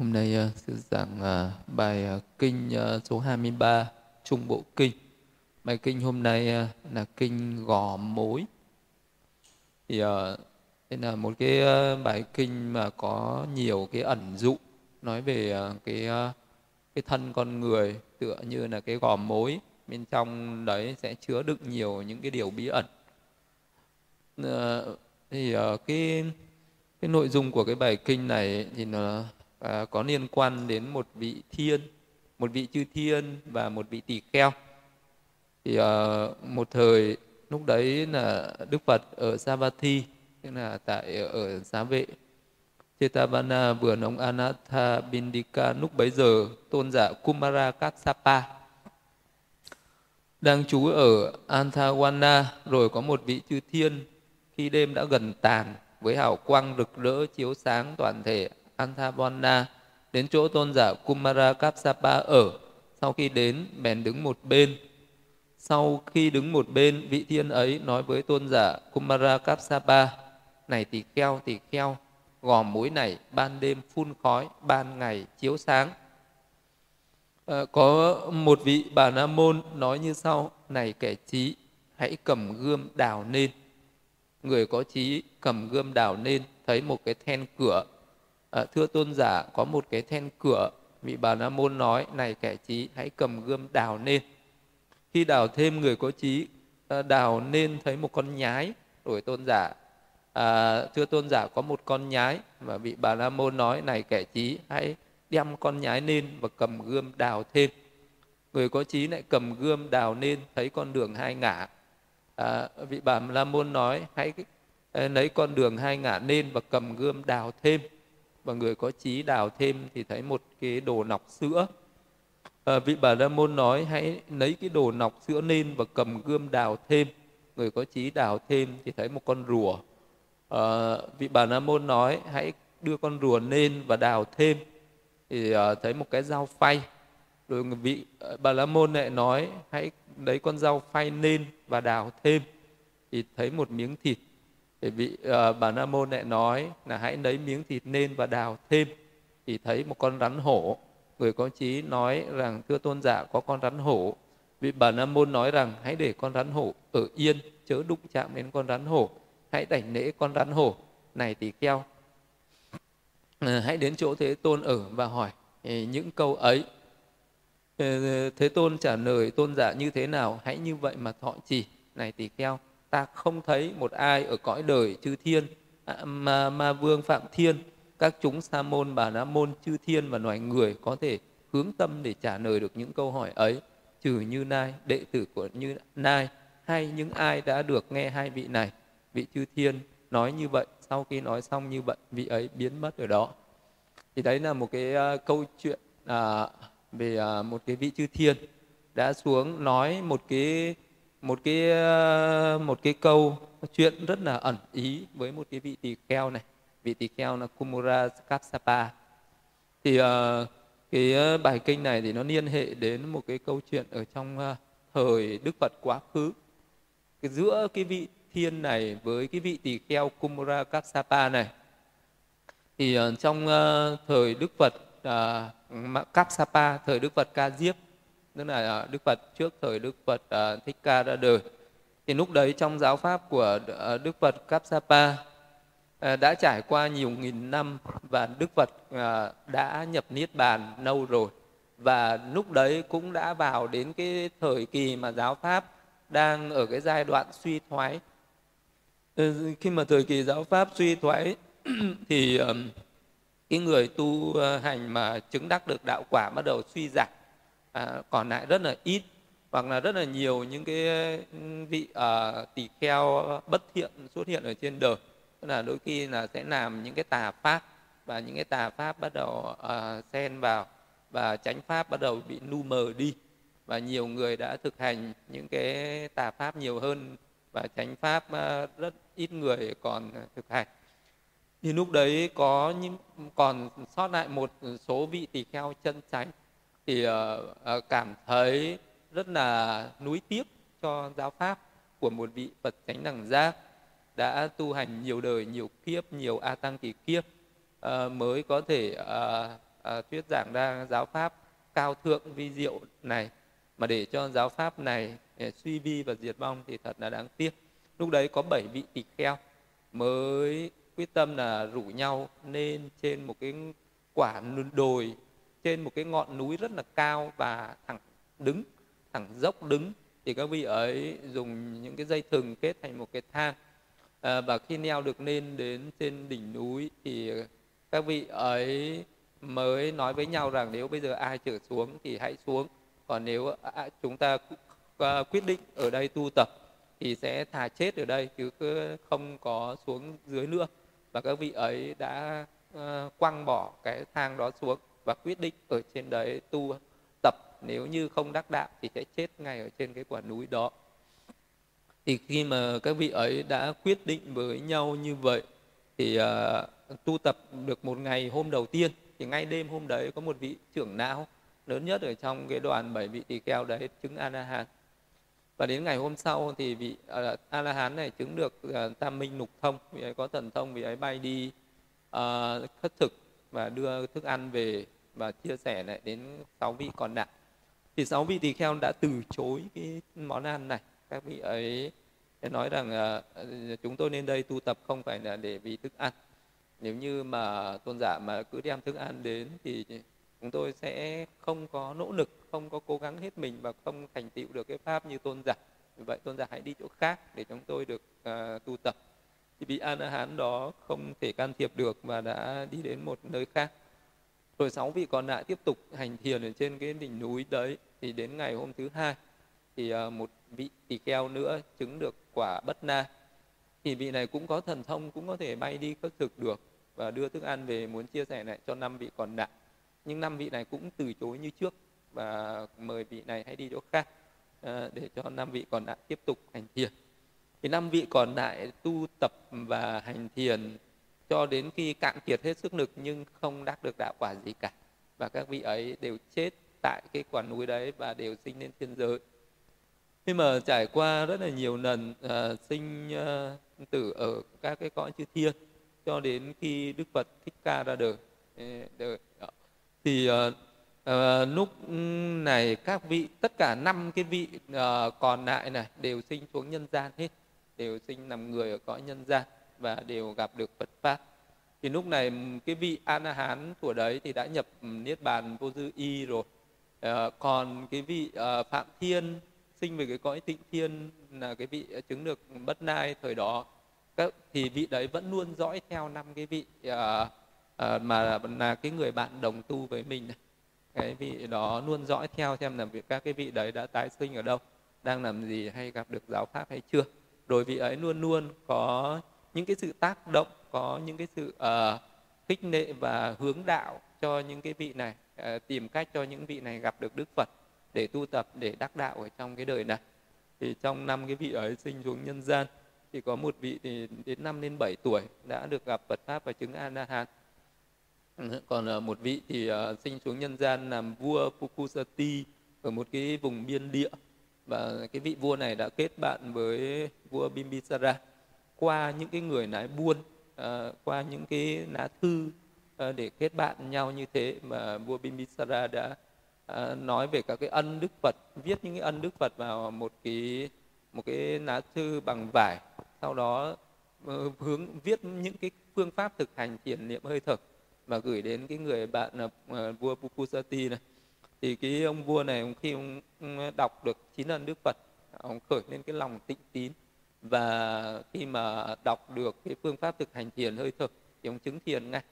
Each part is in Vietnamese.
Hôm nay ờ, uh, sư giảng uh, bài uh, kinh uh, số 23 Trung Bộ Kinh. Bài kinh hôm nay uh, là kinh Gò Mối. Thì uh, đây là một cái uh, bài kinh mà có nhiều cái ẩn dụ nói về uh, cái uh, cái thân con người tựa như là cái gò mối bên trong đấy sẽ chứa đựng nhiều những cái điều bí ẩn. Uh, thì uh, cái cái nội dung của cái bài kinh này thì nó à, có liên quan đến một vị thiên một vị chư thiên và một vị tỳ kheo. Thì à, một thời lúc đấy là đức phật ở savatthi tức là tại ở xá vệ. Chetavana vườn ông Anatha Bindika lúc bấy giờ tôn giả Kumara Kassapa đang trú ở Anthawana rồi có một vị chư thiên khi đêm đã gần tàn với hào quang rực rỡ chiếu sáng toàn thể. Anthabonda đến chỗ tôn giả Kumara Kapsapa ở. Sau khi đến, bèn đứng một bên. Sau khi đứng một bên, vị thiên ấy nói với tôn giả Kumara Kapsapa, Này tỳ kheo, tỳ kheo, gò mũi này ban đêm phun khói, ban ngày chiếu sáng. À, có một vị bà Nam môn nói như sau, Này kẻ trí, hãy cầm gươm đào nên. Người có trí cầm gươm đào nên, thấy một cái then cửa à, thưa tôn giả có một cái then cửa vị bà la môn nói này kẻ trí hãy cầm gươm đào nên. Khi đào thêm người có trí ờ, đào nên thấy một con nhái. Đổi tôn giả à, thưa tôn giả có một con nhái và vị bà la môn nói này kẻ trí hãy đem con nhái nên và cầm gươm đào thêm. Người có trí lại cầm gươm đào nên thấy con đường hai ngả. À, vị bà la môn nói hãy ờ, lấy con đường hai ngả nên và cầm gươm đào thêm và người có trí đào thêm thì thấy một cái đồ nọc sữa. À, vị bà la môn nói hãy lấy cái đồ nọc sữa lên và cầm gươm đào thêm. Người có trí đào thêm thì thấy một con rùa. À, vị bà la môn nói hãy đưa con rùa lên và đào thêm. Thì uh, thấy một cái dao phay. Rồi vị bà la môn lại nói hãy lấy con dao phay lên và đào thêm. Thì thấy một miếng thịt thì vị uh, bà nam môn lại nói là hãy lấy miếng thịt nên và đào thêm. Thì thấy một con rắn hổ. Người có trí nói rằng thưa tôn giả có con rắn hổ. Vị bà nam môn nói rằng hãy để con rắn hổ ở yên chớ đụng chạm đến con rắn hổ. Hãy đảnh lễ con rắn hổ. Này tỳ kheo. À, hãy đến chỗ thế tôn ở và hỏi những câu ấy ờ, thế tôn trả lời tôn giả như thế nào? Hãy như vậy mà thọ trì. Này tỳ kheo ta không thấy một ai ở cõi đời chư thiên. À, mà ma vương phạm thiên các chúng sa môn bà la môn chư thiên và loài người có thể hướng tâm để trả lời được những câu hỏi ấy trừ như nai đệ tử của như nai hay những ai đã được nghe hai vị này. Vị chư thiên nói như vậy sau khi nói xong như vậy vị ấy biến mất ở đó. Thì đấy là một cái uh, câu chuyện uh, về uh, một cái vị chư thiên đã xuống nói một cái một cái ờ, một cái câu chuyện rất là ẩn ý với một cái vị tỳ kheo này. Vị tỳ kheo là Kumura Kapsapa thì uh, cái ờ, bài kinh này thì nó liên hệ đến một cái câu chuyện ở trong uh, thời Đức Phật quá khứ. Cái giữa cái vị thiên này với cái vị tỳ kheo Kumura Kapsapa này. Thì uh, trong uh, thời Đức Phật à, uh, Kapsapa thời Đức Phật Ca Diếp tức là à, Đức Phật trước thời Đức Phật uh, Thích Ca ra đời. Thì lúc đấy trong giáo pháp của uh, Đức Phật Kapsapa uh, đã trải qua nhiều nghìn năm và Đức Phật uh, đã nhập niết bàn lâu rồi. Và lúc đấy cũng đã vào đến cái thời kỳ mà giáo pháp đang ở cái giai đoạn suy thoái. Ừ, khi mà thời kỳ giáo pháp suy thoái thì cái người tu hành mà chứng đắc được đạo quả bắt đầu suy giảm à, còn lại rất là ít hoặc là rất là nhiều những cái ừ, vị à, tỳ kheo bất thiện xuất hiện ở trên đời. Tức là đôi khi là sẽ làm những cái tà pháp và những cái tà pháp bắt đầu uh, xen vào và chánh pháp bắt đầu bị nu mờ đi. Và nhiều người đã thực hành những cái tà pháp nhiều hơn và chánh pháp à, rất ít người còn thực hành. Thì lúc đấy có những còn sót lại một số vị tỳ kheo chân chánh thì uh, cảm thấy rất là nuối tiếc cho giáo pháp của một vị Phật chánh đẳng giác đã tu hành nhiều đời nhiều kiếp nhiều a tăng kỳ kiếp uh, mới có thể uh, thuyết giảng ra giáo pháp cao thượng vi diệu này. Mà để cho giáo pháp này suy vi và diệt vong thì thật là đáng tiếc. Lúc đấy có bảy vị tỳ kheo mới quyết tâm là rủ nhau lên trên một cái quả đồi trên một cái ngọn núi rất là cao và thẳng đứng thẳng dốc đứng. Thì các vị ấy dùng những cái dây thừng kết thành một cái thang. À, và khi leo được lên đến trên đỉnh núi thì các vị ấy mới nói với nhau rằng nếu bây giờ ai trở xuống thì hãy xuống. Còn nếu à, chúng ta à, quyết định ở đây tu tập thì sẽ thà chết ở đây chứ không có xuống dưới nữa. Và các vị ấy đã à, quăng bỏ cái thang đó xuống và quyết định ở trên đấy tu tập. Nếu như không đắc đạo thì sẽ chết ngay ở trên cái quả núi đó. Thì khi mà các vị ấy đã quyết định với nhau như vậy thì uh, tu tập được một ngày hôm đầu tiên thì ngay đêm hôm đấy có một vị trưởng não lớn nhất ở trong cái đoàn bảy vị tỳ kheo đấy chứng a la hán và đến ngày hôm sau thì vị à, uh, a la hán này chứng được uh, tam minh nục thông vì ấy có thần thông vì ấy bay đi uh, khất thực và đưa thức ăn về và chia sẻ lại đến sáu vị còn lại. Thì sáu vị tỳ kheo đã từ chối cái món ăn này. Các vị ấy nói rằng uh, chúng tôi nên đây tu tập không phải là để vì thức ăn. Nếu như mà tôn giả mà cứ đem thức ăn đến thì chúng tôi sẽ không có nỗ lực không có cố gắng hết mình và không thành tựu được cái pháp như tôn giả. Vì vậy tôn giả hãy đi chỗ khác để chúng tôi được uh, tu tập thì vị a la hán đó không thể can thiệp được và đã đi đến một nơi khác. Rồi sáu vị còn lại tiếp tục hành thiền ở trên cái đỉnh núi đấy. Thì đến ngày hôm thứ hai, thì à, một vị tỳ kheo nữa chứng được quả bất na. Thì vị này cũng có thần thông, cũng có thể bay đi khất thực được và đưa thức ăn về muốn chia sẻ lại cho năm vị còn lại. Nhưng năm vị này cũng từ chối như trước và mời vị này hãy đi chỗ khác à, để cho năm vị còn lại tiếp tục hành thiền thì năm vị còn lại tu tập và hành thiền cho đến khi cạn kiệt hết sức lực nhưng không đắc được đạo quả gì cả. Và các vị ấy đều chết tại cái quả núi đấy và đều sinh lên thiên giới. Khi mà trải qua rất là nhiều lần uh, sinh uh, tử ở các cái cõi chư thiên cho đến khi đức phật thích ca ra đời, đời ờ, thì uh, uh, lúc này các vị tất cả năm cái vị uh, còn lại này đều sinh xuống nhân gian hết đều sinh làm người ở cõi nhân gian và đều gặp được Phật pháp. Thì lúc này cái vị a la hán của đấy thì đã nhập niết bàn vô dư y rồi. À, còn cái vị uh, phạm thiên sinh về cái cõi tịnh thiên là cái vị chứng được bất nai thời đó các thì vị đấy vẫn luôn dõi theo năm cái vị uh, uh, mà là cái người bạn đồng tu với mình. Này cái vị đó luôn dõi theo xem là việc các cái vị đấy đã tái sinh ở đâu đang làm gì hay gặp được giáo pháp hay chưa rồi vị ấy luôn luôn có những cái sự tác động có những cái sự uh, khích lệ và hướng đạo cho những cái vị này uh, tìm cách cho những vị này gặp được đức phật để tu tập để đắc đạo ở trong cái đời này. Thì trong năm cái vị ấy sinh xuống nhân gian thì có một vị thì đến năm đến bảy tuổi đã được gặp Phật pháp và chứng A La Hán còn uh, một vị thì uh, sinh xuống nhân gian làm vua Pukusati ở một cái vùng biên địa và cái vị vua này đã kết bạn với vua Bimbisara qua những cái người lái buôn à, qua những cái lá thư à, để kết bạn nhau như thế mà vua Bimbisara đã à, nói về các cái ân đức Phật viết những cái ân đức Phật vào một cái một cái lá thư bằng vải. Sau đó ờ, hướng viết những cái phương pháp thực hành thiền niệm hơi thở và gửi đến cái người bạn là uh, vua Pupusati này thì cái ông vua này khi ông ờ, đọc được chín ân đức Phật ông khởi lên cái lòng tịnh tín. Và khi mà đọc được cái phương pháp thực hành thiền hơi thở thì ông chứng thiền ngay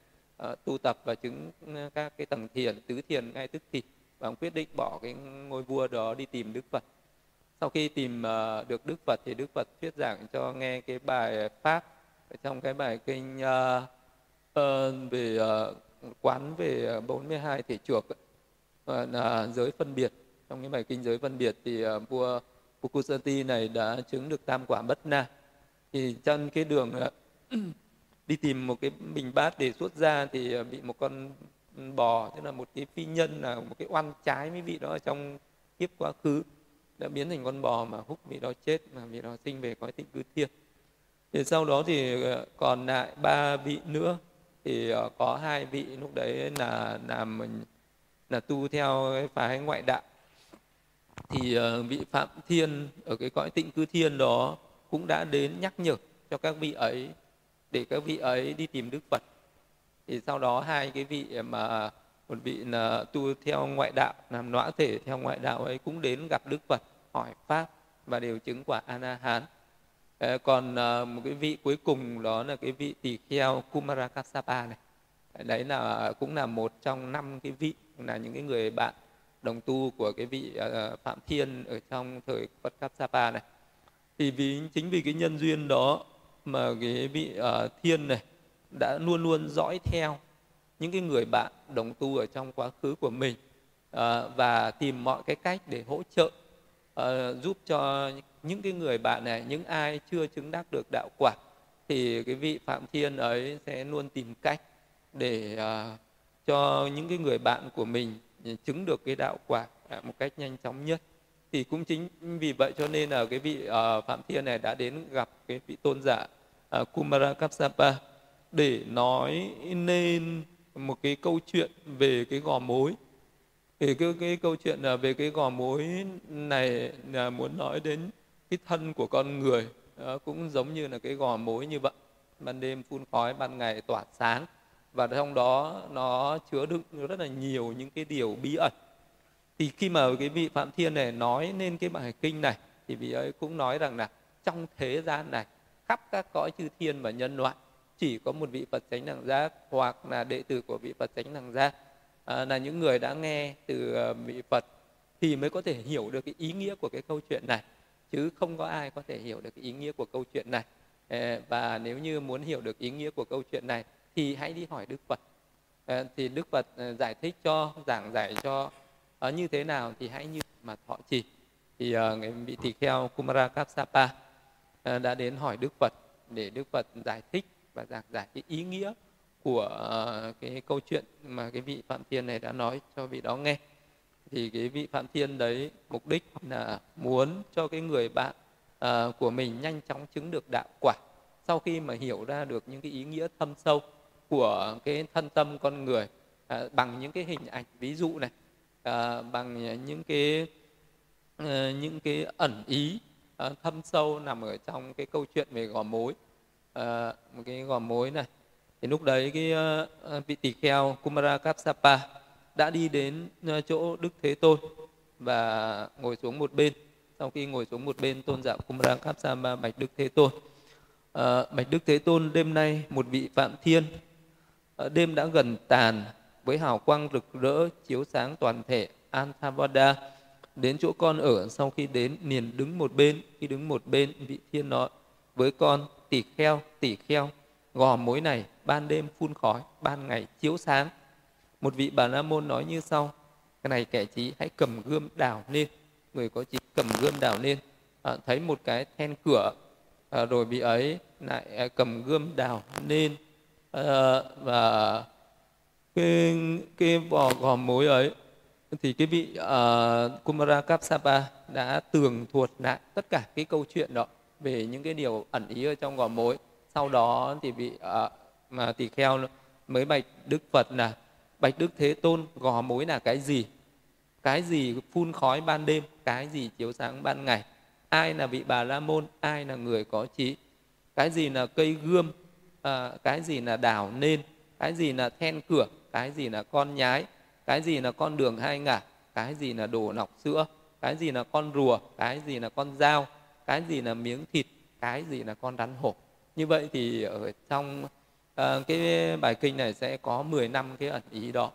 uh, tu tập và chứng ờ, các cái tầng thiền tứ thiền ngay tức thì. Và ông quyết định bỏ cái ngôi vua đó đi tìm đức phật. Sau khi tìm uh, được đức phật thì đức phật thuyết giảng cho nghe cái bài pháp. Trong cái bài kinh uh, uh, về uh, quán về 42 thể chuộc ấy Ờ, là giới phân biệt. Trong cái bài kinh giới phân biệt thì uh, vua Pukusati này đã chứng được tam quả bất na. Thì trong cái đường ờ, đi tìm một cái bình bát để xuất ra thì bị một con bò tức là một cái phi nhân là một cái oan trái với vị đó trong kiếp quá khứ đã biến thành con bò mà húc vị đó chết mà vị đó sinh về cõi tịnh cư thiên. Thì sau đó thì còn lại ba vị nữa thì có hai vị lúc đấy là làm là tu theo cái phái ngoại đạo. Thì ờ, vị phạm thiên ở cái cõi tịnh cư thiên đó cũng đã đến nhắc nhở cho các vị ấy, để các vị ấy đi tìm đức phật. Thì sau đó hai cái vị mà một vị là tu theo ngoại đạo, làm lõa thể theo ngoại đạo ấy cũng đến gặp đức phật, hỏi pháp và đều chứng quả a la hán ờ, còn ờ, một cái vị cuối cùng đó là cái vị tỳ kheo Kumara Kassapa này đấy là cũng là một trong năm cái vị là những cái người bạn đồng tu của cái vị uh, Phạm Thiên ở trong thời Phật Kassapa này. Thì vì chính vì cái nhân duyên đó mà cái vị uh, Thiên này đã luôn luôn dõi theo những cái người bạn đồng tu ở trong quá khứ của mình uh, và tìm mọi cái cách để hỗ trợ uh, giúp cho những cái người bạn này những ai chưa chứng đắc được đạo quả thì cái vị phạm thiên ấy sẽ luôn tìm cách để uh, cho những cái người bạn của mình chứng được cái đạo quả à, một cách nhanh chóng nhất. Thì cũng chính vì vậy cho nên là cái vị uh, phạm thiên này đã đến gặp cái vị tôn giả uh, Kumara Kapsapa để nói nên một cái câu chuyện về cái gò mối. Thì cái, cái câu chuyện là về cái gò mối này là muốn nói đến cái thân của con người đó, cũng giống như là cái gò mối như vậy. Ban đêm phun khói ban ngày tỏa sáng và trong đó nó chứa đựng rất là nhiều những cái điều bí ẩn. Thì khi mà cái vị phạm thiên này nói nên cái bài kinh này thì vị ấy cũng nói rằng là trong thế gian này khắp các cõi chư thiên và nhân loại chỉ có một vị Phật chánh đẳng giác hoặc là đệ tử của vị Phật chánh đẳng giác à, là những người đã nghe từ ờ, vị Phật thì mới có thể hiểu được cái ý nghĩa của cái câu chuyện này. Chứ không có ai có thể hiểu được cái ý nghĩa của câu chuyện này. Ờ, và nếu như muốn hiểu được ý nghĩa của câu chuyện này thì hãy đi hỏi Đức Phật. À, thì Đức Phật ờ, giải thích cho giảng giải cho như thế nào thì hãy như mà thọ trì. Thì ờ, người vị tỳ kheo Kumara Kapsapa đã đến hỏi Đức Phật để Đức Phật giải thích và giảng giải cái ý nghĩa của cái câu chuyện mà cái vị phạm thiên này đã nói cho vị đó nghe. Thì cái vị phạm thiên đấy mục đích là muốn cho cái người bạn uh, của mình nhanh chóng chứng được đạo quả. Sau khi mà hiểu ra được những cái ý nghĩa thâm sâu của cái thân tâm con người à, bằng những cái hình ảnh ví dụ này à, bằng những cái à, những cái ẩn ý à, thâm sâu nằm ở trong cái câu chuyện về gò mối à, một cái gò mối này. Thì lúc đấy cái uh, vị tỳ kheo Kumara Kapsapa đã đi đến uh, chỗ Đức Thế Tôn và ngồi xuống một bên. Sau khi ngồi xuống một bên tôn giả Kumara Kapsapa bạch Đức Thế Tôn uh, bạch Đức Thế Tôn đêm nay một vị phạm thiên đêm đã gần tàn với hào quang rực rỡ chiếu sáng toàn thể Anthavada đến chỗ con ở sau khi đến liền đứng một bên khi đứng một bên vị thiên nói với con tỷ kheo tỷ kheo gò mối này ban đêm phun khói ban ngày chiếu sáng. Một vị bà la môn nói như sau cái này kẻ trí hãy cầm gươm đào lên người có trí cầm gươm đào lên. À, thấy một cái then cửa à, rồi vị ấy lại ờ, cầm gươm đào lên. Ờ, và cái cái vỏ gò mối ấy thì cái vị ờ, uh, Kumara Kapsapa đã tường thuật lại tất cả cái câu chuyện đó về những cái điều ẩn ý ở trong gò mối. Sau đó thì vị uh, mà tỳ kheo mới bạch đức phật là bạch đức thế tôn gò mối là cái gì? Cái gì phun khói ban đêm? Cái gì chiếu sáng ban ngày? Ai là vị bà la môn? Ai là người có trí? Cái gì là cây gươm? À, cái gì là đảo nên cái gì là then cửa cái gì là con nhái cái gì là con đường hai ngả cái gì là đồ nọc sữa cái gì là con rùa cái gì là con dao cái gì là miếng thịt cái gì là con rắn hổ như vậy thì ở trong à, cái bài kinh này sẽ có 10 năm cái ẩn ý đó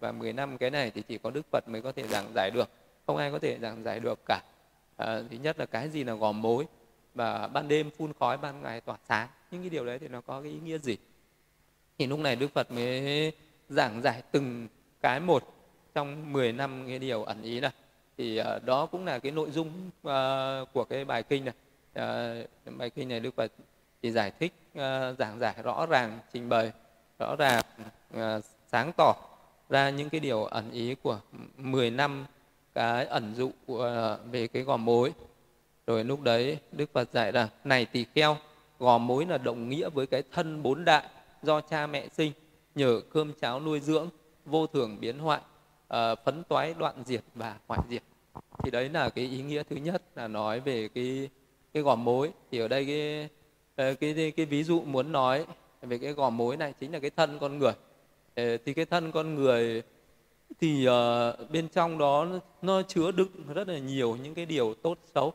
và 10 năm cái này thì chỉ có Đức Phật mới có thể giảng giải được không ai có thể giảng giải được cả à, thứ nhất là cái gì là gò mối và ban đêm phun khói ban ngày tỏa sáng những cái điều đấy thì nó có cái ý nghĩa gì? Thì lúc này Đức Phật mới giảng giải từng cái một trong 10 năm cái điều ẩn ý này. Thì uh, đó cũng là cái nội dung uh, của cái bài kinh này. Uh, bài kinh này đức phật thì giải thích uh, giảng giải rõ ràng trình bày rõ ràng uh, sáng tỏ ra những cái điều ẩn ý của 10 năm cái ẩn dụ của, uh, về cái gò mối. Rồi lúc đấy đức phật dạy rằng này tỳ kheo gò mối là đồng nghĩa với cái thân bốn đại do cha mẹ sinh nhờ cơm cháo nuôi dưỡng vô thường biến hoại uh, phấn toái đoạn diệt và hoại diệt. Thì đấy là cái ý nghĩa thứ nhất là nói về cái cái gò mối. Thì ở đây cái ờ, cái cái, cái ví dụ muốn nói về cái gò mối này chính là cái thân con người. Ờ, thì cái thân con người thì uh, bên trong đó nó chứa đựng rất là nhiều những cái điều tốt xấu.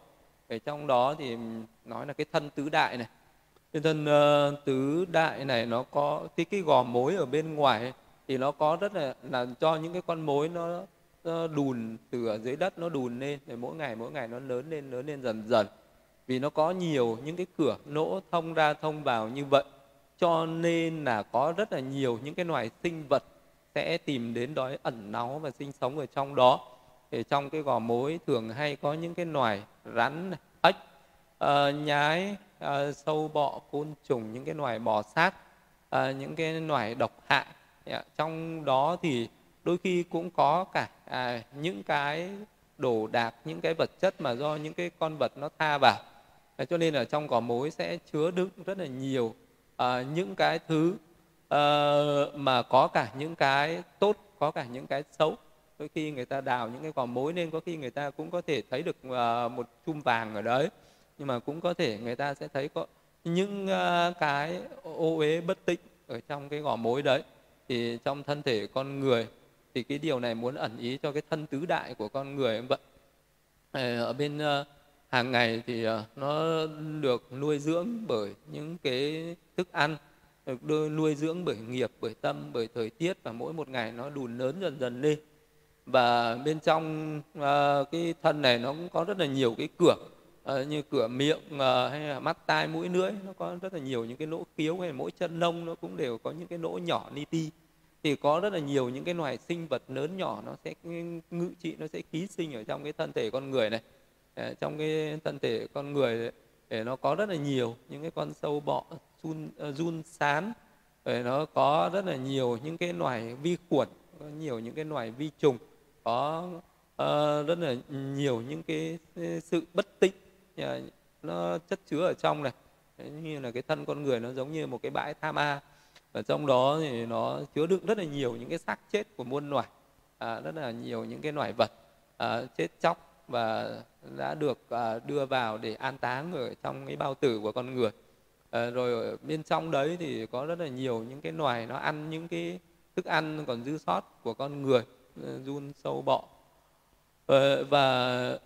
Ở trong đó thì nói là cái thân tứ đại này cái thân uh, ờ, tứ đại này nó có cái cái gò mối ở bên ngoài thì nó có rất là là cho những cái con mối nó, nó đùn từ ở dưới đất nó đùn lên để mỗi ngày mỗi ngày nó lớn lên lớn lên dần dần. Vì nó có nhiều những cái cửa nỗ thông ra thông vào như vậy cho nên là có rất là nhiều những cái loài sinh vật sẽ tìm đến đói ẩn náu và sinh sống ở trong đó. Thì trong cái gò mối thường hay có những cái loài rắn ếch uh, nhái uh, sâu bọ côn trùng những cái loài bò sát uh, những cái loài độc hại. Yeah. trong đó thì đôi khi cũng có cả à, những cái đồ đạc những cái vật chất mà do những cái con vật nó tha vào. Ờ, cho nên ở trong cỏ mối sẽ chứa đựng rất là nhiều à, những cái thứ à, mà có cả những cái tốt có cả những cái xấu. Đôi khi người ta đào những cái cỏ mối nên có khi người ta cũng có thể thấy được uh, một chum vàng ở đấy nhưng mà cũng có thể người ta sẽ thấy có những ờ, cái ô uế bất tịnh ở trong cái gò mối đấy. Thì trong thân thể con người thì cái điều này muốn ẩn ý cho cái thân tứ đại của con người vậy. Ờ, ở bên ờ, hàng ngày thì nó được nuôi dưỡng bởi những cái thức ăn được nuôi dưỡng bởi nghiệp bởi tâm bởi thời tiết và mỗi một ngày nó đùn lớn dần dần lên và bên trong uh, cái thân này nó cũng có rất là nhiều cái cửa uh, như cửa miệng uh, hay là mắt tai mũi lưỡi nó có rất là nhiều những cái lỗ khiếu hay mỗi chân lông nó cũng đều có những cái lỗ nhỏ ni ti. Thì có rất là nhiều những cái loài sinh vật lớn nhỏ nó sẽ ngự trị nó sẽ ký sinh ở trong cái thân thể con người này. Ờ, trong cái thân thể con người để nó có rất là nhiều những cái con sâu bọ run run sán. Rồi nó có rất là nhiều những cái loài vi khuẩn có nhiều những cái loài vi trùng có uh, rất là nhiều những cái sự bất tịnh nó chất chứa ở trong này. Đấy, như là cái thân con người nó giống như một cái bãi tham a và trong đó thì nó chứa đựng rất là nhiều những cái xác chết của muôn loài. À, rất là nhiều những cái loài vật à, chết chóc và đã được à, đưa vào để an táng ở trong cái bao tử của con người. À, rồi ở bên trong đấy thì có rất là nhiều những cái loài nó ăn những cái thức ăn còn dư sót của con người ừ, run sâu bọ. Ờ, và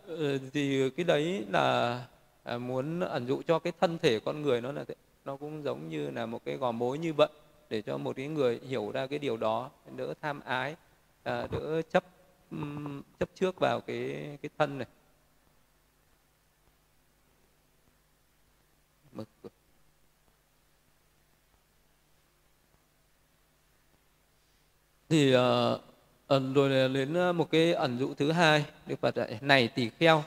ờ, thì cái đấy là à, muốn ẩn dụ cho cái thân thể con người nó là thế nó cũng giống như là một cái gò mối như vậy để cho một cái người hiểu ra cái điều đó đỡ tham ái à, đỡ chấp chấp trước vào cái cái thân này. Thì uh, Ờ, rồi đến ờ, một cái ẩn dụ thứ hai đức phật dạy này tỳ kheo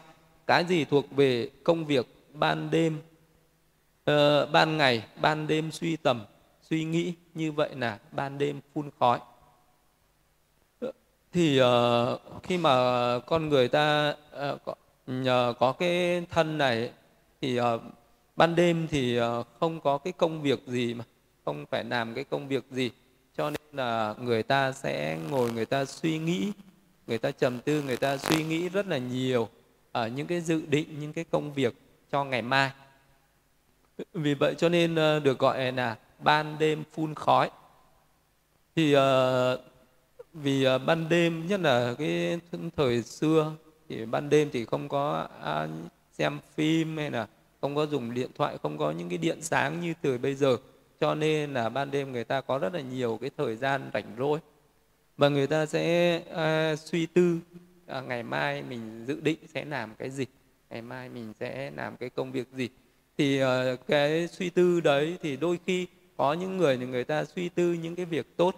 cái gì thuộc về công việc ban đêm uh, ban ngày ban đêm suy tầm suy nghĩ như vậy là ban đêm phun khói. Thì uh, khi mà con người ta uh, có, nhờ có cái thân này thì uh, ban đêm thì uh, không có cái công việc gì mà không phải làm cái công việc gì cho nên là người ta sẽ ngồi, người ta suy nghĩ, người ta trầm tư, người ta suy nghĩ rất là nhiều ở những cái dự định, những cái công việc cho ngày mai. Vì vậy cho nên ờ, được gọi là ban đêm phun khói. Thì ờ, vì ờ, ban đêm, nhất là cái thời xưa, thì ban đêm thì không có xem phim hay là không có dùng điện thoại, không có những cái điện sáng như từ bây giờ cho nên là ban đêm người ta có rất là nhiều cái thời gian rảnh rỗi. Và người ta sẽ uh, suy tư uh, ngày mai mình dự định sẽ làm cái gì ngày mai mình sẽ làm cái công việc gì. Thì uh, cái suy tư đấy thì đôi khi có những người thì người ta suy tư những cái việc tốt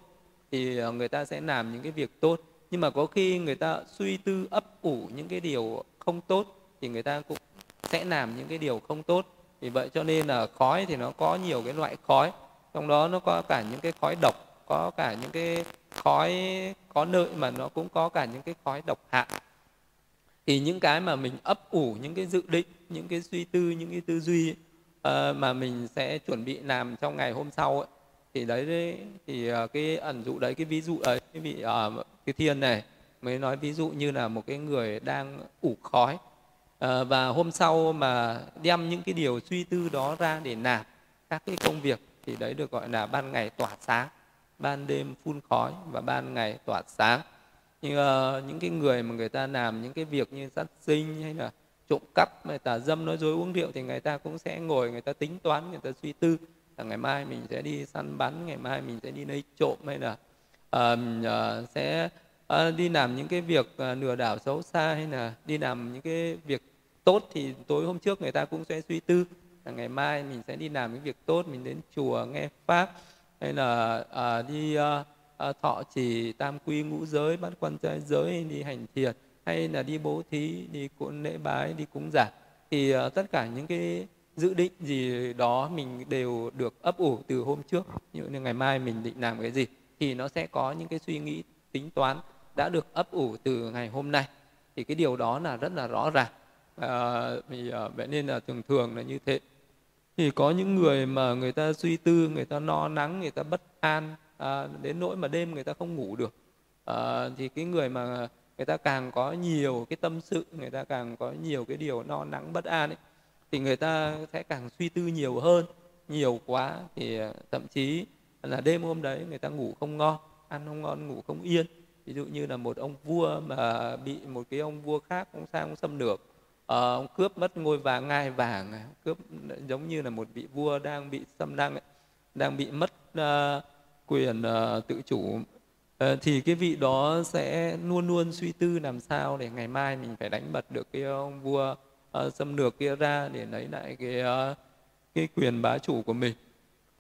thì uh, người ta sẽ làm những cái việc tốt. Nhưng mà có khi người ta suy tư ấp ủ những cái điều không tốt thì người ta cũng sẽ làm những cái điều không tốt vì vậy cho nên là khói thì nó có nhiều cái loại khói. Trong đó nó có cả những cái khói độc có cả những cái khói có lợi mà nó cũng có cả những cái khói độc hại. Thì những cái mà mình ấp ủ những cái dự định những cái suy tư những cái tư duy uh, mà mình sẽ chuẩn bị làm trong ngày hôm sau ấy, thì đấy, đấy thì uh, cái ẩn dụ đấy cái ví dụ ấy cái vị uh, cái thiên này mới nói ví dụ như là một cái người đang ủ khói à, và hôm sau mà đem những cái điều suy tư đó ra để làm các cái công việc thì đấy được gọi là ban ngày tỏa sáng ban đêm phun khói và ban ngày tỏa sáng. Nhưng uh, những cái người mà người ta làm những cái việc như sát sinh hay là trộm cắp hay tà dâm nói dối uống rượu thì người ta cũng sẽ ngồi người ta tính toán người ta suy tư là ngày mai mình sẽ đi săn bắn ngày mai mình sẽ đi lấy trộm hay là uh, uh, sẽ uh, đi làm những cái việc uh, lừa đảo xấu xa hay là đi làm những cái việc tốt thì tối hôm trước người ta cũng sẽ suy tư là ngày mai mình sẽ đi làm những việc tốt mình đến chùa nghe pháp hay là à, đi à, à, thọ trì tam quy ngũ giới bát quan trai giới đi hành thiền hay là đi bố thí đi cúng lễ bái đi cúng giả thì à, tất cả những cái dự định gì đó mình đều được ấp ủ từ hôm trước. Như ngày mai mình định làm cái gì thì nó sẽ có những cái suy nghĩ tính toán đã được ấp ủ từ ngày hôm nay. Thì cái điều đó là rất là rõ ràng à, vì à, vậy nên là thường thường là như thế. Thì có những người mà người ta suy tư người ta no nắng người ta bất an à, đến nỗi mà đêm người ta không ngủ được. À, thì cái người mà người ta càng có nhiều cái tâm sự người ta càng có nhiều cái điều no nắng bất an ấy thì người ta sẽ càng suy tư nhiều hơn nhiều quá. Thì à, thậm chí là đêm hôm đấy người ta ngủ không ngon ăn không ngon ngủ không yên. Ví dụ như là một ông vua mà bị một cái ông vua khác ông sang ông xâm lược uh, ông cướp mất ngôi vàng ngai vàng à, cướp giống như là một vị vua đang bị xâm lăng đang bị mất uh, quyền uh, tự chủ. Uh, thì cái vị đó sẽ luôn luôn suy tư làm sao để ngày mai mình phải đánh bật được cái ông vua uh, xâm lược kia ra để lấy lại cái uh, cái quyền bá chủ của mình.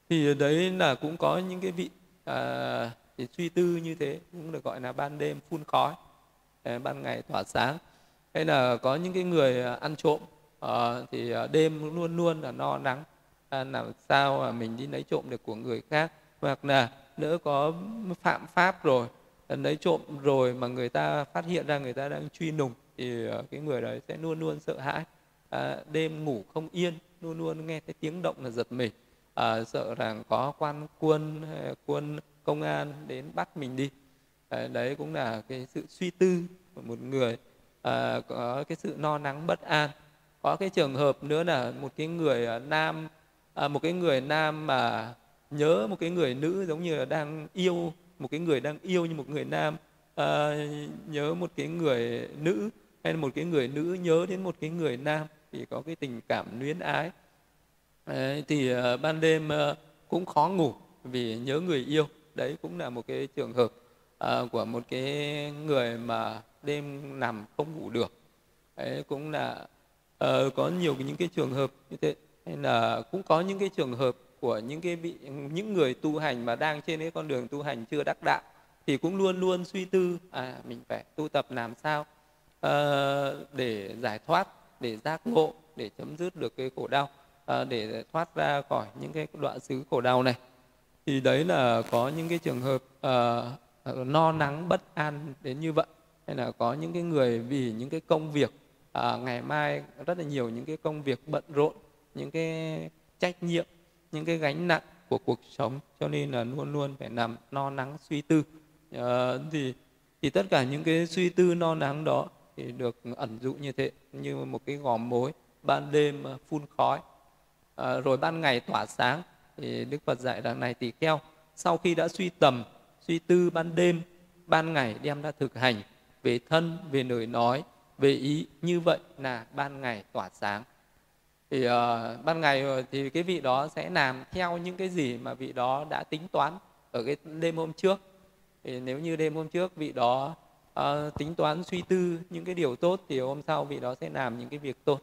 Thì đấy là cũng có những cái vị uh, thì suy tư như thế cũng được gọi là ban đêm phun khói ban ngày tỏa sáng hay là có những cái người à, ăn trộm uh, thì à, đêm luôn luôn là no nắng. À, làm sao mà mình đi lấy trộm được của người khác? Hoặc là đỡ có phạm pháp rồi à, lấy trộm rồi mà người ta phát hiện ra người ta đang truy nùng thì cái người đấy sẽ luôn luôn sợ hãi. À, đêm ngủ không yên luôn luôn nghe thấy tiếng động là giật mình. À, sợ rằng có quan quân quân công an đến bắt mình đi. À, đấy cũng là cái sự suy tư của một người à, có cái sự no nắng bất an. Có cái trường hợp nữa là một cái người à, nam à, một cái người nam mà nhớ một cái người nữ giống như là đang yêu một cái người đang yêu như một người nam à, nhớ một cái người nữ hay là một cái người nữ nhớ đến một cái người nam thì có cái tình cảm luyến ái. Đấy, thì uh, ban đêm uh, cũng khó ngủ vì nhớ người yêu. Đấy cũng là một cái trường hợp à, của một cái người mà đêm nằm không ngủ được. Đấy cũng là à, có nhiều những cái trường hợp như thế. Hay là cũng có những cái trường hợp của những cái vị những người tu hành mà đang trên cái con đường tu hành chưa đắc đạo thì cũng luôn luôn suy tư à mình phải tu tập làm sao à, để giải thoát để giác ngộ để chấm dứt được cái khổ đau à, để thoát ra khỏi những cái đoạn xứ khổ đau này. Thì đấy là có những cái trường hợp à, Ờ, no nắng bất an đến như vậy. Hay là có những cái người vì những cái công việc à, ngày mai rất là nhiều những cái công việc bận rộn những cái trách nhiệm những cái gánh nặng của cuộc sống cho nên là luôn luôn phải nằm no nắng suy tư. À, thì thì tất cả những cái suy tư no nắng đó thì được ẩn dụ như thế như một cái gò mối ban đêm ờ, phun khói. À, rồi ban ngày tỏa sáng thì đức phật dạy rằng này tỳ kheo sau khi đã suy tầm suy tư ban đêm ban ngày đem ra thực hành về thân về lời nói về ý. Như vậy là ban ngày tỏa sáng. Thì uh, ban ngày ờ, thì cái vị đó sẽ làm theo những cái gì mà vị đó đã tính toán ở cái đêm hôm trước. Thì nếu như đêm hôm trước vị đó uh, tính toán suy tư những cái điều tốt thì hôm sau vị đó sẽ làm những cái việc tốt.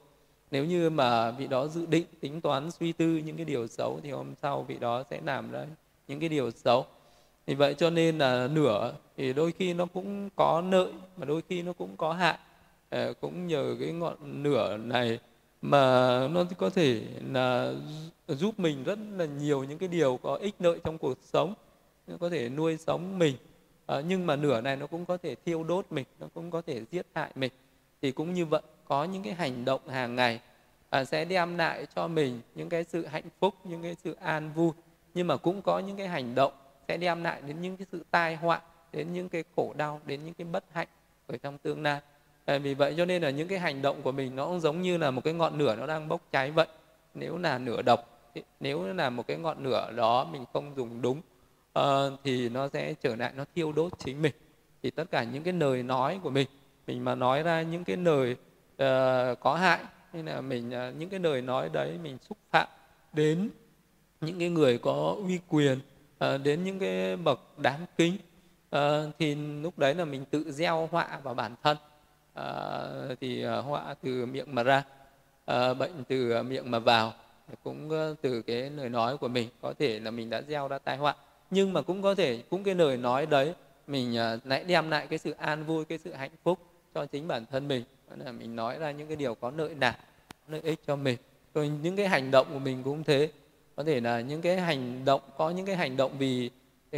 Nếu như mà vị đó dự định tính toán suy tư những cái điều xấu thì hôm sau vị đó sẽ làm ra những cái điều xấu thì vậy cho nên là nửa thì đôi khi nó cũng có lợi mà đôi khi nó cũng có hại. Ờ, cũng nhờ cái ngọn nửa này mà nó có thể là giúp mình rất là nhiều những cái điều có ích lợi trong cuộc sống nó có thể nuôi sống mình. À, nhưng mà nửa này nó cũng có thể thiêu đốt mình nó cũng có thể giết hại mình. Thì cũng như vậy có những cái hành động hàng ngày à, sẽ đem lại cho mình những cái sự hạnh phúc những cái sự an vui. Nhưng mà cũng có những cái hành động sẽ đem lại đến những cái sự tai họa đến những cái khổ đau đến những cái bất hạnh ở trong tương lai. Vì vậy cho nên là những cái hành động của mình nó cũng giống như là một cái ngọn lửa nó đang bốc cháy vậy. Nếu là nửa độc nếu là một cái ngọn lửa đó mình không dùng đúng uh, thì nó sẽ trở lại nó thiêu đốt chính mình. Thì tất cả những cái lời nói của mình mình mà nói ra những cái lời uh, có hại hay là mình uh, những cái lời nói đấy mình xúc phạm đến những cái người có uy quyền à, đến những cái bậc đáng kính à, thì lúc đấy là mình tự gieo họa vào bản thân. À, thì họa từ miệng mà ra à, bệnh từ miệng mà vào cũng từ cái lời nói của mình. Có thể là mình đã gieo ra tai họa nhưng mà cũng có thể cũng cái lời nói đấy mình lại đem lại cái sự an vui cái sự hạnh phúc cho chính bản thân mình. Là mình nói ra những cái điều có lợi lạc lợi ích cho mình. Rồi những cái hành động của mình cũng thế có thể là những cái hành động có những cái hành động vì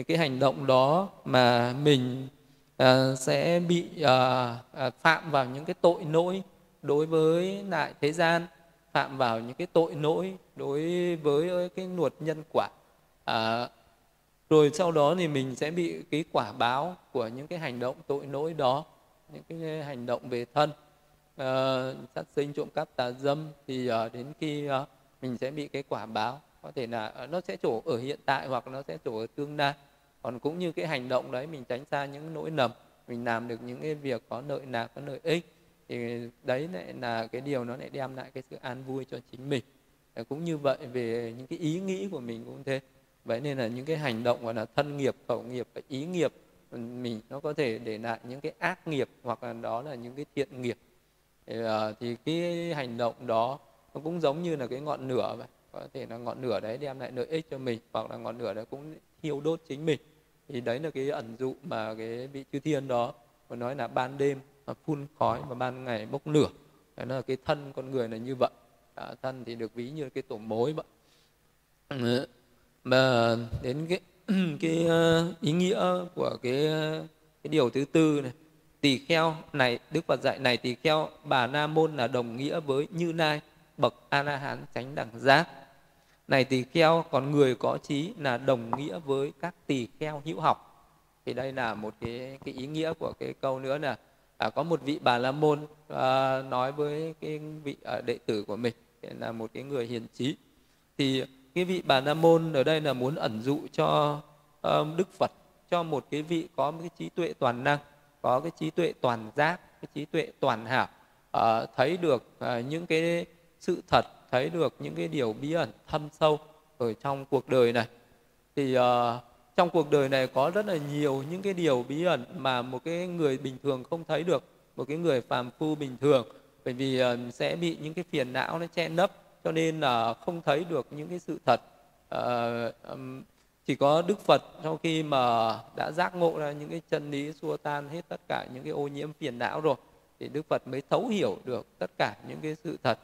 cái hành động đó mà mình uh, sẽ bị uh, phạm vào những cái tội lỗi đối với lại thế gian phạm vào những cái tội lỗi đối với cái luật nhân quả. À, rồi sau đó thì mình sẽ bị cái quả báo của những cái hành động tội lỗi đó những cái hành động về thân. Uh, sát sinh trộm cắp tà dâm thì uh, đến khi uh, mình sẽ bị cái quả báo có thể là ờ, nó sẽ trổ ở hiện tại hoặc nó sẽ trổ ở tương lai. Còn cũng như cái hành động đấy mình tránh xa những nỗi lầm mình làm được những cái việc có lợi lạc có lợi ích thì đấy lại là cái điều nó lại đem lại cái sự an vui cho chính mình. Ờ, cũng như vậy về những cái ý nghĩ của mình cũng thế. Vậy nên là những cái hành động gọi là thân nghiệp khẩu nghiệp và ý nghiệp ừ, mình nó có thể để lại những cái ác nghiệp hoặc là đó là những cái thiện nghiệp. Thì, uh, thì cái hành động đó nó cũng giống như là cái ngọn lửa vậy có thể là ngọn lửa đấy đem lại lợi ích cho mình hoặc là ngọn lửa đấy cũng thiêu đốt chính mình. Thì đấy là cái ẩn dụ mà cái vị chư thiên đó mà nói là ban đêm phun khói và ban ngày bốc lửa. Đấy là cái thân con người là như vậy. À, thân thì được ví như cái tổ mối vậy. Mà đến cái cái ờ, ý nghĩa của cái ờ, cái điều thứ tư này. Tỳ kheo này đức phật dạy này tỳ kheo bà na môn là đồng nghĩa với như lai bậc a la hán chánh đẳng giác này tỳ kheo còn người có trí là đồng nghĩa với các tỳ kheo hữu học. Thì đây là một cái cái ý nghĩa của cái câu nữa là à, có một vị bà la môn à, nói với cái vị à, đệ tử của mình là một cái người hiền trí. Thì cái vị bà la môn ở đây là muốn ẩn dụ cho um, đức phật cho một cái vị có một cái trí tuệ toàn năng có cái trí tuệ toàn giác cái trí tuệ toàn hảo uh, thấy được uh, những cái sự thật thấy được những cái điều bí ẩn thâm sâu ở trong cuộc đời này. Thì uh, trong cuộc đời này có rất là nhiều những cái điều bí ẩn mà một cái người bình thường không thấy được một cái người phàm phu bình thường. Bởi vì uh, sẽ bị những cái phiền não nó che nấp cho nên là không thấy được những cái sự thật. Uh, um, chỉ có đức phật sau khi mà đã giác ngộ ra những cái chân lý xua tan hết tất cả những cái ô nhiễm phiền não rồi thì đức phật mới thấu hiểu được tất cả những cái sự thật.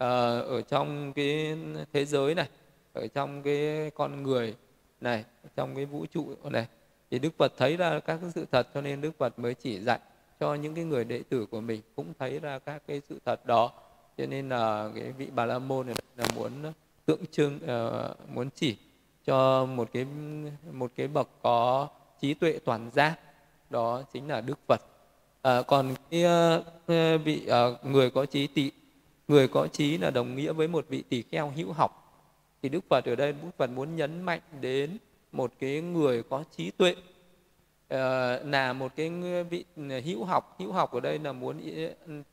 Ờ, ở trong cái thế giới này ở trong cái con người này trong cái vũ trụ này thì đức phật thấy ra các cái sự thật cho nên đức phật mới chỉ dạy cho những cái người đệ tử của mình cũng thấy ra các cái sự thật đó. Cho nên là cái vị bà la môn này là muốn tượng trưng uh, muốn chỉ cho một cái một cái bậc có trí tuệ toàn giác đó chính là đức phật. À, còn cái uh, vị uh, người có trí tị người có trí là đồng nghĩa với một vị tỷ kheo hữu học. Thì đức phật ở đây đức phật muốn nhấn mạnh đến một cái người có trí tuệ. Ờ, là một cái vị hữu học. Hữu học ở đây là muốn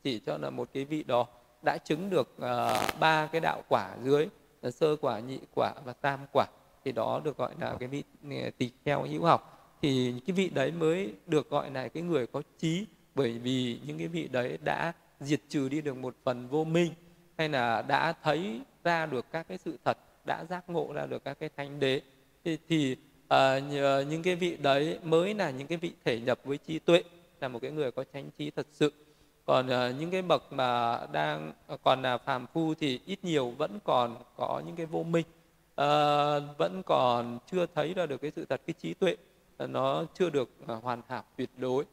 chỉ cho là một cái vị đó đã chứng được uh, ba cái đạo quả dưới là sơ quả nhị quả và tam quả. Thì đó được gọi là cái vị ờ, tỳ kheo hữu học. Thì cái vị đấy mới được gọi là cái người có trí bởi vì những cái vị đấy đã diệt trừ đi được một phần vô minh hay là đã thấy ra được các cái sự thật đã giác ngộ ra được các cái thánh đế thì, thì uh, những cái vị đấy mới là những cái vị thể nhập với trí tuệ là một cái người có chánh trí thật sự. Còn uh, những cái bậc mà đang còn là phàm phu thì ít nhiều vẫn còn có những cái vô minh uh, vẫn còn chưa thấy ra được cái sự thật cái trí tuệ uh, nó chưa được uh, hoàn hảo tuyệt đối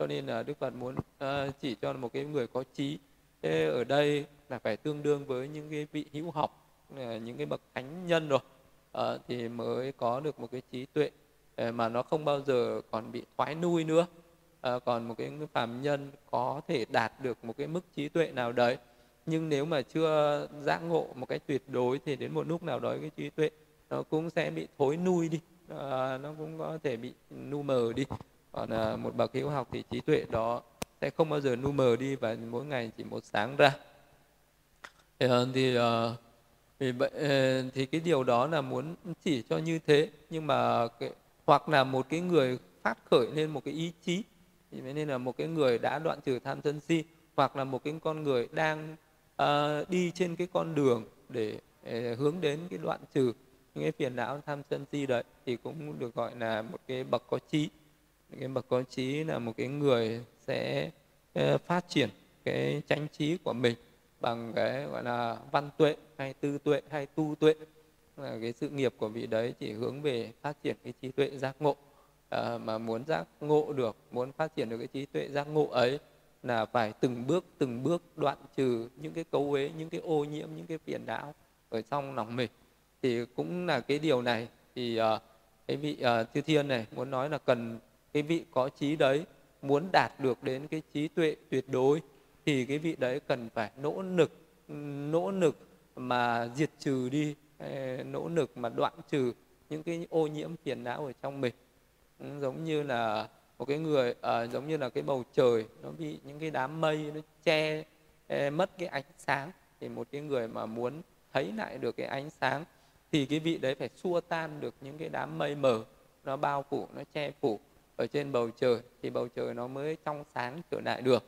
cho nên là đức phật muốn uh, chỉ cho một cái người có trí. Thế ở đây là phải tương đương với những cái vị hữu học ờ, những cái bậc thánh nhân rồi. Uh, thì mới có được một cái trí tuệ mà nó không bao giờ còn bị thoái nuôi nữa. À, còn một cái phàm nhân có thể đạt được một cái mức trí tuệ nào đấy. Nhưng nếu mà chưa giác ngộ một cái tuyệt đối thì đến một lúc nào đó cái trí tuệ nó cũng sẽ bị thối nuôi đi. À, nó cũng có thể bị nu mờ đi còn à, một bậc hiếu học thì trí tuệ đó sẽ không bao giờ nu mờ đi và mỗi ngày chỉ một sáng ra. Thì, thì vì vậy à, thì cái điều đó là muốn chỉ cho như thế nhưng mà cái, hoặc là một cái người phát khởi lên một cái ý chí thì nên là một cái người đã đoạn trừ tham sân si hoặc là một cái con người đang uh, đi trên cái con đường để uh, hướng đến cái đoạn trừ những cái phiền não tham sân si đấy thì cũng được gọi là một cái bậc có trí cái bậc có trí là một cái người sẽ ờ, phát triển cái chánh trí của mình bằng cái gọi là văn tuệ hay tư tuệ hay tu tuệ. Là cái sự nghiệp của vị đấy chỉ hướng về phát triển cái trí tuệ giác ngộ. À, mà muốn giác ngộ được muốn phát triển được cái trí tuệ giác ngộ ấy là phải từng bước từng bước đoạn trừ những cái cấu uế những cái ô nhiễm những cái phiền não ở trong lòng mình. Thì cũng là cái điều này. Thì uh, cái vị uh, chư thiên này muốn nói là cần cái vị có trí đấy muốn đạt được đến cái trí tuệ tuyệt đối thì cái vị đấy cần phải nỗ lực nỗ lực mà diệt trừ đi nỗ lực mà đoạn trừ những cái ô nhiễm phiền não ở trong mình. Ừ, giống như là một cái người à, giống như là cái bầu trời nó bị những cái đám mây nó che mất cái ánh sáng. Thì một cái người mà muốn thấy lại được cái ánh sáng thì cái vị đấy phải xua tan được những cái đám mây mờ nó bao phủ nó che phủ ở trên bầu trời thì bầu trời nó mới trong sáng trở lại được.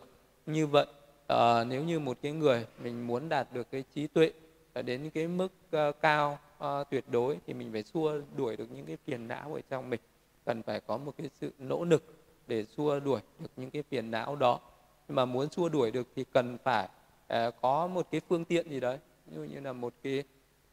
Như vậy à, nếu như một cái người mình muốn đạt được cái trí tuệ ờ, đến cái mức uh, cao uh, tuyệt đối thì mình phải xua đuổi được những cái phiền não ở trong mình. Cần phải có một cái sự nỗ lực để xua đuổi được những cái phiền não đó. Nhưng mà muốn xua đuổi được thì cần phải uh, có một cái phương tiện gì đấy. Như như là một cái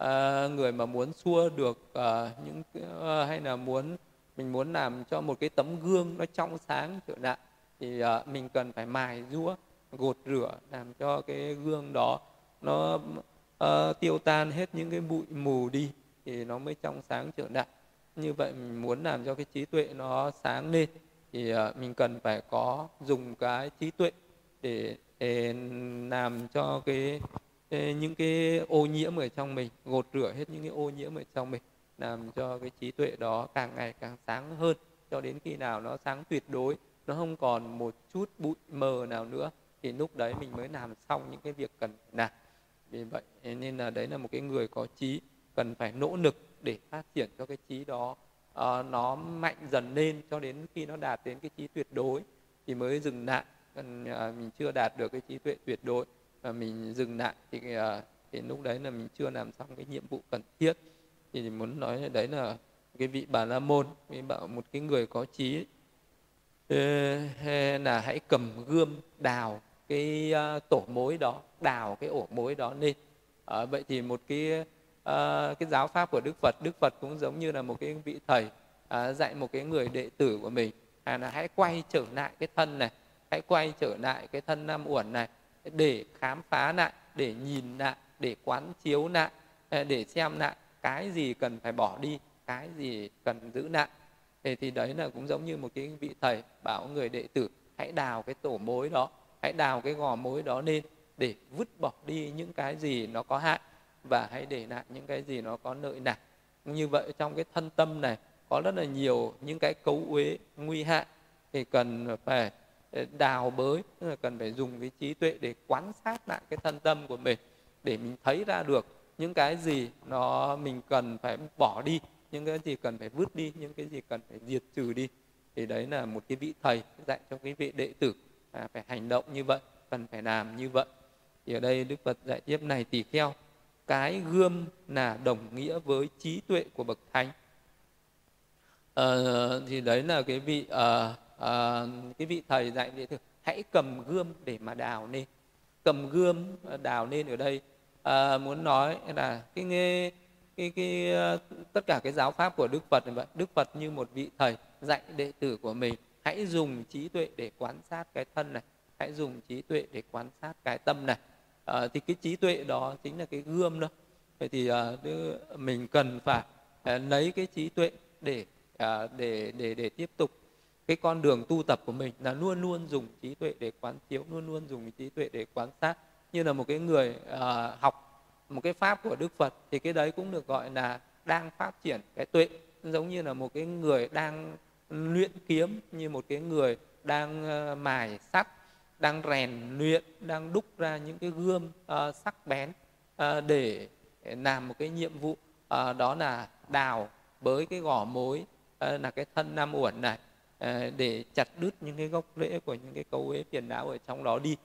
uh, người mà muốn xua được uh, những uh, hay là muốn mình muốn làm cho một cái tấm gương nó trong sáng trở lại thì uh, mình cần phải mài rũa gột rửa làm cho cái gương đó nó uh, tiêu tan hết những cái bụi mù đi thì nó mới trong sáng trở lại như vậy mình muốn làm cho cái trí tuệ nó sáng lên thì uh, mình cần phải có dùng cái trí tuệ để, để làm cho cái, cái những cái ô nhiễm ở trong mình gột rửa hết những cái ô nhiễm ở trong mình làm cho cái trí tuệ đó càng ngày càng sáng hơn cho đến khi nào nó sáng tuyệt đối nó không còn một chút bụi mờ nào nữa thì lúc đấy mình mới làm xong những cái việc cần làm. Vì vậy nên là đấy là một cái người có trí cần phải nỗ lực để phát triển cho cái trí đó uh, nó mạnh dần lên cho đến khi nó đạt đến cái trí tuyệt đối thì mới dừng lại. Còn uh, mình chưa đạt được cái trí tuệ tuyệt đối và mình dừng lại thì uh, thì lúc đấy là mình chưa làm xong cái nhiệm vụ cần thiết thì muốn nói đấy là cái vị bà la môn bảo một cái người có trí là ờ, hãy cầm gươm đào cái à, tổ mối đó đào cái ổ mối đó lên. À, vậy thì một cái à, cái giáo pháp của đức phật đức phật cũng giống như là một cái vị thầy à, dạy một cái người đệ tử của mình. À, là hãy quay trở lại cái thân này hãy quay trở lại cái thân nam uẩn này để khám phá lại để nhìn lại để quán chiếu lại à, để xem lại cái gì cần phải bỏ đi cái gì cần giữ lại. Thì, thì đấy là cũng giống như một cái vị thầy bảo người đệ tử hãy đào cái tổ mối đó hãy đào cái gò mối đó lên để vứt bỏ đi những cái gì nó có hại và hãy để lại những cái gì nó có lợi lạc như vậy trong cái thân tâm này có rất là nhiều những cái cấu uế nguy hại thì cần phải ờ, đào bới tức là cần phải dùng cái trí tuệ để quan sát lại cái thân tâm của mình để mình thấy ra được những cái gì nó mình cần phải bỏ đi những cái gì cần phải vứt đi những cái gì cần phải diệt trừ đi thì đấy là một cái vị thầy dạy cho cái vị đệ tử à, phải hành động như vậy cần phải làm như vậy. Thì ở đây đức phật dạy tiếp này tỳ kheo cái gươm là đồng nghĩa với trí tuệ của bậc thánh. À, thì đấy là cái vị à, à, cái vị thầy dạy đệ tử hãy cầm gươm để mà đào nên. Cầm gươm đào nên ở đây à, muốn nói là cái nghe cái, cái, ờ, tất cả cái giáo pháp của đức phật vậy đức phật như một vị thầy dạy đệ tử của mình hãy dùng trí tuệ để quan sát cái thân này hãy dùng trí tuệ để quan sát cái tâm này. À, thì cái trí tuệ đó chính là cái gươm đó. Vậy thì à, mình cần phải lấy cái trí tuệ để để để để tiếp tục. Cái con đường tu tập của mình là luôn luôn dùng trí tuệ để quán chiếu luôn luôn dùng trí tuệ để quan sát như là một cái người uh, học một cái pháp của đức phật thì cái đấy cũng được gọi là đang phát triển cái tuệ. Giống như là một cái người đang luyện kiếm như một cái người đang uh, mài sắt đang rèn luyện đang đúc ra những cái gươm uh, sắc bén uh, để làm một cái nhiệm vụ uh, đó là đào bới cái gò mối uh, là cái thân nam uẩn này uh, để chặt đứt những cái gốc rễ của những cái cấu uế phiền não ở trong đó đi.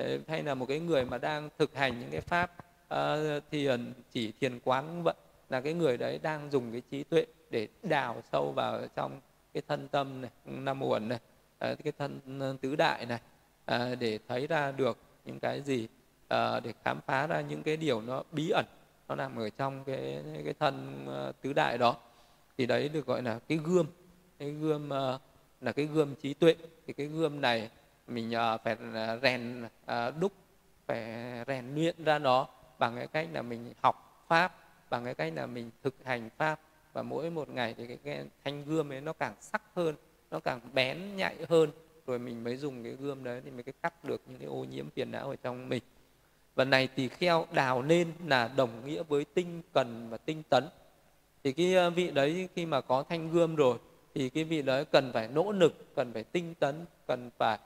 Ờ, hay là một cái người mà đang thực hành những cái pháp ờ, uh, thiền chỉ thiền quán vậy là cái người đấy đang dùng cái trí tuệ để đào sâu vào trong cái thân tâm này năm uẩn này uh, cái thân tứ đại này uh, để thấy ra được những cái gì uh, để khám phá ra những cái điều nó bí ẩn nó nằm ở trong cái cái thân uh, tứ đại đó. Thì đấy được gọi là cái gươm cái gươm uh, là cái gươm trí tuệ. Thì cái gươm này mình ờ, phải ờ, rèn ờ, đúc phải rèn luyện ra nó bằng cái cách là mình học pháp bằng cái cách là mình thực hành pháp. Và mỗi một ngày thì cái, cái thanh gươm ấy nó càng sắc hơn nó càng bén nhạy hơn. Rồi mình mới dùng cái gươm đấy thì mới cái cắt được những cái ô nhiễm phiền não ở trong mình. Và này tỳ kheo đào lên là đồng nghĩa với tinh cần và tinh tấn. Thì cái vị đấy khi mà có thanh gươm rồi thì cái vị đấy cần phải nỗ lực cần phải tinh tấn cần phải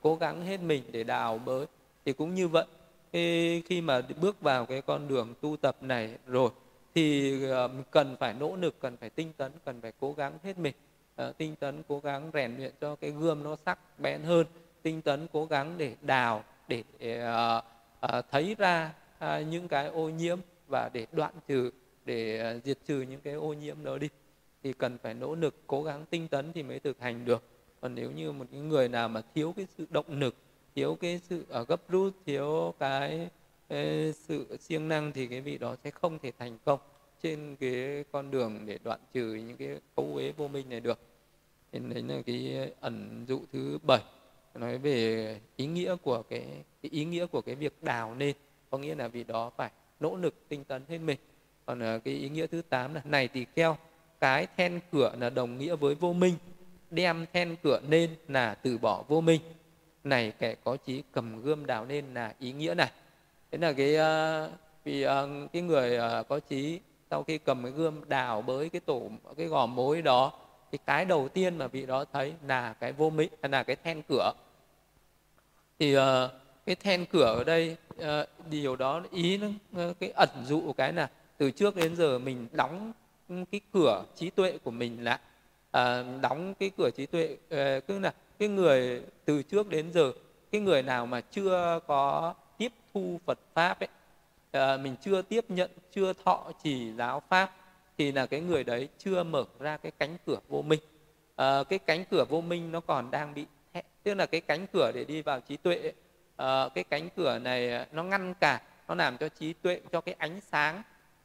cố gắng hết mình để đào bới. Thì cũng như vậy khi, khi mà bước vào cái con đường tu tập này rồi thì ờ, cần phải nỗ lực cần phải tinh tấn cần phải cố gắng hết mình. Ờ, tinh tấn cố gắng rèn luyện cho cái gươm nó sắc bén hơn tinh tấn cố gắng để đào để ờ, thấy ra những cái ô nhiễm và để đoạn trừ để diệt trừ những cái ô nhiễm đó đi. Thì cần phải nỗ lực cố gắng tinh tấn thì mới thực hành được còn nếu như một cái người nào mà thiếu cái sự động lực thiếu cái sự ở gấp rút thiếu cái sự siêng năng thì cái vị đó sẽ không thể thành công trên cái con đường để đoạn trừ những cái cấu uế vô minh này được. Nên đấy là cái ẩn dụ thứ bảy nói về ý nghĩa của cái, cái ý nghĩa của cái việc đào nên. Có nghĩa là vì đó phải nỗ lực tinh tấn hết mình. Còn à, cái ý nghĩa thứ tám là này tỳ kheo cái then cửa là đồng nghĩa với vô minh đem then cửa nên là từ bỏ vô minh. Này kẻ có trí cầm gươm đào nên là ý nghĩa này. Thế là cái uh, vì uh, cái người uh, có trí sau khi cầm cái gươm đào bới cái tổ cái gò mối đó thì cái đầu tiên mà vị đó thấy là cái vô minh là cái then cửa. Thì uh, cái then cửa ở đây uh, điều đó ý nó uh, cái ẩn dụ cái là từ trước đến giờ mình đóng cái cửa trí tuệ của mình lại à, đóng cái cửa trí tuệ uh, cứ là cái người từ trước đến giờ cái người nào mà chưa có tiếp thu Phật pháp ấy à, mình chưa tiếp nhận chưa thọ trì giáo pháp thì là cái người đấy chưa mở ra cái cánh cửa vô minh. À, cái cánh cửa vô minh nó còn đang bị tức là cái cánh cửa để đi vào trí tuệ à, cái cánh cửa này nó ngăn cản nó làm cho trí tuệ cho cái ánh sáng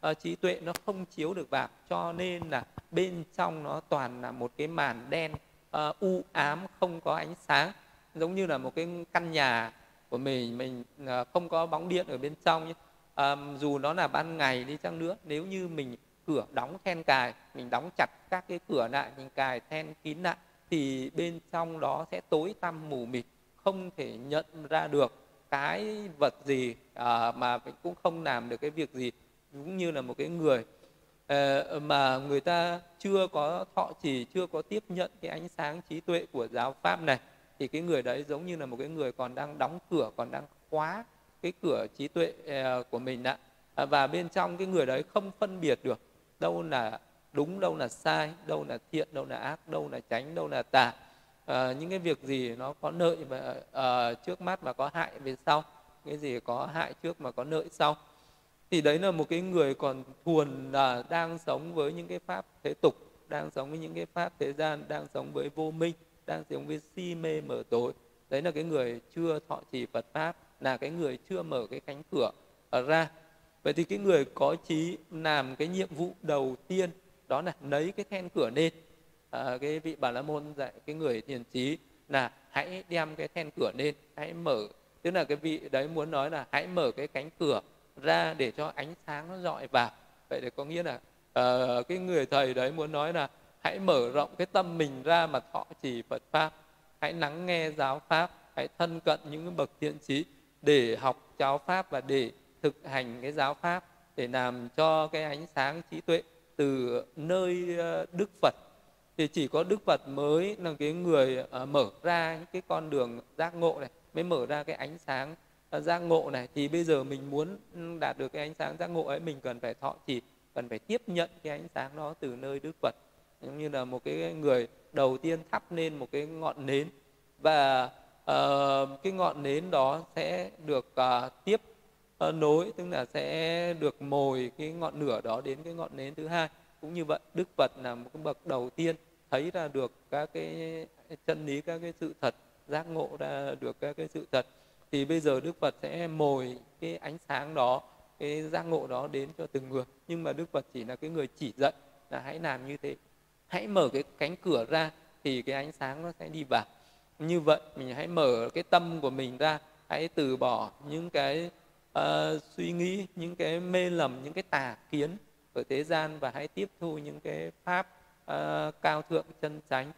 uh, trí tuệ nó không chiếu được vào. Cho nên là bên trong nó toàn là một cái màn đen uh, u ám không có ánh sáng. Giống như là một cái căn nhà của mình mình uh, không có bóng điện ở bên trong uh, dù nó là ban ngày đi chăng nữa nếu như mình cửa đóng then cài mình đóng chặt các cái cửa lại mình cài then kín lại thì bên trong đó sẽ tối tăm mù mịt không thể nhận ra được cái vật gì à, mà cũng không làm được cái việc gì. Cũng như là một cái người Ờ, mà người ta chưa có thọ trì chưa có tiếp nhận cái ánh sáng trí tuệ của giáo pháp này. Thì cái người đấy giống như là một cái người còn đang đóng cửa còn đang khóa cái cửa trí tuệ ờ, của mình ạ. Ờ, và bên trong cái người đấy không phân biệt được đâu là đúng đâu là sai đâu là thiện đâu là ác đâu là tránh đâu là tà. À, những cái việc gì nó có lợi mà à, trước mắt mà có hại về sau. Cái gì có hại trước mà có lợi sau thì đấy là một cái người còn thuần là đang sống với những cái pháp thế tục đang sống với những cái pháp thế gian đang sống với vô minh đang sống với si mê mở tối. Đấy là cái người chưa thọ trì phật pháp là cái người chưa mở cái cánh cửa ra. Vậy thì cái người có trí làm cái nhiệm vụ đầu tiên đó là lấy cái then cửa lên. À, cái vị bà la môn dạy cái người thiền trí là hãy đem cái then cửa lên hãy mở. Tức là cái vị đấy muốn nói là hãy mở cái cánh cửa ra để cho ánh sáng nó dọi vào. Vậy thì có nghĩa là uh, cái người thầy đấy muốn nói là hãy mở rộng cái tâm mình ra mà thọ trì Phật pháp. Hãy lắng nghe giáo pháp hãy thân cận những bậc thiện trí để học giáo pháp và để thực hành cái giáo pháp để làm cho cái ánh sáng trí tuệ từ nơi ờ, Đức Phật. Thì chỉ có Đức Phật mới là cái người ờ, mở ra những cái con đường giác ngộ này mới mở ra cái ánh sáng Ờ, giác ngộ này thì bây giờ mình muốn ừ, đạt được cái ánh sáng giác ngộ ấy mình cần phải thọ trì cần phải tiếp nhận cái ánh sáng đó từ nơi Đức Phật. Giống như là một cái người đầu tiên thắp lên một cái ngọn nến và uh, cái ngọn nến đó sẽ được uh, tiếp uh, nối tức là sẽ được mồi cái ngọn lửa đó đến cái ngọn nến thứ hai. Cũng như vậy đức phật là một cái bậc đầu tiên thấy ra được các cái chân lý các cái sự thật giác ngộ ra được các cái sự thật thì bây giờ đức phật sẽ mồi cái ánh sáng đó cái giác ngộ đó đến cho từng người. Nhưng mà đức phật chỉ là cái người chỉ dẫn, là hãy làm như thế. Hãy mở cái cánh cửa ra thì cái ánh sáng nó sẽ đi vào. Như vậy mình hãy mở cái tâm của mình ra hãy từ bỏ những cái uh, suy nghĩ những cái mê lầm những cái tà kiến ở thế gian và hãy tiếp thu những cái pháp uh, cao thượng chân chánh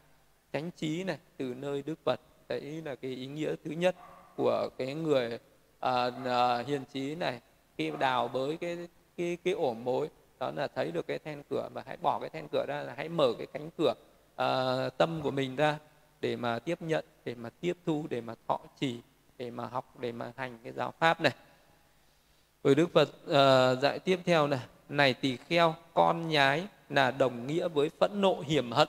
chánh trí này từ nơi đức phật. Đấy là cái ý nghĩa thứ nhất của cái người uh, uh, hiền trí này khi đào bới cái cái cái ổ mối đó là thấy được cái then cửa và hãy bỏ cái then cửa ra là hãy mở cái cánh cửa uh, tâm của mình ra để mà tiếp nhận để mà tiếp thu để mà thọ trì để mà học để mà hành cái giáo pháp này. Rồi đức phật uh, dạy tiếp theo này này tỳ kheo con nhái là đồng nghĩa với phẫn nộ hiểm hận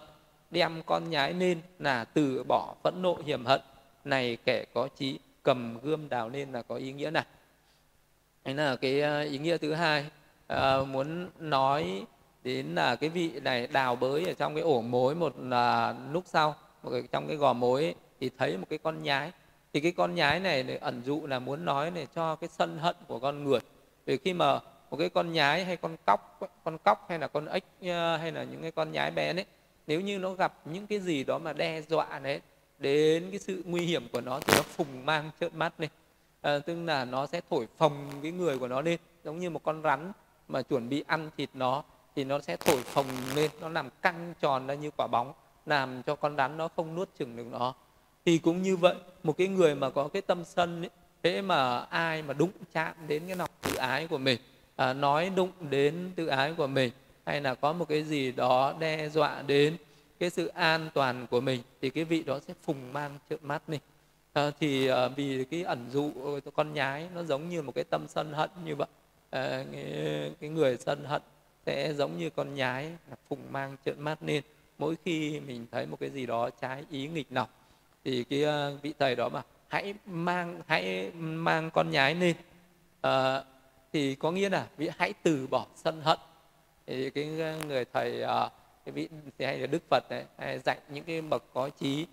đem con nhái lên là từ bỏ phẫn nộ hiểm hận. Này kẻ có trí cầm gươm đào lên là có ý nghĩa này. Đấy là cái ờ, ý nghĩa thứ hai. À, muốn nói đến là cái vị này đào bới ở trong cái ổ mối một là lúc sau một cái, trong cái gò mối ấy, thì thấy một cái con nhái. Thì cái con nhái này ẩn dụ là muốn nói để cho cái sân hận của con người. Vì khi mà một cái con nhái hay con cóc con cóc hay là con ếch ờ, hay là những cái con nhái bé đấy nếu như nó gặp những cái gì đó mà đe dọa đấy đến cái sự nguy hiểm của nó thì nó phùng mang trợn mắt lên. À, tức là nó sẽ thổi phồng cái người của nó lên giống như một con rắn mà chuẩn bị ăn thịt nó thì nó sẽ thổi phồng lên nó làm căng tròn ra như quả bóng làm cho con rắn nó không nuốt chừng được nó. Thì cũng như vậy một cái người mà có cái tâm sân ấy, thế mà ai mà đụng chạm đến cái lòng tự ái của mình à, nói đụng đến tự ái của mình hay là có một cái gì đó đe dọa đến cái sự an toàn của mình thì cái vị đó sẽ phùng mang trợn mắt này à, ờ, thì à, vì cái ẩn dụ con nhái nó giống như một cái tâm sân hận như vậy. À, cái, cái người sân hận sẽ giống như con nhái là phùng mang trợn mắt lên. Mỗi khi mình thấy một cái gì đó trái ý nghịch lòng thì cái uh, vị thầy đó mà hãy mang hãy mang con nhái lên. À, thì có nghĩa là vị hãy từ bỏ sân hận. Thì cái người thầy uh, cái vị thì hay là đức phật này hay dạy những cái bậc có trí.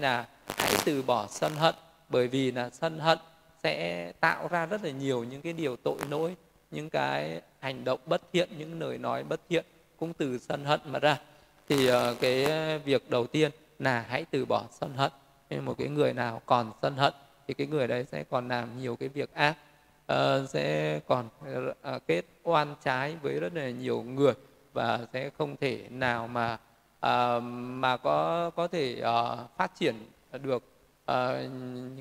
Là hãy từ bỏ sân hận bởi vì là sân hận sẽ tạo ra rất là nhiều những cái điều tội lỗi những cái hành động bất thiện những lời nói bất thiện cũng từ sân hận mà ra. Thì ờ, cái việc đầu tiên là hãy từ bỏ sân hận. Nên một cái người nào còn sân hận thì cái người đấy sẽ còn làm nhiều cái việc ác uh, sẽ còn uh, kết oan trái với rất là nhiều người và sẽ không thể nào mà uh, mà có có thể uh, phát triển được uh,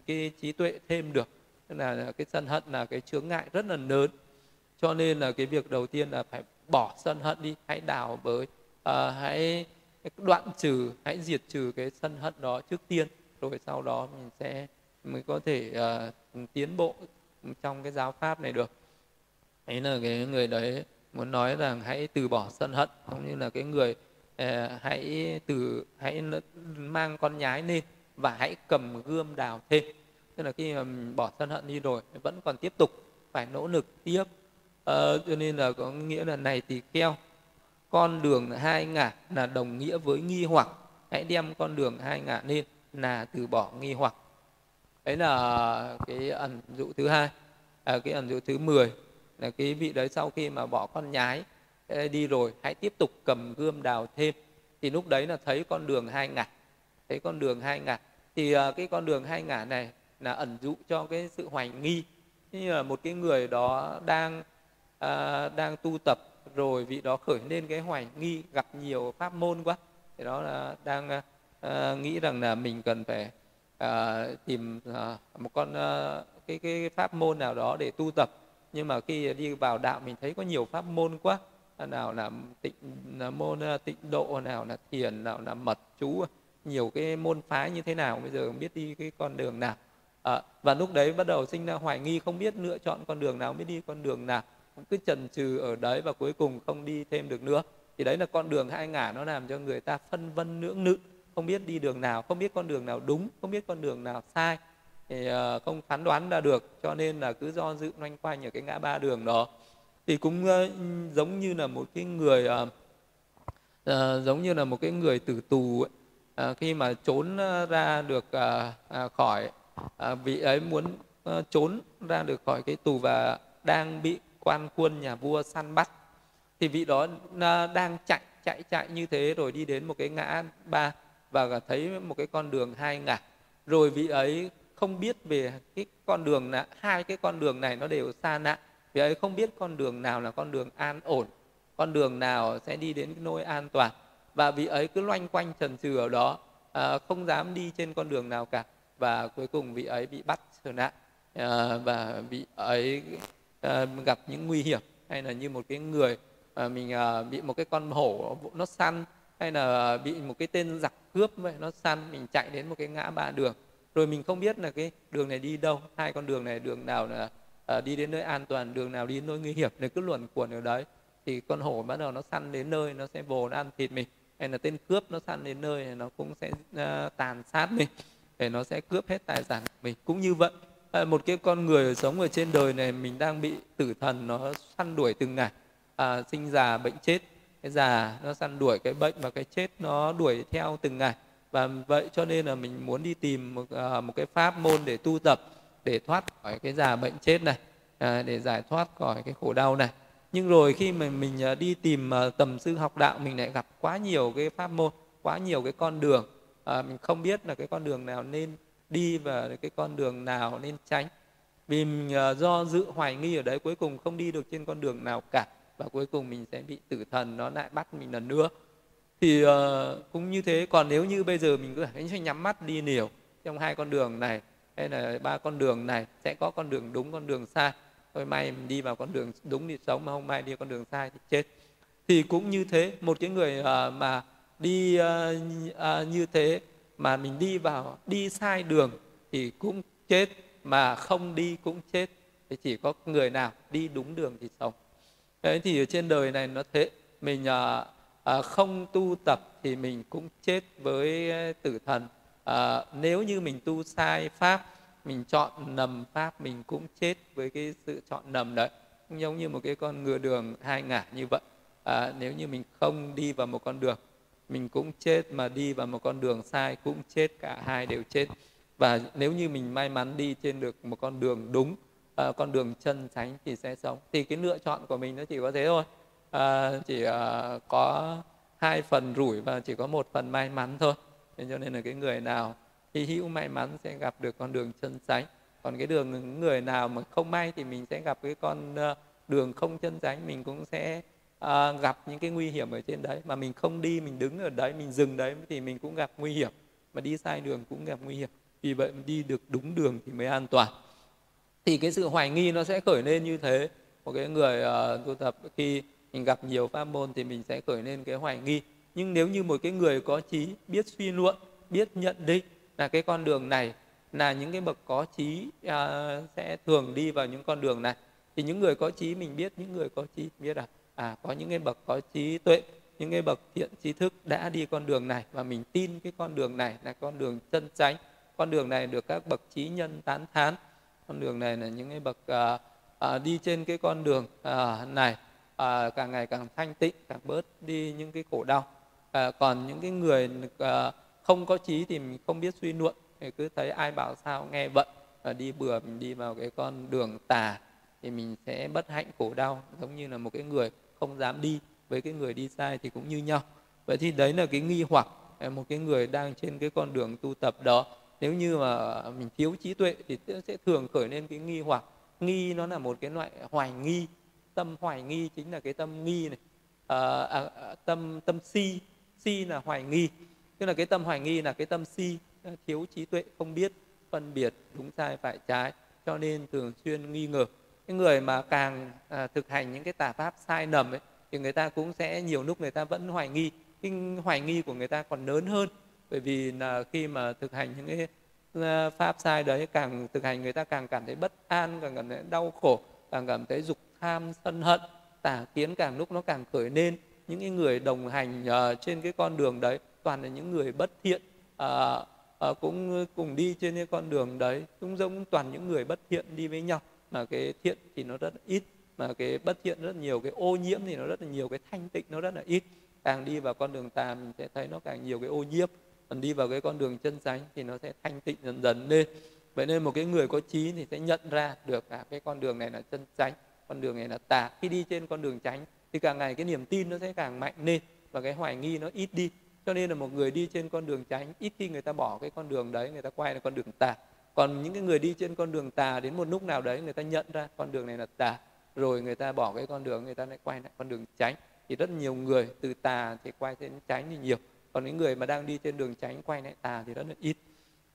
cái trí tuệ thêm được. Tức là cái sân hận là cái chướng ngại rất là lớn. Cho nên là cái việc đầu tiên là phải bỏ sân hận đi hãy đào bới uh, hãy đoạn trừ hãy diệt trừ cái sân hận đó trước tiên. Rồi sau đó mình sẽ mới có thể uh, tiến bộ trong cái giáo pháp này được. Ấy là cái người đấy muốn nói rằng hãy từ bỏ sân hận cũng như là cái người ờ, hãy từ hãy mang con nhái lên và hãy cầm gươm đào thêm. Tức là khi mà bỏ sân hận đi rồi vẫn còn tiếp tục phải nỗ lực tiếp. Ờ, cho nên là có nghĩa là này thì keo con đường hai ngả là đồng nghĩa với nghi hoặc. Hãy đem con đường hai ngả lên là từ bỏ nghi hoặc. Đấy là cái ẩn dụ thứ hai à, cái ẩn dụ thứ 10 là cái vị đấy sau khi mà bỏ con nhái đi rồi hãy tiếp tục cầm gươm đào thêm. Thì lúc đấy là thấy con đường hai ngả thấy con đường hai ngả. Thì uh, cái con đường hai ngả này là ẩn dụ cho cái sự hoài nghi. Như là một cái người đó đang uh, đang tu tập rồi vị đó khởi lên cái hoài nghi gặp nhiều pháp môn quá. Thì đó là đang uh, nghĩ rằng là mình cần phải uh, tìm uh, một con uh, cái cái pháp môn nào đó để tu tập nhưng mà khi đi vào đạo mình thấy có nhiều pháp môn quá. Nào là tịnh là môn ờ, tịnh độ nào là thiền nào là mật chú nhiều cái môn phái như thế nào bây giờ không biết đi cái con đường nào. À, và lúc đấy bắt đầu sinh ra hoài nghi không biết lựa chọn con đường nào biết đi con đường nào. Cũng cứ chần chừ ở đấy và cuối cùng không đi thêm được nữa. Thì đấy là con đường hai ngả nó làm cho người ta phân vân lưỡng nữ không biết đi đường nào không biết con đường nào đúng không biết con đường nào sai thì ờ, không phán đoán ra được, cho nên là cứ do dự loanh quanh ở cái ngã ba đường đó thì cũng ờ, giống như là một cái người ờ, giống như là một cái người tử tù ấy. Khi mà trốn ra được à, khỏi vị ấy muốn trốn ra được khỏi cái tù và đang bị quan quân nhà vua săn bắt, thì vị đó đang chạy chạy chạy như thế rồi đi đến một cái ngã ba và thấy một cái con đường hai ngả rồi vị ấy không biết về cái con đường là hai cái con đường này nó đều xa nạn vì ấy không biết con đường nào là con đường an ổn con đường nào sẽ đi đến cái nơi an toàn. Và vị ấy cứ loanh quanh trần trừ ở đó à, không dám đi trên con đường nào cả. Và cuối cùng vị ấy bị bắt trở nạn à, và vị ấy à, gặp những nguy hiểm. Hay là như một cái người à, mình à, bị một cái con hổ nó săn hay là bị một cái tên giặc cướp vậy nó săn mình chạy đến một cái ngã ba đường rồi mình không biết là cái đường này đi đâu hai con đường này đường nào là à, đi đến nơi an toàn đường nào đi đến nơi nguy hiểm này cứ luẩn quẩn ở đấy. Thì con hổ bắt đầu nó săn đến nơi nó sẽ vồ nó ăn thịt mình. Hay là tên cướp nó săn đến nơi nó cũng sẽ uh, tàn sát mình để nó sẽ cướp hết tài sản của mình. Cũng như vậy à, một cái con người sống ở trên đời này mình đang bị tử thần nó săn đuổi từng ngày. À, sinh già bệnh chết cái già nó săn đuổi cái bệnh và cái chết nó đuổi theo từng ngày và vậy cho nên là mình muốn đi tìm một, uh, một cái pháp môn để tu tập để thoát khỏi cái già bệnh chết này à, để giải thoát khỏi cái khổ đau này. Nhưng rồi khi mà mình uh, đi tìm uh, tầm sư học đạo mình lại gặp quá nhiều cái pháp môn quá nhiều cái con đường. À, mình không biết là cái con đường nào nên đi và cái con đường nào nên tránh. Vì mình uh, do dự hoài nghi ở đấy cuối cùng không đi được trên con đường nào cả. Và cuối cùng mình sẽ bị tử thần nó lại bắt mình lần nữa thì uh, cũng như thế. Còn nếu như bây giờ mình cứ hãy nhắm mắt đi nhiều trong hai con đường này hay là ba con đường này sẽ có con đường đúng con đường sai. Thôi may mình đi vào con đường đúng thì sống mà không may đi con đường sai thì chết. Thì cũng như thế một cái người uh, mà đi uh, uh, như thế mà mình đi vào đi sai đường thì cũng chết mà không đi cũng chết. Thì chỉ có người nào đi đúng đường thì sống. Đấy thì ở trên đời này nó thế. Mình à, không tu tập thì mình cũng chết với tử thần. À, nếu như mình tu sai pháp mình chọn nầm pháp mình cũng chết với cái sự chọn nầm đấy. Giống như một cái con ngựa đường hai ngả như vậy. À, nếu như mình không đi vào một con đường mình cũng chết mà đi vào một con đường sai cũng chết cả hai đều chết. Và nếu như mình may mắn đi trên được một con đường đúng à, con đường chân chánh thì sẽ sống. Thì cái lựa chọn của mình nó chỉ có thế thôi à, chỉ à, có hai phần rủi và chỉ có một phần may mắn thôi. Nên cho nên là cái người nào hy hữu may mắn sẽ gặp được con đường chân chánh còn cái đường người nào mà không may thì mình sẽ gặp cái con ờ, đường không chân chánh mình cũng sẽ à, gặp những cái nguy hiểm ở trên đấy. Mà mình không đi mình đứng ở đấy mình dừng đấy thì mình cũng gặp nguy hiểm. Mà đi sai đường cũng gặp nguy hiểm. Vì vậy đi được đúng đường thì mới an toàn. Thì cái sự hoài nghi nó sẽ khởi lên như thế. Một cái người uh, tu tập khi mình gặp nhiều pháp môn thì mình sẽ khởi lên cái hoài nghi. Nhưng nếu như một cái người có trí biết suy luận biết nhận định là cái con đường này là những cái bậc có trí uh, sẽ thường đi vào những con đường này thì những người có trí mình biết những người có trí biết là à có những cái bậc có trí tuệ những cái bậc thiện trí thức đã đi con đường này và mình tin cái con đường này là con đường chân chánh. Con đường này được các bậc trí nhân tán thán. Con đường này là những cái bậc uh, uh, đi trên cái con đường uh, này à, càng ngày càng thanh tịnh càng bớt đi những cái khổ đau. À, còn những cái người à, không có trí thì mình không biết suy luận thì cứ thấy ai bảo sao nghe vận và đi bừa mình đi vào cái con đường tà thì mình sẽ bất hạnh khổ đau giống như là một cái người không dám đi với cái người đi sai thì cũng như nhau. Vậy thì đấy là cái nghi hoặc à, một cái người đang trên cái con đường tu tập đó. Nếu như mà mình thiếu trí tuệ thì sẽ thường khởi lên cái nghi hoặc. Nghi nó là một cái loại hoài nghi tâm hoài nghi chính là cái tâm nghi này. Ờ, à, à, tâm tâm si si là hoài nghi. Tức là cái tâm hoài nghi là cái tâm si ờ, thiếu trí tuệ không biết phân biệt đúng sai phải trái. Cho nên thường xuyên nghi ngờ. Cái người mà càng à, thực hành những cái tà pháp sai lầm ấy thì người ta cũng sẽ nhiều lúc người ta vẫn hoài nghi. Cái hoài nghi của người ta còn lớn hơn. Bởi vì là khi mà thực hành những cái ờ, pháp sai đấy càng thực hành người ta càng cảm thấy bất an càng cảm thấy đau khổ càng cảm thấy dục tham sân hận tà kiến càng lúc nó càng khởi lên những cái người đồng hành uh, trên cái con đường đấy toàn là những người bất thiện uh, uh, cũng cùng đi trên cái con đường đấy cũng giống toàn những người bất thiện đi với nhau. Mà cái thiện thì nó rất ít mà cái bất thiện rất nhiều cái ô nhiễm thì nó rất là nhiều cái thanh tịnh nó rất là ít. Càng đi vào con đường tà mình sẽ thấy nó càng nhiều cái ô nhiễm còn đi vào cái con đường chân chánh thì nó sẽ thanh tịnh dần dần lên. Vậy nên một cái người có trí thì sẽ nhận ra được cả cái con đường này là chân chánh con đường này là tà. Khi đi trên con đường tránh, thì càng ngày cái niềm tin nó sẽ càng mạnh lên và cái hoài nghi nó ít đi. Cho nên là một người đi trên con đường tránh, ít khi người ta bỏ cái con đường đấy, người ta quay lại con đường tà. Còn những cái người đi trên con đường tà đến một lúc nào đấy, người ta nhận ra con đường này là tà, rồi người ta bỏ cái con đường, người ta lại quay lại con đường tránh. Thì rất nhiều người từ tà thì quay đến tránh thì nhiều. Còn những người mà đang đi trên đường tránh quay lại tà thì rất là ít.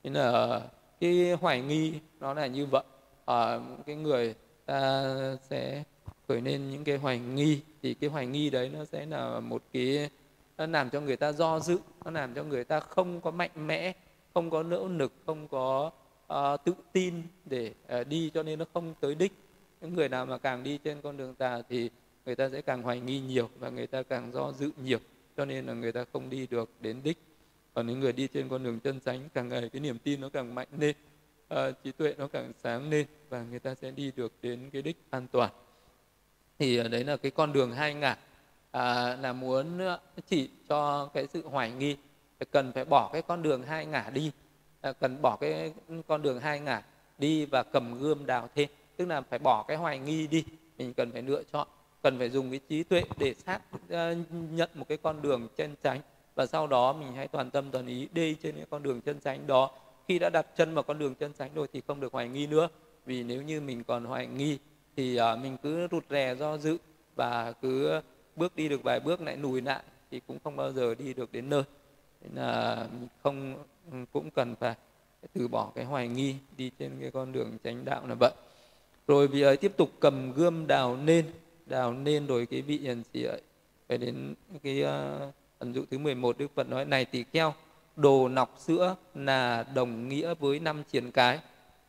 Nên là cái hoài nghi nó là như vậy. Ở cái người ta sẽ khởi lên những cái hoài nghi thì cái hoài nghi đấy nó sẽ là một cái nó làm cho người ta do dự nó làm cho người ta không có mạnh mẽ không có nỗ lực không có uh, tự tin để uh, đi cho nên nó không tới đích. Những người nào mà càng đi trên con đường tà thì người ta sẽ càng hoài nghi nhiều và người ta càng do dự nhiều cho nên là người ta không đi được đến đích. Còn những người đi trên con đường chân chánh càng ngày cái niềm tin nó càng mạnh lên uh, trí tuệ nó càng sáng lên và người ta sẽ đi được đến cái đích an toàn. Thì ờ, đấy là cái con đường hai ngả. À, là muốn ờ, chỉ cho cái sự hoài nghi cần phải bỏ cái con đường hai ngả đi. À, cần bỏ cái con đường hai ngả đi và cầm gươm đào thêm. Tức là phải bỏ cái hoài nghi đi mình cần phải lựa chọn. Cần phải dùng cái trí tuệ để xác uh, nhận một cái con đường chân tránh và sau đó mình hãy toàn tâm toàn ý đi trên cái con đường chân tránh đó khi đã đặt chân vào con đường chân chánh rồi thì không được hoài nghi nữa. Vì nếu như mình còn hoài nghi thì uh, mình cứ rụt rè do dự và cứ bước đi được vài bước lại lùi lại thì cũng không bao giờ đi được đến nơi. Nên là mình không cũng cần phải từ bỏ cái hoài nghi đi trên cái con đường chánh đạo là vậy. Rồi vì ấy tiếp tục cầm gươm đào nên đào nên rồi cái vị hiền sĩ ấy. Phải đến cái uh, ẩn dụ thứ 11 Đức Phật nói này tỳ kheo đồ nọc sữa là đồng nghĩa với năm triển cái.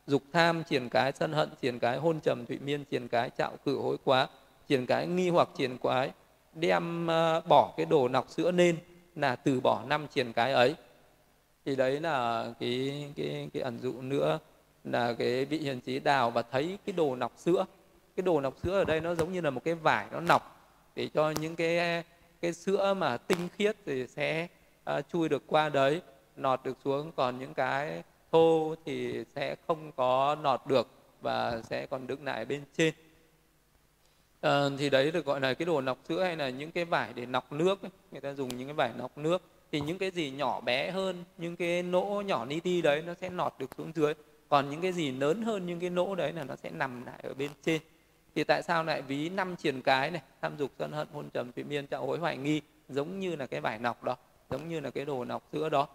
Dục tham triển cái, sân hận triển cái, hôn trầm thụy miên triển cái, trạo cử hối quá, triển cái nghi hoặc triển quái. Đem ờ, bỏ cái đồ nọc sữa nên là từ bỏ năm triển cái ấy. Thì đấy là cái cái cái ẩn dụ nữa là cái vị hiền trí đào và thấy cái đồ nọc sữa. Cái đồ nọc sữa ở đây nó giống như là một cái vải nó nọc để cho những cái cái sữa mà tinh khiết thì sẽ uh, chui được qua đấy nọt được xuống. Còn những cái thô thì sẽ không có nọt được và sẽ còn đứng lại bên trên. À, thì đấy được gọi là cái đồ nọc sữa hay là những cái vải để nọc nước ấy. người ta dùng những cái vải nọc nước. Thì những cái gì nhỏ bé hơn những cái nỗ nhỏ ni ti đấy nó sẽ nọt được xuống dưới. Còn những cái gì lớn hơn những cái nỗ đấy là nó sẽ nằm lại ở bên trên. Thì tại sao lại ví năm triền cái này? Tham dục sân hận hôn trầm thụy miên trạo hối hoài nghi giống như là cái vải nọc đó giống như là cái đồ nọc sữa đó.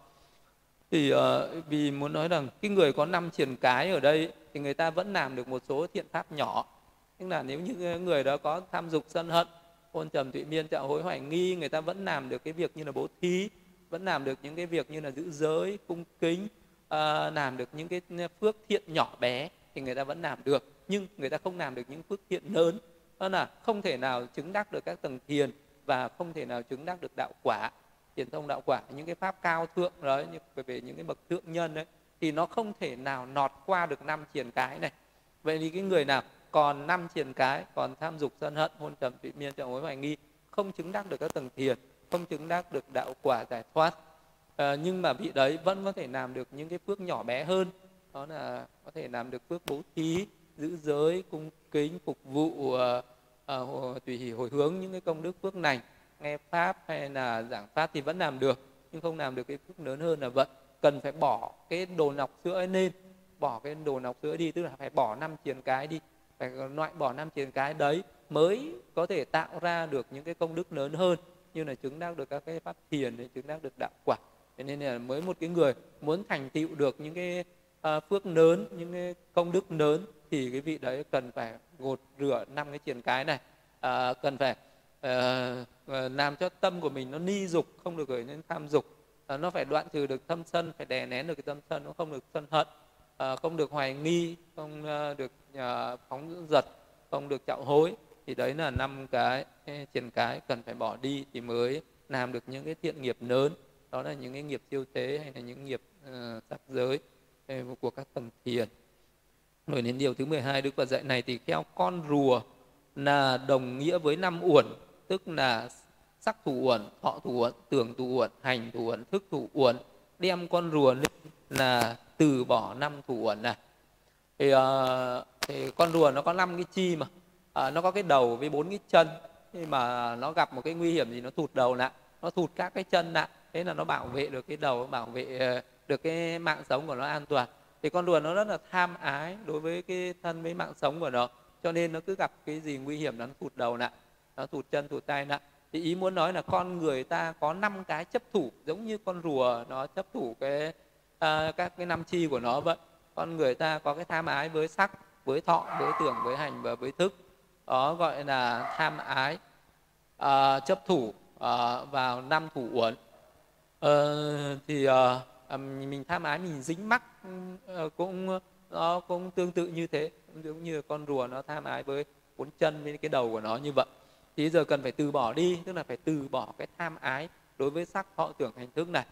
Thì uh, vì muốn nói rằng cái người có năm triển cái ở đây thì người ta vẫn làm được một số thiện pháp nhỏ. Tức là nếu như người đó có tham dục sân hận hôn trầm thụy miên trợ hối hoài nghi người ta vẫn làm được cái việc như là bố thí vẫn làm được những cái việc như là giữ giới cung kính uh, làm được những cái phước thiện nhỏ bé thì người ta vẫn làm được. Nhưng người ta không làm được những phước thiện lớn. Đó là không thể nào chứng đắc được các tầng thiền và không thể nào chứng đắc được đạo quả thiền thông đạo quả những cái pháp cao thượng đấy như về những cái bậc thượng nhân đấy thì nó không thể nào nọt qua được năm triền cái này. Vậy thì cái người nào còn năm triền cái còn tham dục sân hận hôn trầm tụy miên trọng mối hoài nghi không chứng đắc được các tầng thiền không chứng đắc được đạo quả giải thoát à, nhưng mà vị đấy vẫn có thể làm được những cái phước nhỏ bé hơn. Đó là có thể làm được phước bố thí giữ giới cung kính phục vụ uh, uh, tùy hỷ hồi hướng những cái công đức phước này nghe pháp hay là giảng pháp thì vẫn làm được nhưng không làm được cái phước lớn hơn là vận cần phải bỏ cái đồ nọc sữa ấy lên bỏ cái đồ nọc sữa đi tức là phải bỏ năm triền cái đi phải loại bỏ năm triền cái đấy mới có thể tạo ra được những cái công đức lớn hơn. Như là chứng đắc được các cái pháp thiền để chứng đắc được đạo quả. Thế nên là mới một cái người muốn thành tựu được những cái uh, phước lớn những cái công đức lớn thì cái vị đấy cần phải gột rửa năm cái triển cái này. Uh, cần phải uh, làm cho tâm của mình nó ni dục không được gửi đến tham dục. Uh, nó phải đoạn trừ được tâm sân phải đè nén được cái tâm sân nó không được sân hận. Uh, không được hoài nghi không uh, được uh, phóng giật không được chạo hối. Thì đấy là năm cái triển cái cần phải bỏ đi thì mới làm được những cái thiện nghiệp lớn. Đó là những cái nghiệp siêu tế hay là những nghiệp uh, sắc giới của các tầng thiền. Rồi đến điều thứ 12 Đức Phật dạy này thì theo con rùa là đồng nghĩa với năm uẩn tức là sắc thủ uẩn, thọ thủ uẩn, tưởng thủ uẩn, hành thủ uẩn, thức thủ uẩn đem con rùa lên là từ bỏ năm thủ uẩn này. Thì, uh, thì con rùa nó có năm cái chi mà. Uh, nó có cái đầu với bốn cái chân. Nhưng mà nó gặp một cái nguy hiểm gì nó thụt đầu lại nó thụt các cái chân lại thế là nó bảo vệ được cái đầu bảo vệ ờ, được cái mạng sống của nó an toàn. Thì con rùa nó rất là tham ái đối với cái thân với mạng sống của nó. Cho nên nó cứ gặp cái gì nguy hiểm nó thụt đầu lại nó thụt chân thụt tay nặng. Thì ý muốn nói là con người ta có năm cái chấp thủ giống như con rùa nó chấp thủ cái à, các cái năm chi của nó vậy. Con người ta có cái tham ái với sắc với thọ với tưởng với hành và với thức. Đó gọi là tham ái à, chấp thủ à, vào năm thủ uẩn. À, thì à, mình tham ái mình dính mắc ờ, cũng nó cũng tương tự như thế. Giống như con rùa nó tham ái với bốn chân với cái đầu của nó như vậy thì giờ cần phải từ bỏ đi, tức là phải từ bỏ cái tham ái đối với sắc, thọ, tưởng, hành thức này.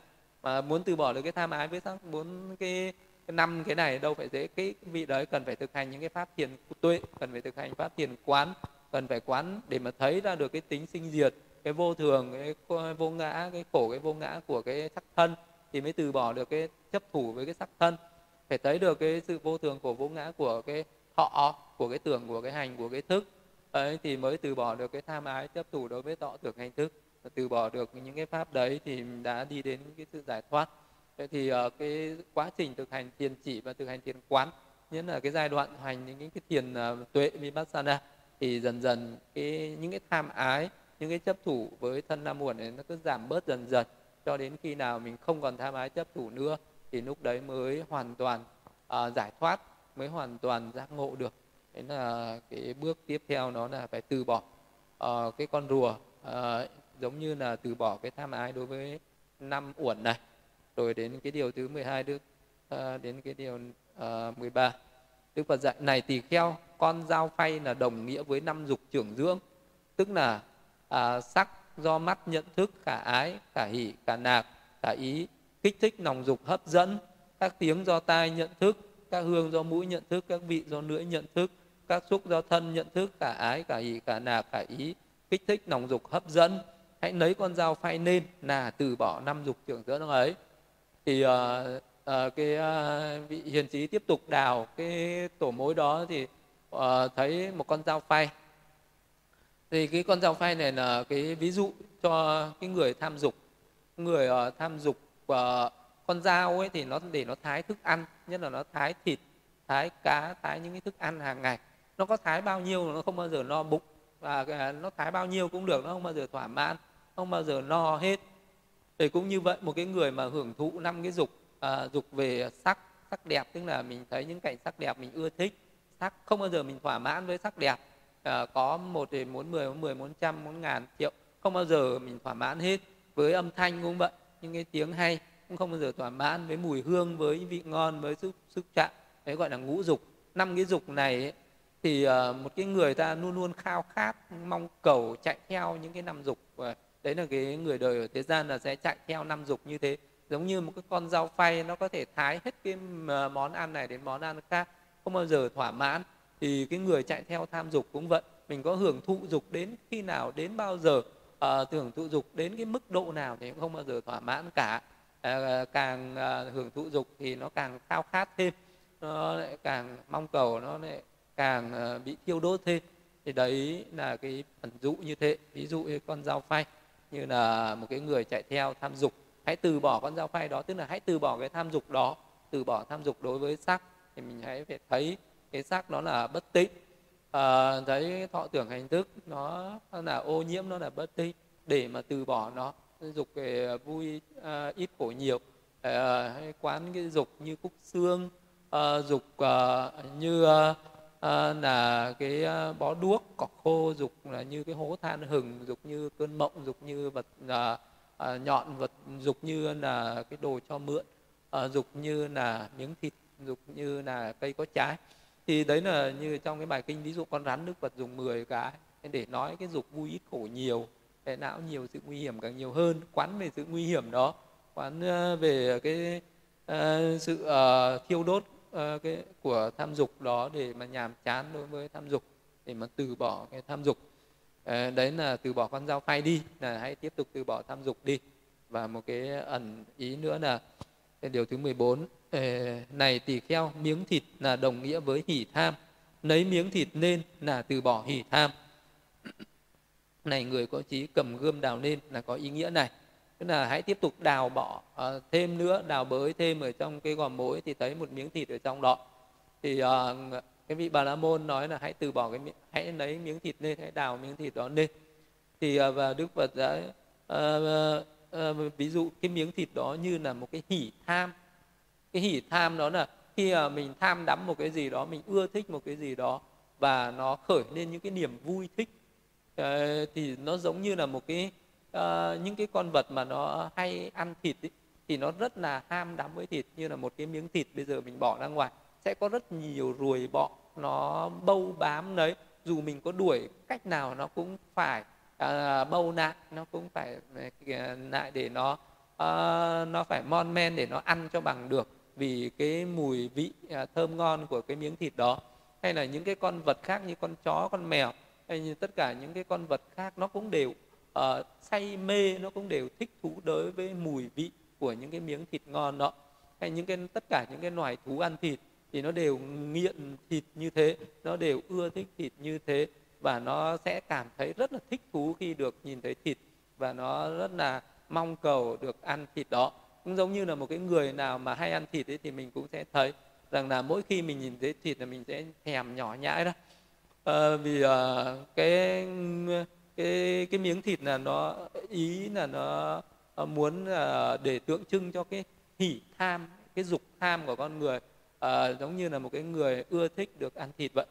Mà muốn từ bỏ được cái tham ái với sắc, muốn cái năm cái này đâu phải dễ. Cái vị đấy cần phải thực hành những cái pháp thiền tuệ, cần phải thực hành pháp thiền quán, cần phải quán để mà thấy ra được cái tính sinh diệt, cái vô thường, cái vô ngã, cái khổ, cái vô ngã của cái sắc thân thì mới từ bỏ được cái chấp thủ với cái sắc thân. Phải thấy được cái sự vô thường của vô ngã của cái thọ, của cái tưởng, của cái hành, của cái thức ấy thì mới từ bỏ được cái tham ái chấp thủ đối với tọ tưởng hành thức và từ bỏ được những cái pháp đấy thì đã đi đến cái sự giải thoát. Vậy thì uh, cái quá trình thực hành thiền chỉ và thực hành thiền quán nhất là cái giai đoạn hành những cái thiền uh, tuệ vipassana thì dần dần cái những cái tham ái những cái chấp thủ với thân năm muộn này nó cứ giảm bớt dần dần cho đến khi nào mình không còn tham ái chấp thủ nữa thì lúc đấy mới hoàn toàn uh, giải thoát mới hoàn toàn giác ngộ được đấy là cái bước tiếp theo nó là phải từ bỏ uh, cái con rùa uh, giống như là từ bỏ cái tham ái đối với năm uẩn này. Rồi đến cái điều thứ 12 đức uh, đến cái điều uh, 13 Đức Phật dạy này tỳ kheo con dao phay là đồng nghĩa với năm dục trưởng dưỡng tức là uh, sắc do mắt nhận thức cả ái cả hỷ cả nạc cả ý kích thích lòng dục hấp dẫn các tiếng do tai nhận thức các hương do mũi nhận thức các vị do lưỡi nhận thức các xúc do thân nhận thức cả ái cả ý cả nạc cả ý kích thích nòng dục hấp dẫn. Hãy lấy con dao phay nên là từ bỏ năm dục trưởng dưỡng ấy. Thì uh, uh, cái uh, vị hiền trí tiếp tục đào cái tổ mối đó thì uh, thấy một con dao phay. Thì cái con dao phay này là cái ví dụ cho cái người tham dục. Người uh, tham dục uh, con dao ấy thì nó để nó thái thức ăn nhất là nó thái thịt thái cá thái những cái thức ăn hàng ngày nó có thái bao nhiêu nó không bao giờ no bụng. Và à, nó thái bao nhiêu cũng được nó không bao giờ thỏa mãn không bao giờ no hết. Thì cũng như vậy một cái người mà hưởng thụ năm cái dục à, dục về sắc sắc đẹp tức là mình thấy những cảnh sắc đẹp mình ưa thích sắc không bao giờ mình thỏa mãn với sắc đẹp. À, có một thì muốn mười muốn mười muốn trăm muốn ngàn triệu không bao giờ mình thỏa mãn hết. Với âm thanh cũng vậy những cái tiếng hay cũng không bao giờ thỏa mãn với mùi hương với vị ngon với sức sức chạm đấy gọi là ngũ dục. Năm cái dục này ấy, thì ờ, một cái người ta luôn luôn khao khát mong cầu chạy theo những cái năm dục ờ, đấy là cái người đời ở thế gian là sẽ chạy theo năm dục như thế. Giống như một cái con dao phay nó có thể thái hết cái ờ, món ăn này đến món ăn khác không bao giờ thỏa mãn. Thì cái người chạy theo tham dục cũng vậy. Mình có hưởng thụ dục đến khi nào đến bao giờ à, hưởng thụ dục đến cái mức độ nào thì cũng không bao giờ thỏa mãn cả. À, càng à, hưởng thụ dục thì nó càng khao khát thêm nó lại càng mong cầu nó lại càng ờ, bị thiêu đốt thêm. Thì đấy là cái phần dụ như thế. Ví dụ như con dao phay như là một cái người chạy theo tham dục. Hãy từ bỏ con dao phay đó tức là hãy từ bỏ cái tham dục đó từ bỏ tham dục đối với sắc thì mình hãy phải thấy cái sắc đó là bất tịnh. À, thấy thọ tưởng hành thức nó là ô nhiễm nó là bất tịnh để mà từ bỏ nó. Dục về vui à, ít khổ nhiều. À, hay quán cái dục như cúc xương à, dục à, như à, à, là cái ờ, bó đuốc cỏ khô dục là như cái hố than hừng dục như cơn mộng dục như vật à, à, nhọn vật dục như là cái đồ cho mượn à, dục như là miếng thịt dục như là cây có trái. Thì đấy là như trong cái bài kinh ví dụ con rắn đức phật dùng 10 cái để nói cái dục vui ít khổ nhiều cái não nhiều sự nguy hiểm càng nhiều hơn quán về sự nguy hiểm đó quán về cái uh, sự uh, thiêu đốt uh, cái của tham dục đó để mà nhàm chán đối với tham dục để mà từ bỏ cái tham dục. Uh, đấy là từ bỏ con dao phay đi là hãy tiếp tục từ bỏ tham dục đi. Và một cái ẩn ý nữa là điều thứ 14 ờ, này tỳ kheo miếng thịt là đồng nghĩa với hỉ tham. Lấy miếng thịt nên là từ bỏ hỉ tham. Này người có trí cầm gươm đào lên là có ý nghĩa này tức là hãy tiếp tục đào bỏ uh, ờ, thêm nữa đào bới thêm ở trong cái gò mối thì thấy một miếng thịt ở trong đó. Thì uh, cái vị bà la môn nói là hãy từ bỏ cái hãy lấy miếng thịt lên hãy đào miếng thịt đó lên. Thì uh, và đức phật đã uh, uh, ví dụ cái miếng thịt đó như là một cái hỉ tham. Cái hỉ tham đó là khi uh, mình tham đắm một cái gì đó mình ưa thích một cái gì đó và nó khởi lên những cái niềm vui thích uh, thì nó giống như là một cái uh, những cái con vật mà nó hay ăn thịt ý, thì nó rất là ham đắm với thịt như là một cái miếng thịt bây giờ mình bỏ ra ngoài sẽ có rất nhiều ruồi bọ nó bâu bám đấy dù mình có đuổi cách nào nó cũng phải uh, bâu nại nó cũng phải ờ, lại để nó uh, nó phải mon men để nó ăn cho bằng được. Vì cái mùi vị uh, thơm ngon của cái miếng thịt đó. Hay là những cái con vật khác như con chó con mèo hay như tất cả những cái con vật khác nó cũng đều uh, say mê nó cũng đều thích thú đối với mùi vị của những cái miếng thịt ngon đó. Hay những cái tất cả những cái loài thú ăn thịt thì nó đều nghiện thịt như thế nó đều ưa thích thịt như thế và nó sẽ cảm thấy rất là thích thú khi được nhìn thấy thịt và nó rất là mong cầu được ăn thịt đó. Cũng giống như là một cái người nào mà hay ăn thịt ấy thì mình cũng sẽ thấy rằng là mỗi khi mình nhìn thấy thịt là mình sẽ thèm nhỏ nhãi đó. À, vì uh, cái cái cái miếng thịt là nó ý là nó muốn à, để tượng trưng cho cái hỉ tham cái dục tham của con người à, giống như là một cái người ưa thích được ăn thịt vậy.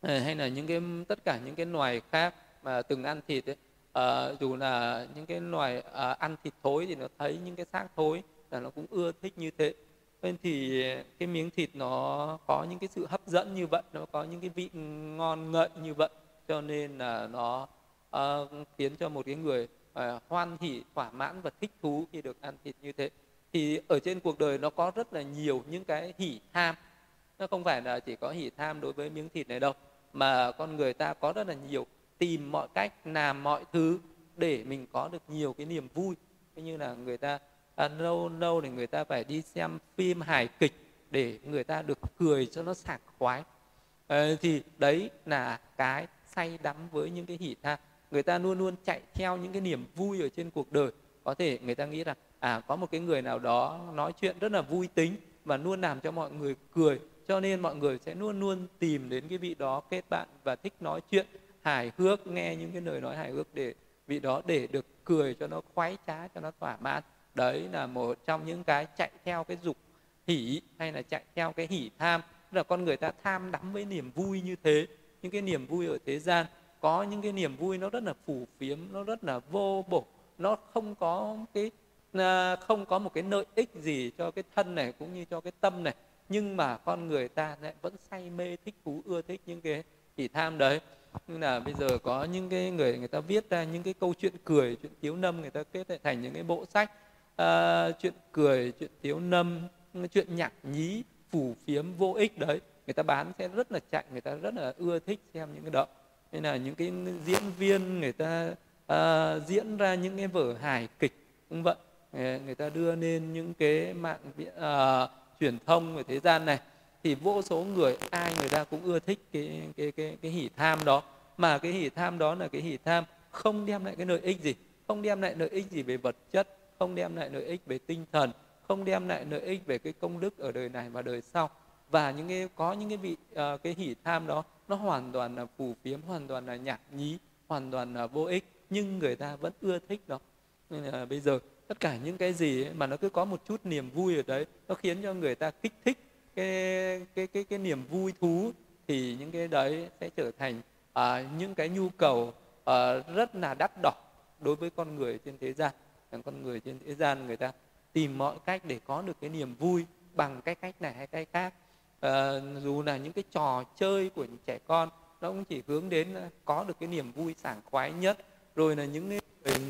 Ờ, hay là những cái tất cả những cái loài khác mà từng ăn thịt ấy, à, dù là những cái loài à, ăn thịt thối thì nó thấy những cái xác thối là nó cũng ưa thích như thế. Nên thì cái miếng thịt nó có những cái sự hấp dẫn như vậy nó có những cái vị ngon ngậy như vậy cho nên là nó uh, khiến cho một cái người uh, hoan hỉ thỏa mãn và thích thú khi được ăn thịt như thế. Thì ở trên cuộc đời nó có rất là nhiều những cái hỉ tham. Nó không phải là chỉ có hỉ tham đối với miếng thịt này đâu mà con người ta có rất là nhiều tìm mọi cách làm mọi thứ để mình có được nhiều cái niềm vui. Như là người ta à, lâu lâu thì người ta phải đi xem phim hài kịch để người ta được cười cho nó sảng khoái. À, thì đấy là cái say đắm với những cái hỉ tham người ta luôn luôn chạy theo những cái niềm vui ở trên cuộc đời. Có thể người ta nghĩ rằng à có một cái người nào đó nói chuyện rất là vui tính và luôn làm cho mọi người cười, cho nên mọi người sẽ luôn luôn tìm đến cái vị đó kết bạn và thích nói chuyện, hài hước, nghe những cái lời nói hài hước để vị đó để được cười cho nó khoái trá, cho nó thỏa mãn. Đấy là một trong những cái chạy theo cái dục hỉ hay là chạy theo cái hỉ tham. Tức là con người ta tham đắm với niềm vui như thế, những cái niềm vui ở thế gian có những cái niềm vui nó rất là phù phiếm nó rất là vô bổ nó không có cái à, không có một cái lợi ích gì cho cái thân này cũng như cho cái tâm này. Nhưng mà con người ta lại vẫn say mê thích thú ưa thích những cái chỉ tham đấy. Như là bây giờ có những cái người người ta viết ra những cái câu chuyện cười chuyện tiếu nâm người ta kết lại thành những cái bộ sách uh, chuyện cười chuyện tiếu nâm chuyện nhạc nhí phủ phiếm vô ích đấy. Người ta bán sẽ rất là chạy người ta rất là ưa thích xem những cái đó nên là những cái diễn viên người ta uh, diễn ra những cái vở hài kịch cũng vậy ờ, người ta đưa lên những cái mạng uh, truyền thông về thế gian này. Thì vô số người ai người ta cũng ưa thích cái cái cái cái hỉ tham đó. Mà cái hỉ tham đó là cái hỉ tham không đem lại cái lợi ích gì. Không đem lại lợi ích gì về vật chất không đem lại lợi ích về tinh thần không đem lại lợi ích về cái công đức ở đời này và đời sau. Và những cái có những cái vị uh, cái hỉ tham đó nó hoàn toàn là phù phiếm hoàn toàn là nhảm nhí hoàn toàn là vô ích nhưng người ta vẫn ưa thích nó. Nên là bây giờ tất cả những cái gì mà nó cứ có một chút niềm vui ở đấy nó khiến cho người ta kích thích cái cái cái cái niềm vui thú thì những cái đấy sẽ trở thành à, những cái nhu cầu à, rất là đắt đỏ đối với con người trên thế gian. Con người trên thế gian người ta tìm mọi cách để có được cái niềm vui bằng cái cách này hay cái khác à, dù là những cái trò chơi của những trẻ con nó cũng chỉ hướng đến ờ, có được cái niềm vui sảng khoái nhất. Rồi là những người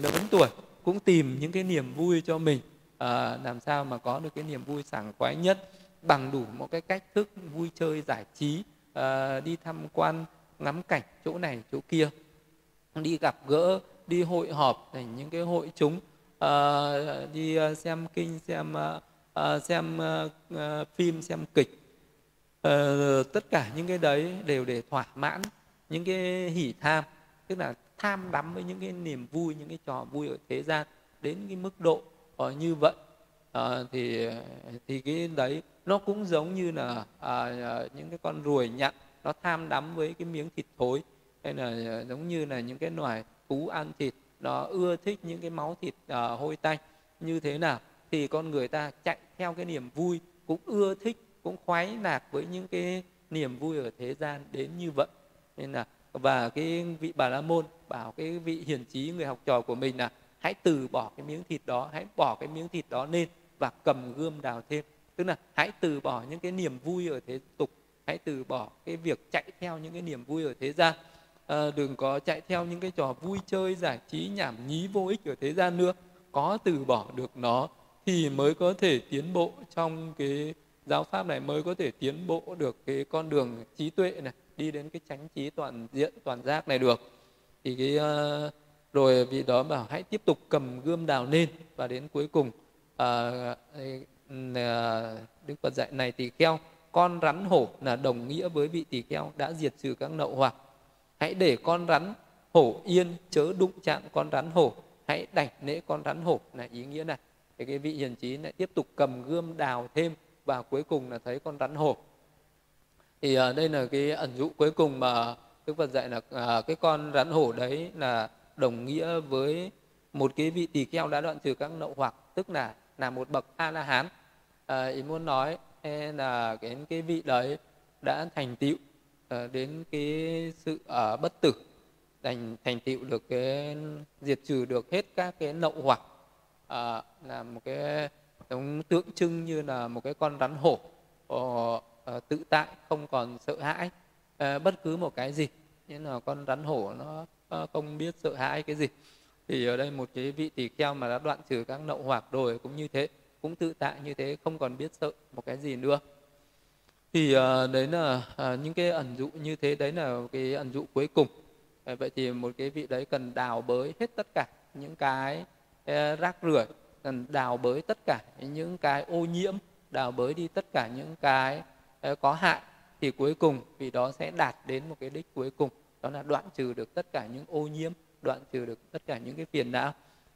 lớn tuổi cũng tìm những cái niềm vui cho mình. À, làm sao mà có được cái niềm vui sảng khoái nhất bằng đủ một cái cách thức vui chơi giải trí à, đi tham quan ngắm cảnh chỗ này chỗ kia đi gặp gỡ đi hội họp thành những cái hội chúng. À, đi xem kinh xem à, xem à, phim xem kịch uh, tất cả những cái đấy đều để thỏa mãn những cái hỉ tham tức là tham đắm với những cái niềm vui những cái trò vui ở thế gian đến cái mức độ uh, như vậy. Uh, thì thì cái đấy nó cũng giống như là uh, những cái con ruồi nhặn nó tham đắm với cái miếng thịt thối hay là giống như là những cái loài thú ăn thịt nó ưa thích những cái máu thịt uh, hôi tanh. Như thế nào thì con người ta chạy theo cái niềm vui cũng ưa thích cũng khoái lạc với những cái niềm vui ở thế gian đến như vậy. Nên là và cái vị bà la môn bảo cái vị hiền trí người học trò của mình là hãy từ bỏ cái miếng thịt đó hãy bỏ cái miếng thịt đó lên và cầm gươm đào thêm. Tức là hãy từ bỏ những cái niềm vui ở thế tục hãy từ bỏ cái việc chạy theo những cái niềm vui ở thế gian. À, đừng có chạy theo những cái trò vui chơi giải trí nhảm nhí vô ích ở thế gian nữa. Có từ bỏ được nó thì mới có thể tiến bộ trong cái giáo pháp này mới có thể tiến bộ được cái con đường trí tuệ này đi đến cái chánh trí toàn diện toàn giác này được. Thì cái uh, rồi vị đó bảo hãy tiếp tục cầm gươm đào lên và đến cuối cùng uh, đức phật dạy này tỳ kheo con rắn hổ là đồng nghĩa với vị tỳ kheo đã diệt trừ các nậu hoặc. Hãy để con rắn hổ yên chớ đụng chạm con rắn hổ. Hãy đảnh lễ con rắn hổ. Là ý nghĩa này. Thì cái vị hiền trí lại tiếp tục cầm gươm đào thêm và cuối cùng là thấy con rắn hổ thì uh, đây là cái ẩn dụ cuối cùng mà Đức Phật dạy là uh, cái con rắn hổ đấy là đồng nghĩa với một cái vị tỳ kheo đã đoạn trừ các nậu hoặc tức là là một bậc a la hán à, ý muốn nói e là cái cái vị đấy đã thành tựu uh, đến cái sự uh, bất tử thành thành tựu được cái diệt trừ được hết các cái nậu hoặc uh, là một cái giống tượng trưng như là một cái con rắn hổ ờ, ờ, tự tại, không còn sợ hãi ờ, bất cứ một cái gì. Như là con rắn hổ nó không biết sợ hãi cái gì. Thì ở đây một cái vị tỳ kheo mà đã đoạn trừ các nậu hoặc rồi cũng như thế, cũng tự tại như thế, không còn biết sợ một cái gì nữa. Thì đấy là những cái ẩn dụ như thế, đấy là cái ẩn dụ cuối cùng. Vậy thì một cái vị đấy cần đào bới hết tất cả những cái rác rưởi cần đào bới tất cả những cái ô nhiễm đào bới đi tất cả những cái ờ, có hại thì cuối cùng vì đó sẽ đạt đến một cái đích cuối cùng. Đó là đoạn trừ được tất cả những ô nhiễm đoạn trừ được tất cả những cái phiền não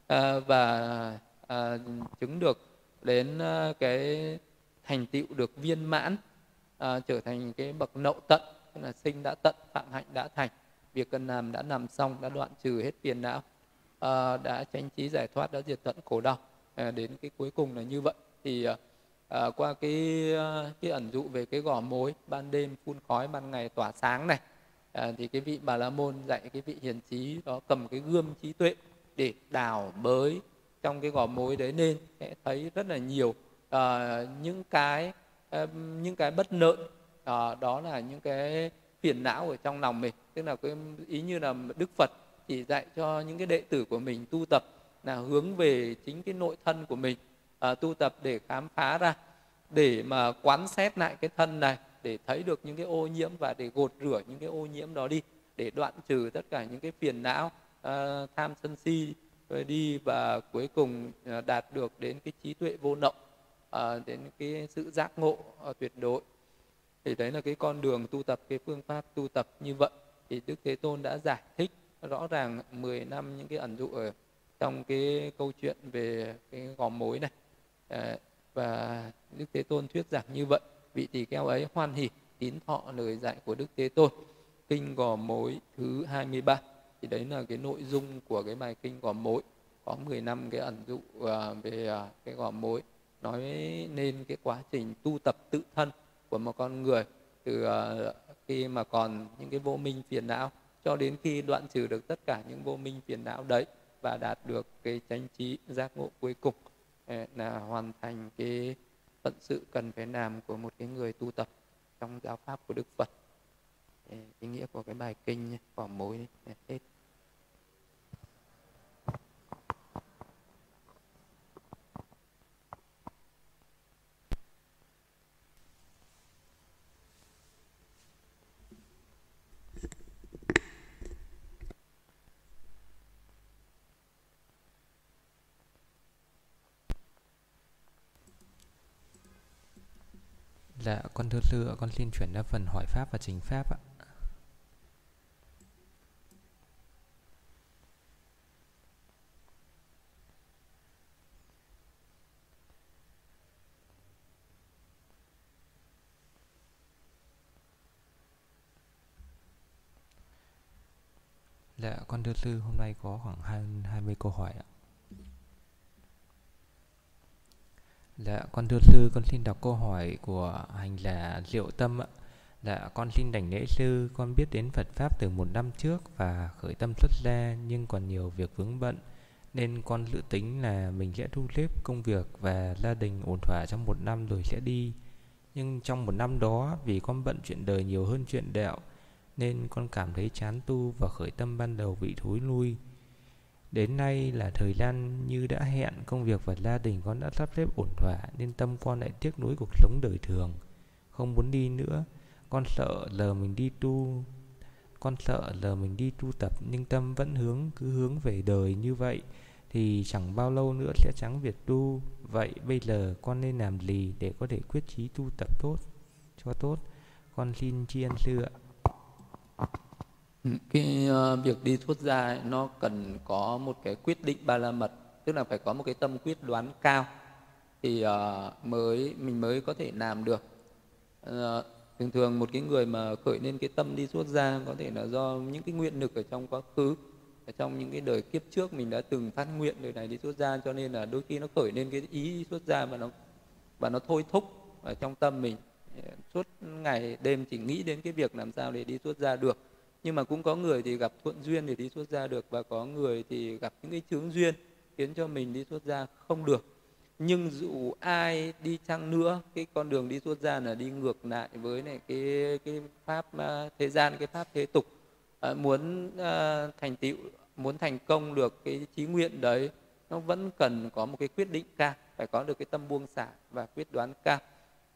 à, và à, chứng được đến cái thành tựu được viên mãn à, trở thành cái bậc nậu tận tức là sinh đã tận phạm hạnh đã thành việc cần làm đã làm xong đã đoạn trừ hết phiền não à, đã tranh trí giải thoát đã diệt tận khổ đau. À, đến cái cuối cùng là như vậy. Thì à, à qua cái à, cái ẩn dụ về cái gò mối ban đêm phun khói ban ngày tỏa sáng này à, thì cái vị bà la môn dạy cái vị hiền trí đó cầm cái gươm trí tuệ để đào bới trong cái gò mối đấy nên sẽ thấy rất là nhiều à, những cái à, những cái bất lợi à, đó là những cái phiền não ở trong lòng mình. Tức là cái ý như là đức phật chỉ dạy cho những cái đệ tử của mình tu tập là hướng về chính cái nội thân của mình à, tu tập để khám phá ra để mà quán xét lại cái thân này để thấy được những cái ô nhiễm và để gột rửa những cái ô nhiễm đó đi để đoạn trừ tất cả những cái phiền não à, tham sân si rồi đi và cuối cùng à, đạt được đến cái trí tuệ vô động à, đến cái sự giác ngộ à, tuyệt đối. Thì đấy là cái con đường tu tập cái phương pháp tu tập như vậy. Thì đức thế tôn đã giải thích rõ ràng 10 năm những cái ẩn dụ ở trong cái câu chuyện về cái gò mối này. À, và đức thế tôn thuyết giảng như vậy vị tỳ kheo ấy hoan hỉ tín thọ lời dạy của đức thế tôn. Kinh gò mối thứ 23 thì đấy là cái nội dung của cái bài kinh gò mối. Có 10 năm cái ẩn dụ à, về à, cái gò mối nói nên cái quá trình tu tập tự thân của một con người từ à, khi mà còn những cái vô minh phiền não cho đến khi đoạn trừ được tất cả những vô minh phiền não đấy và đạt được cái chánh trí giác ngộ cuối cùng ờ, là hoàn thành cái phận sự cần phải làm của một cái người tu tập trong giáo pháp của Đức Phật. Ờ, ý nghĩa của cái bài kinh quả mối hết. Dạ, con thưa sư ạ, con xin chuyển ra phần hỏi pháp và trình pháp ạ. Dạ, con thưa sư, hôm nay có khoảng 20 câu hỏi ạ. Dạ, con thưa sư, con xin đọc câu hỏi của hành giả Diệu Tâm ạ. Dạ, con xin đảnh lễ sư, con biết đến Phật Pháp từ một năm trước và khởi tâm xuất gia nhưng còn nhiều việc vướng bận nên con dự tính là mình sẽ thu xếp công việc và gia đình ổn thỏa trong một năm rồi sẽ đi. Nhưng trong một năm đó vì con bận chuyện đời nhiều hơn chuyện đạo nên con cảm thấy chán tu và khởi tâm ban đầu bị thối lui. Đến nay là thời gian như đã hẹn công việc và gia đình con đã sắp xếp ổn thỏa nên tâm con lại tiếc nuối cuộc sống đời thường. Không muốn đi nữa, con sợ giờ mình đi tu con sợ giờ mình đi tu tập nhưng tâm vẫn hướng cứ hướng về đời như vậy thì chẳng bao lâu nữa sẽ trắng việc tu. Vậy bây giờ con nên làm gì để có thể quyết chí tu tập tốt? Cho tốt con xin tri ân sư ạ cái uh, việc đi xuất gia ấy, nó cần có một cái quyết định ba la mật tức là phải có một cái tâm quyết đoán cao thì uh, mới mình mới có thể làm được. Uh, thường thường một cái người mà khởi lên cái tâm đi xuất gia có thể là do những cái nguyện lực ở trong quá khứ ở trong những cái đời kiếp trước mình đã từng phát nguyện đời này đi xuất gia cho nên là đôi khi nó khởi lên cái ý đi xuất gia và nó và nó thôi thúc ở trong tâm mình. Suốt ngày đêm chỉ nghĩ đến cái việc làm sao để đi xuất gia được nhưng mà cũng có người thì gặp thuận duyên để đi xuất gia được và có người thì gặp những cái chướng duyên khiến cho mình đi xuất gia không được. Nhưng dù ai đi chăng nữa cái con đường đi xuất gia là đi ngược lại với này cái cái pháp à, thế gian cái pháp thế tục. À, muốn à, thành tựu muốn thành công được cái chí nguyện đấy nó vẫn cần có một cái quyết định cao phải có được cái tâm buông xả và quyết đoán cao.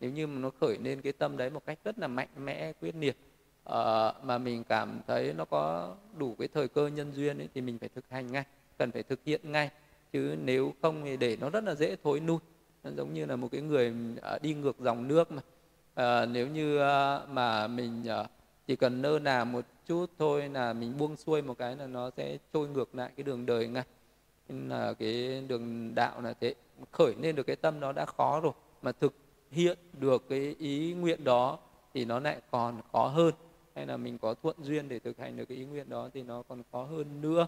Nếu như mà nó khởi lên cái tâm đấy một cách rất là mạnh mẽ quyết liệt uh, mà mình cảm thấy nó có đủ cái thời cơ nhân duyên ấy, thì mình phải thực hành ngay cần phải thực hiện ngay. Chứ nếu không thì để nó rất là dễ thối nuôi nó giống như là một cái người uh, đi ngược dòng nước mà. Uh, nếu như uh, mà mình uh, chỉ cần nơ nà một chút thôi là mình buông xuôi một cái là nó sẽ trôi ngược lại cái đường đời ngay. Nên là cái đường đạo là thế. Khởi lên được cái tâm nó đã khó rồi mà thực hiện được cái ý nguyện đó thì nó lại còn khó hơn hay là mình có thuận duyên để thực hành được cái ý nguyện đó thì nó còn khó hơn nữa.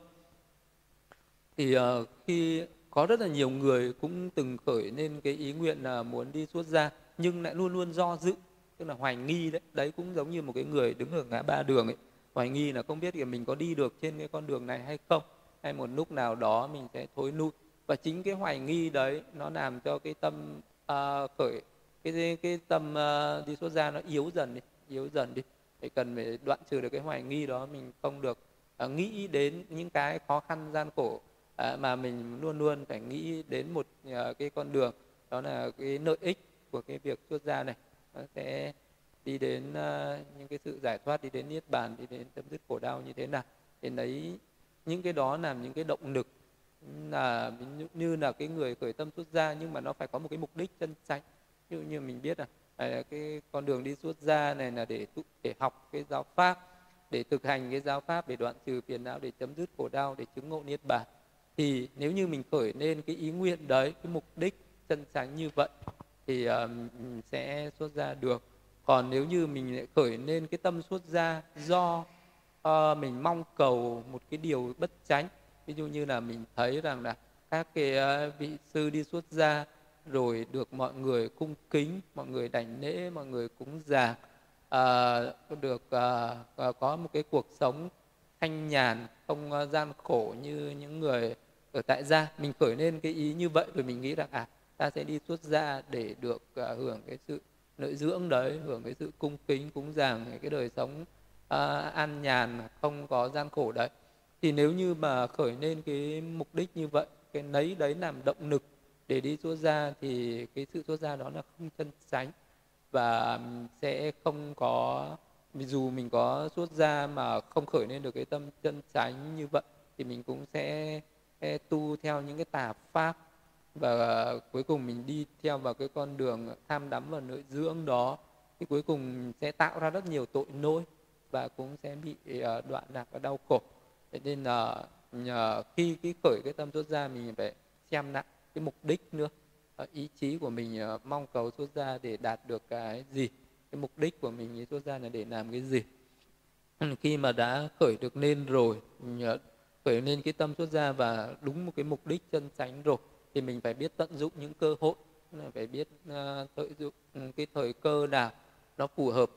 Thì uh, khi có rất là nhiều người cũng từng khởi lên cái ý nguyện là muốn đi xuất gia nhưng lại luôn luôn do dự tức là hoài nghi đấy. Đấy cũng giống như một cái người đứng ở ngã ba đường ấy hoài nghi là không biết là mình có đi được trên cái con đường này hay không hay một lúc nào đó mình sẽ thối lui. Và chính cái hoài nghi đấy nó làm cho cái tâm uh, khởi cái cái tâm uh, đi xuất gia nó yếu dần đi yếu dần đi thì cần phải đoạn trừ được cái hoài nghi đó mình không được uh, nghĩ đến những cái khó khăn gian khổ uh, mà mình luôn luôn phải nghĩ đến một uh, cái con đường đó là cái lợi ích của cái việc xuất gia này. Nó sẽ đi đến uh, những cái sự giải thoát đi đến niết bàn đi đến chấm dứt khổ đau như thế nào. Thì đấy những cái đó làm những cái động lực là như là cái người khởi tâm xuất gia nhưng mà nó phải có một cái mục đích chân chánh. Như như mình biết là À, cái con đường đi xuất gia này là để để học cái giáo pháp để thực hành cái giáo pháp để đoạn trừ phiền não để chấm dứt khổ đau để chứng ngộ niết bàn. Thì nếu như mình khởi lên cái ý nguyện đấy cái mục đích chân sáng như vậy thì um, sẽ xuất ra được. Còn nếu như mình lại khởi lên cái tâm xuất gia do uh, mình mong cầu một cái điều bất tránh ví dụ như là mình thấy rằng là các cái uh, vị sư đi xuất gia rồi được mọi người cung kính mọi người đảnh lễ mọi người cúng dường. À, được à, à có một cái cuộc sống thanh nhàn không à, gian khổ như những người ở tại gia. Mình khởi lên cái ý như vậy rồi mình nghĩ rằng à ta sẽ đi xuất gia để được à, hưởng cái sự nội dưỡng đấy hưởng cái sự cung kính cúng dường cái đời sống à, an nhàn không có gian khổ đấy. Thì nếu như mà khởi lên cái mục đích như vậy cái lấy đấy làm động lực để đi xuất gia thì cái sự xuất gia đó là không chân sánh và sẽ không có, dù mình có xuất gia mà không khởi lên được cái tâm chân sánh như vậy, thì mình cũng sẽ tu theo những cái tà pháp và cuối cùng mình đi theo vào cái con đường tham đắm vào nội dưỡng đó. Thì cuối cùng sẽ tạo ra rất nhiều tội lỗi và cũng sẽ bị ờ, đoạn lạc và đau khổ. Thế nên là nhờ khi cái khởi cái tâm xuất gia mình phải xem lại cái mục đích nữa. Ờ, ý chí của mình ờ, mong cầu xuất gia để đạt được cái gì? Cái mục đích của mình xuất gia là để làm cái gì? Khi mà đã khởi được lên rồi ờ, khởi lên cái tâm xuất gia và đúng một cái mục đích chân chánh rồi thì mình phải biết tận dụng những cơ hội phải biết uh, tận dụng cái thời cơ nào nó phù hợp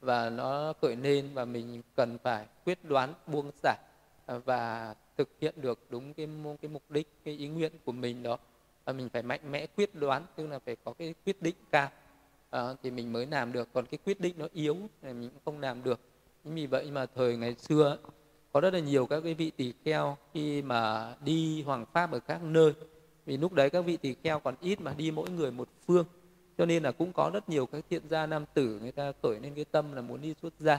và nó khởi lên và mình cần phải quyết đoán buông xả và thực hiện được đúng cái cái mục đích cái ý nguyện của mình đó và mình phải mạnh mẽ quyết đoán tức là phải có cái quyết định cao. À, thì mình mới làm được. Còn cái quyết định nó yếu thì mình cũng không làm được. Vì vậy mà thời ngày xưa có rất là nhiều các cái vị tỳ kheo khi mà đi hoàng pháp ở các nơi. Vì lúc đấy các vị tỳ kheo còn ít mà đi mỗi người một phương. Cho nên là cũng có rất nhiều các thiện gia nam tử người ta khởi lên cái tâm là muốn đi xuất gia.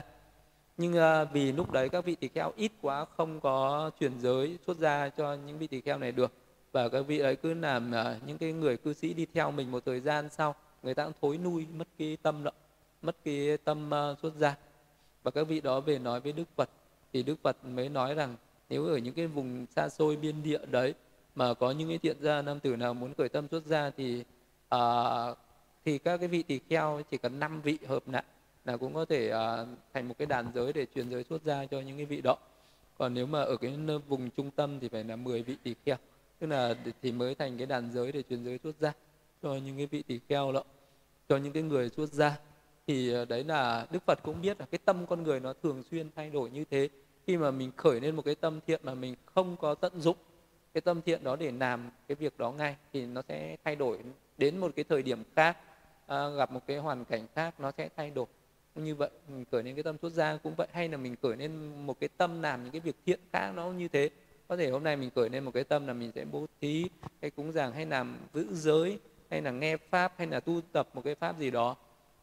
Nhưng uh, vì lúc đấy các vị tỳ kheo ít quá không có truyền giới xuất gia cho những vị tỳ kheo này được và các vị ấy cứ làm uh, những cái người cư sĩ đi theo mình một thời gian sau người ta cũng thối nuôi mất cái tâm đó mất cái tâm uh, xuất gia. Và các vị đó về nói với đức phật thì đức phật mới nói rằng nếu ở những cái vùng xa xôi biên địa đấy mà có những cái thiện gia nam tử nào muốn khởi tâm xuất gia thì uh, thì các cái vị tỳ kheo chỉ cần năm vị hợp lại là cũng có thể uh, thành một cái đàn giới để truyền giới xuất gia cho những cái vị đó. Còn nếu mà ở cái vùng trung tâm thì phải là 10 vị tỳ kheo tức là thì mới thành cái đàn giới để truyền giới xuất ra cho những cái vị tỳ kheo đó cho những cái người xuất gia thì ờ, đấy là đức phật cũng biết là cái tâm con người nó thường xuyên thay đổi như thế. Khi mà mình khởi lên một cái tâm thiện mà mình không có tận dụng cái tâm thiện đó để làm cái việc đó ngay thì nó sẽ thay đổi đến một cái thời điểm khác à, gặp một cái hoàn cảnh khác nó sẽ thay đổi. Như vậy mình khởi lên cái tâm xuất gia cũng vậy. Hay là mình khởi lên một cái tâm làm những cái việc thiện khác nó như thế có thể hôm nay mình khởi lên một cái tâm là mình sẽ bố thí hay cúng dường hay làm giữ giới hay là nghe pháp hay là tu tập một cái pháp gì đó.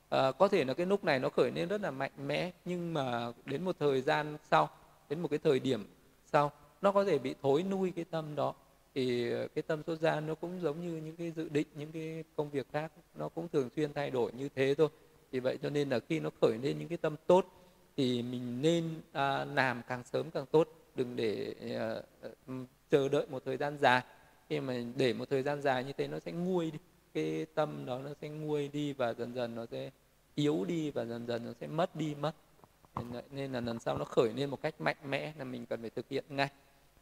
À, có thể là cái lúc này nó khởi lên rất là mạnh mẽ nhưng mà đến một thời gian sau đến một cái thời điểm sau nó có thể bị thối nuôi cái tâm đó. Thì ờ, cái tâm xuất gia nó cũng giống như những cái dự định những cái công việc khác nó cũng thường xuyên thay đổi như thế thôi. Vì vậy cho nên là khi nó khởi lên những cái tâm tốt thì mình nên à, làm càng sớm càng tốt đừng để ờ, ờ, chờ đợi một thời gian dài. Khi mà để một thời gian dài như thế nó sẽ nguôi đi cái tâm đó nó sẽ nguôi đi và dần dần nó sẽ yếu đi và dần dần nó sẽ mất đi mất. Nên là lần sau nó khởi lên một cách mạnh mẽ là mình cần phải thực hiện ngay.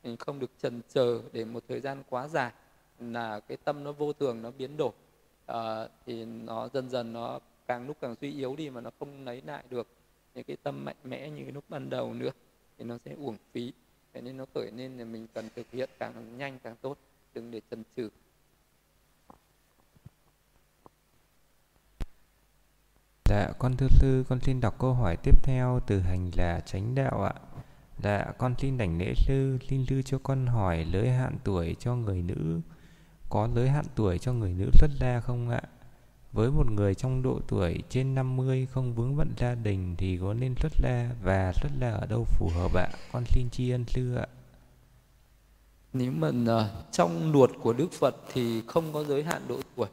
Mình không được chần chờ để một thời gian quá dài là cái tâm nó vô thường nó biến đổi. À, thì nó dần dần nó càng lúc càng suy yếu đi mà nó không lấy lại được những cái tâm mạnh mẽ như cái lúc ban đầu nữa thì nó sẽ uổng phí thế nên nó khởi lên là mình cần thực hiện càng nhanh càng tốt đừng để chần chừ Dạ, con thưa sư, con xin đọc câu hỏi tiếp theo từ hành là chánh đạo ạ. Dạ, con xin đảnh lễ sư, xin sư cho con hỏi giới hạn tuổi cho người nữ có giới hạn tuổi cho người nữ xuất gia không ạ? Với một người trong độ tuổi trên 50 không vướng bận gia đình thì có nên xuất gia và xuất gia ở đâu phù hợp ạ? Con xin tri ân sư ạ. Nếu mà ờ, trong luật của Đức Phật thì không có giới hạn độ tuổi.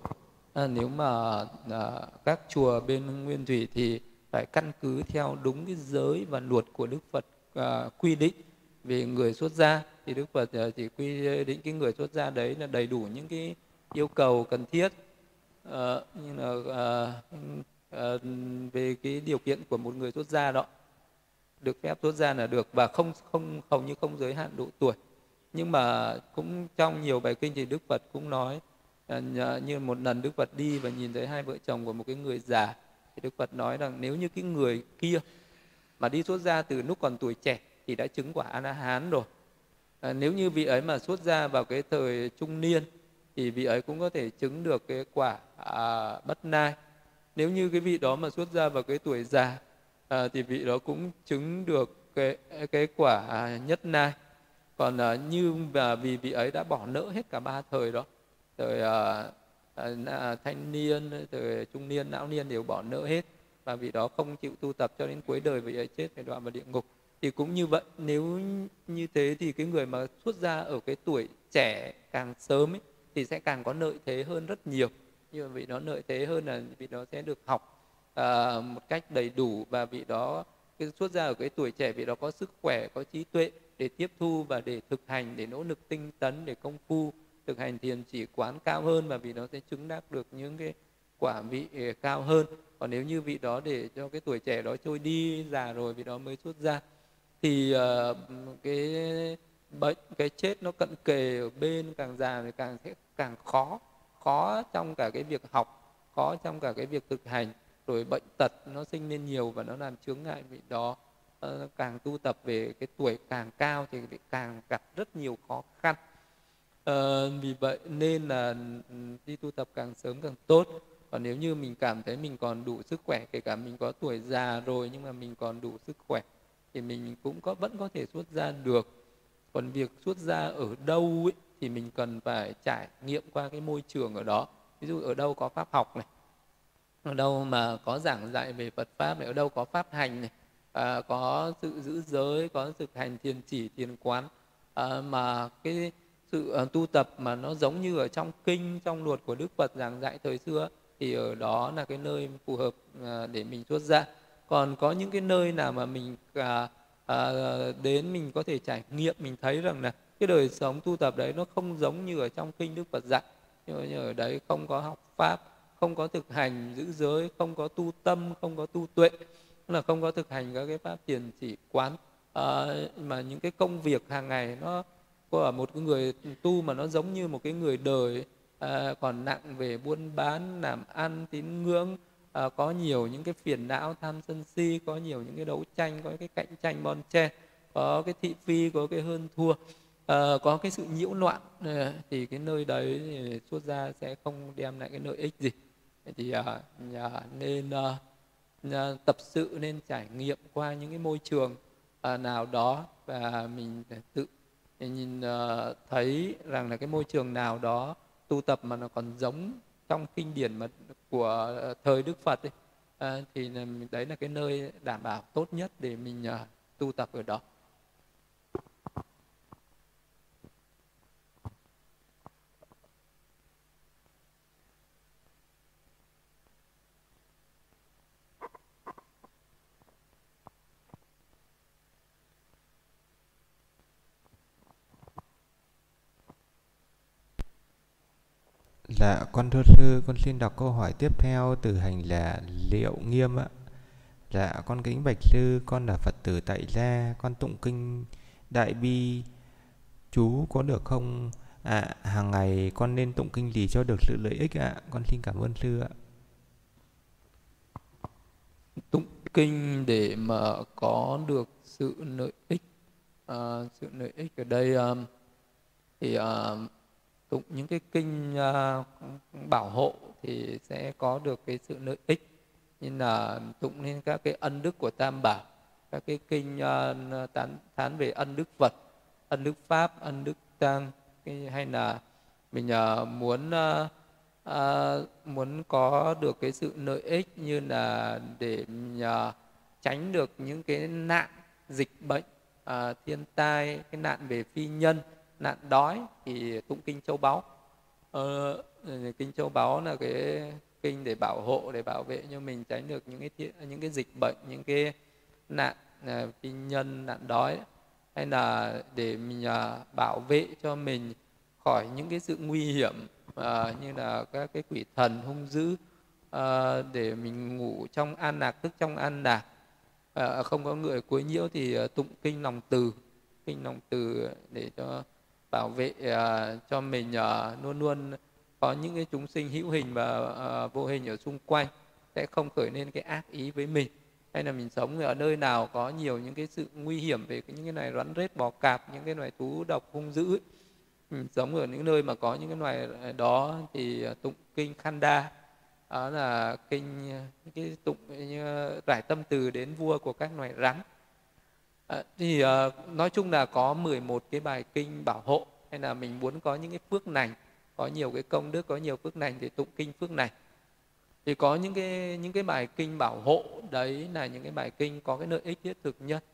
À, nếu mà à, các chùa bên Nguyên Thủy thì phải căn cứ theo đúng cái giới và luật của Đức Phật à, quy định về người xuất gia thì Đức Phật chỉ quy định cái người xuất gia đấy là đầy đủ những cái yêu cầu cần thiết uh, như là uh, uh, về cái điều kiện của một người xuất gia đó được phép xuất gia là được và không không hầu như không giới hạn độ tuổi. Nhưng mà cũng trong nhiều bài kinh thì Đức Phật cũng nói uh, như một lần Đức Phật đi và nhìn thấy hai vợ chồng của một cái người già thì Đức Phật nói rằng nếu như cái người kia mà đi xuất gia từ lúc còn tuổi trẻ thì đã chứng quả a la hán rồi. À, nếu như vị ấy mà xuất gia vào cái thời trung niên thì vị ấy cũng có thể chứng được cái quả à, bất nai. Nếu như cái vị đó mà xuất ra vào cái tuổi già à, thì vị đó cũng chứng được cái cái quả à, nhất nai. Còn à, như và vì vị ấy đã bỏ nỡ hết cả ba thời đó thời à, à, thanh niên thời trung niên lão niên đều bỏ nỡ hết và vị đó không chịu tu tập cho đến cuối đời vị ấy chết phải đoạn vào địa ngục. Thì cũng như vậy nếu như thế thì cái người mà xuất gia ở cái tuổi trẻ càng sớm ấy, thì sẽ càng có lợi thế hơn rất nhiều. Nhưng mà vị đó lợi thế hơn là vị đó sẽ được học à, một cách đầy đủ và vị đó cái xuất ra ở cái tuổi trẻ vị đó có sức khỏe có trí tuệ để tiếp thu và để thực hành để nỗ lực tinh tấn để công phu thực hành thiền chỉ quán cao hơn và vì nó sẽ chứng đắc được những cái quả vị à, cao hơn. Còn nếu như vị đó để cho cái tuổi trẻ đó trôi đi già rồi vị đó mới xuất ra thì uh, cái bệnh cái chết nó cận kề ở bên càng già thì càng sẽ càng khó. Khó trong cả cái việc học khó trong cả cái việc thực hành. Rồi bệnh tật nó sinh lên nhiều và nó làm chướng ngại vị đó. Càng tu tập về cái tuổi càng cao thì càng gặp rất nhiều khó khăn. À, vì vậy nên là ừ, đi tu tập càng sớm càng tốt. Còn nếu như mình cảm thấy mình còn đủ sức khỏe kể cả mình có tuổi già rồi nhưng mà mình còn đủ sức khỏe thì mình cũng có vẫn có thể xuất gia được còn việc xuất gia ở đâu ấy, thì mình cần phải trải nghiệm qua cái môi trường ở đó. Ví dụ ở đâu có pháp học này ở đâu mà có giảng dạy về Phật pháp này ở đâu có pháp hành này à, có sự giữ giới có thực hành thiền chỉ thiền quán à, mà cái sự uh, tu tập mà nó giống như ở trong kinh trong luật của Đức Phật giảng dạy thời xưa thì ở đó là cái nơi phù hợp uh, để mình xuất gia còn có những cái nơi nào mà mình uh, à, đến mình có thể trải nghiệm mình thấy rằng là cái đời sống tu tập đấy nó không giống như ở trong kinh đức phật dạy. Nhưng mà ở đấy không có học pháp không có thực hành giữ giới không có tu tâm không có tu tuệ là không có thực hành các cái pháp tiền chỉ quán. À, mà những cái công việc hàng ngày nó của một cái người tu mà nó giống như một cái người đời à, còn nặng về buôn bán làm ăn tín ngưỡng à, có nhiều những cái phiền não tham sân si có nhiều những cái đấu tranh có cái cạnh tranh bon chen có cái thị phi có cái hơn thua. À, có cái sự nhiễu loạn à, thì cái nơi đấy thì xuất ra sẽ không đem lại cái lợi ích gì. Thì à, à, nên à, tập sự nên trải nghiệm qua những cái môi trường à, nào đó và mình tự nhìn à, thấy rằng là cái môi trường nào đó tu tập mà nó còn giống trong kinh điển mà của thời Đức Phật ấy, à, thì đấy là cái nơi đảm bảo tốt nhất để mình à, tu tập ở đó. Dạ, con thưa sư, con xin đọc câu hỏi tiếp theo từ hành là Liệu Nghiêm ạ. Dạ, con kính bạch sư, con là Phật tử tại gia, con tụng kinh Đại Bi chú có được không? À, hàng ngày con nên tụng kinh gì cho được sự lợi ích ạ? Con xin cảm ơn sư ạ. Tụng kinh để mà có được sự lợi ích, à, sự lợi ích ở đây um, thì uh, tụng những cái kinh à, bảo hộ thì sẽ có được cái sự lợi ích như là tụng lên các cái ân đức của tam bảo các cái kinh uh, à, tán thán về ân đức phật ân đức pháp ân đức tăng hay là mình uh, muốn uh, uh, muốn có được cái sự lợi ích như là để uh, tránh được những cái nạn dịch bệnh uh, thiên tai cái nạn về phi nhân nạn đói thì tụng kinh châu báu. Ờ, ừ, kinh châu báu là cái kinh để bảo hộ để bảo vệ cho mình tránh được những cái những cái dịch bệnh những cái nạn à, kinh phi nhân nạn đói. Hay là để mình à, bảo vệ cho mình khỏi những cái sự nguy hiểm à, như là các cái quỷ thần hung dữ à, để mình ngủ trong an lạc tức trong an lạc. À, không có người quấy nhiễu thì uh, tụng kinh lòng từ. Kinh lòng từ để cho bảo vệ uh, cho mình uh, luôn luôn có những cái chúng sinh hữu hình và uh, vô hình ở xung quanh sẽ không khởi lên cái ác ý với mình hay là mình sống ở nơi nào có nhiều những cái sự nguy hiểm về những cái loài rắn rết bò cạp những cái loài thú độc hung dữ ấy. mình sống ở những nơi mà có những cái loài đó thì tụng kinh khanda đó là kinh cái tụng rải tâm từ đến vua của các loài rắn à, thì uh, nói chung là có 11 cái bài kinh bảo hộ hay là mình muốn có những cái phước lành có nhiều cái công đức có nhiều phước lành thì tụng kinh phước lành thì có những cái những cái bài kinh bảo hộ đấy là những cái bài kinh có cái lợi ích thiết thực nhất.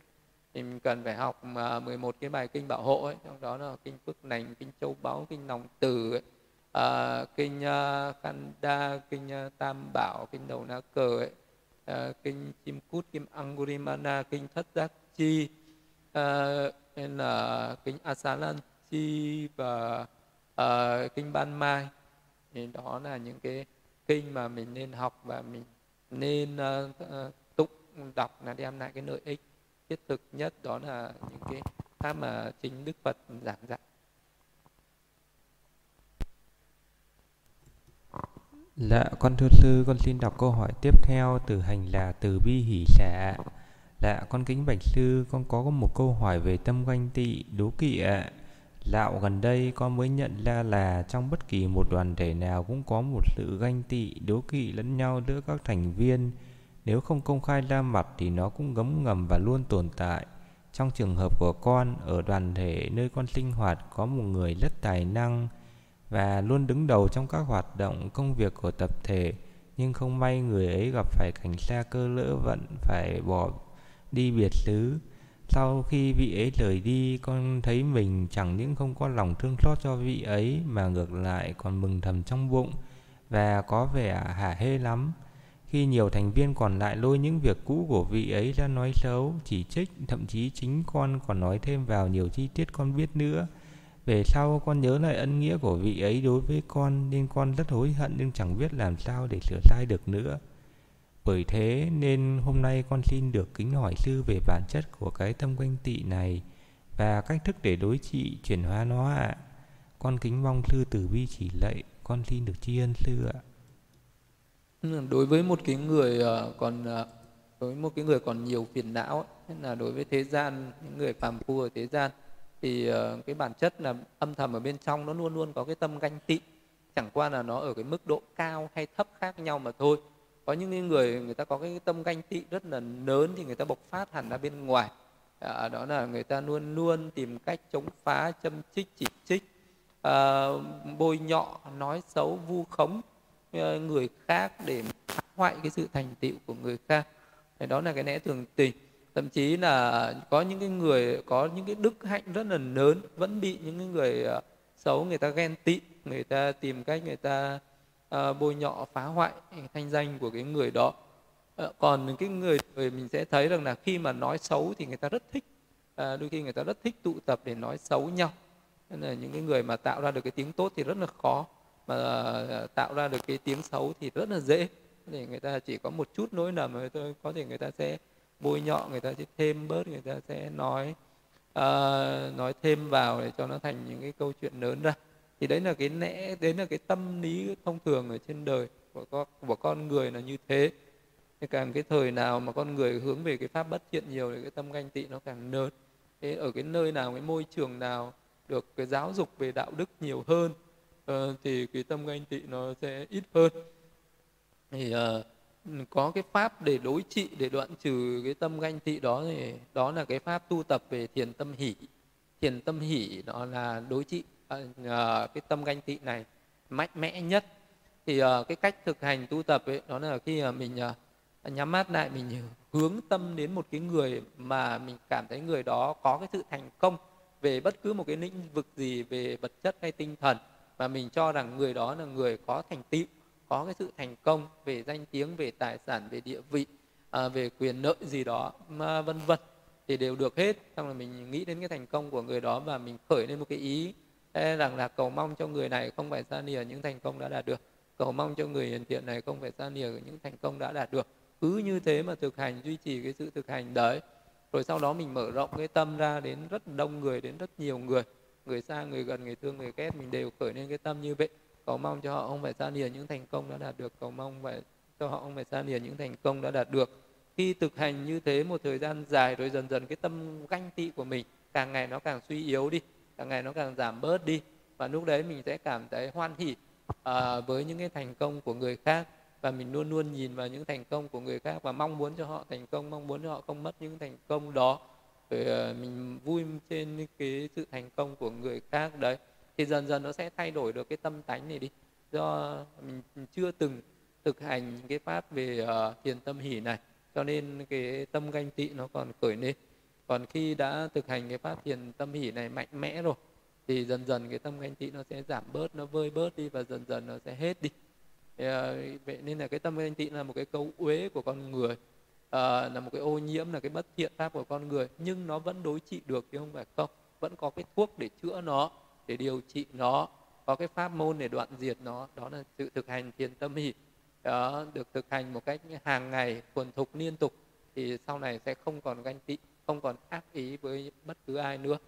Thì mình cần phải học ờ, mà 11 cái bài kinh bảo hộ ấy trong đó là kinh phước lành kinh châu báu kinh lòng từ ấy, à, kinh uh, khanda kinh uh, tam bảo kinh đầu na cờ ấy, à, kinh chim cút kim angurimana kinh thất giác chi uh, nên là kinh asalan chi và ờ, uh, kinh ban mai. Thì đó là những cái kinh mà mình nên học và mình nên uh, uh, tụng đọc là đem lại cái lợi ích thiết thực nhất. Đó là những cái pháp mà chính đức phật giảng dạy. Dạ, con thưa sư, con xin đọc câu hỏi tiếp theo từ hành là từ bi hỷ xả. Dạ, con kính bạch sư, con có một câu hỏi về tâm ganh tị, đố kỵ ạ. Dạo gần đây con mới nhận ra là trong bất kỳ một đoàn thể nào cũng có một sự ganh tị, đố kỵ lẫn nhau giữa các thành viên. Nếu không công khai ra mặt thì nó cũng ngấm ngầm và luôn tồn tại. Trong trường hợp của con, ở đoàn thể nơi con sinh hoạt có một người rất tài năng và luôn đứng đầu trong các hoạt động công việc của tập thể, nhưng không may người ấy gặp phải cảnh xa cơ lỡ vận phải bỏ đi biệt xứ. Sau khi vị ấy rời đi, con thấy mình chẳng những không có lòng thương xót cho vị ấy mà ngược lại còn mừng thầm trong bụng và có vẻ hả hê lắm. Khi nhiều thành viên còn lại lôi những việc cũ của vị ấy ra nói xấu, chỉ trích, thậm chí chính con còn nói thêm vào nhiều chi tiết con biết nữa. Về sau con nhớ lại ân nghĩa của vị ấy đối với con nên con rất hối hận nhưng chẳng biết làm sao để sửa sai được nữa. Bởi thế nên hôm nay con xin được kính hỏi sư về bản chất của cái tâm quanh tị này và cách thức để đối trị chuyển hóa nó ạ. À. Con kính mong sư từ bi chỉ lạy, con xin được tri ân sư ạ. Ừ, đối với một cái người ờ, còn ờ, đối với một cái người còn nhiều phiền não là đối với thế gian những người phàm phu ở thế gian thì ờ, cái bản chất là âm thầm ở bên trong nó luôn luôn có cái tâm ganh tị chẳng qua là nó ở cái mức độ cao hay thấp khác nhau mà thôi có những người người ta có cái tâm ganh tị rất là lớn thì người ta bộc phát hẳn ra bên ngoài. À, đó là người ta luôn luôn tìm cách chống phá châm chích chỉ trích à, bôi nhọ nói xấu vu khống à, người khác để phá hoại cái sự thành tựu của người khác. Thì đó là cái lẽ thường tình. Thậm chí là có những cái người có những cái đức hạnh rất là lớn vẫn bị những cái người à, xấu người ta ghen tị người ta tìm cách người ta uh, bôi nhọ phá hoại thanh danh của cái người đó. Uh, còn cái người, người mình sẽ thấy rằng là khi mà nói xấu thì người ta rất thích. Uh, đôi khi người ta rất thích tụ tập để nói xấu nhau. Nên là những cái người mà tạo ra được cái tiếng tốt thì rất là khó. Mà uh, tạo ra được cái tiếng xấu thì rất là dễ. Để người ta chỉ có một chút nỗi nầm mà thôi có thể người ta sẽ bôi nhọ người ta sẽ thêm bớt người ta sẽ nói uh, nói thêm vào để cho nó thành những cái câu chuyện lớn ra thì đấy là cái lẽ đấy là cái tâm lý thông thường ở trên đời của con của con người là như thế. Thì càng cái thời nào mà con người hướng về cái pháp bất thiện nhiều thì cái tâm ganh tị nó càng lớn thế ở cái nơi nào cái môi trường nào được cái giáo dục về đạo đức nhiều hơn uh, thì cái tâm ganh tị nó sẽ ít hơn. Thì uh, có cái pháp để đối trị để đoạn trừ cái tâm ganh tị đó thì đó là cái pháp tu tập về thiền tâm hỷ. Thiền tâm hỷ đó là đối trị uh, cái tâm ganh tị này mạnh mẽ nhất. Thì uh, cái cách thực hành tu tập ấy đó là khi uh, mình uh, nhắm mắt lại mình hướng tâm đến một cái người mà mình cảm thấy người đó có cái sự thành công về bất cứ một cái lĩnh vực gì về vật chất hay tinh thần mà mình cho rằng người đó là người có thành tựu có cái sự thành công về danh tiếng về tài sản về địa vị à, về quyền lợi gì đó mà vân vân thì đều được hết. Xong là mình nghĩ đến cái thành công của người đó và mình khởi lên một cái ý rằng là cầu mong cho người này không phải xa lìa những thành công đã đạt được. Cầu mong cho người hiền thiện này không phải xa lìa những thành công đã đạt được. Cứ như thế mà thực hành, duy trì cái sự thực hành đấy. Rồi sau đó mình mở rộng cái tâm ra đến rất đông người, đến rất nhiều người. Người xa, người gần, người thương, người ghét, mình đều khởi lên cái tâm như vậy. Cầu mong cho họ không phải xa lìa những thành công đã đạt được. Cầu mong phải cho họ không phải xa lìa những thành công đã đạt được. Khi thực hành như thế một thời gian dài rồi dần dần cái tâm ganh tị của mình càng ngày nó càng suy yếu đi càng ngày nó càng giảm bớt đi. Và lúc đấy mình sẽ cảm thấy hoan hỉ à, với những cái thành công của người khác. Và mình luôn luôn nhìn vào những thành công của người khác và mong muốn cho họ thành công mong muốn cho họ không mất những thành công đó. Rồi à, mình vui trên cái sự thành công của người khác đấy. Thì dần dần nó sẽ thay đổi được cái tâm tánh này đi. Do mình chưa từng thực hành cái pháp về uh, thiền tâm hỷ này cho nên cái tâm ganh tị nó còn khởi lên còn khi đã thực hành cái pháp thiền tâm hỷ này mạnh mẽ rồi thì dần dần cái tâm ganh tị nó sẽ giảm bớt nó vơi bớt đi và dần dần nó sẽ hết đi. Ờ, vậy nên là cái tâm ganh tị là một cái câu uế của con người. À, là một cái ô nhiễm là cái bất thiện pháp của con người nhưng nó vẫn đối trị được chứ không phải không. Vẫn có cái thuốc để chữa nó để điều trị nó có cái pháp môn để đoạn diệt nó. Đó là sự thực hành thiền tâm hỷ. Đó được thực hành một cách hàng ngày thuần thục liên tục thì sau này sẽ không còn ganh tị không còn ác ý với bất cứ ai nữa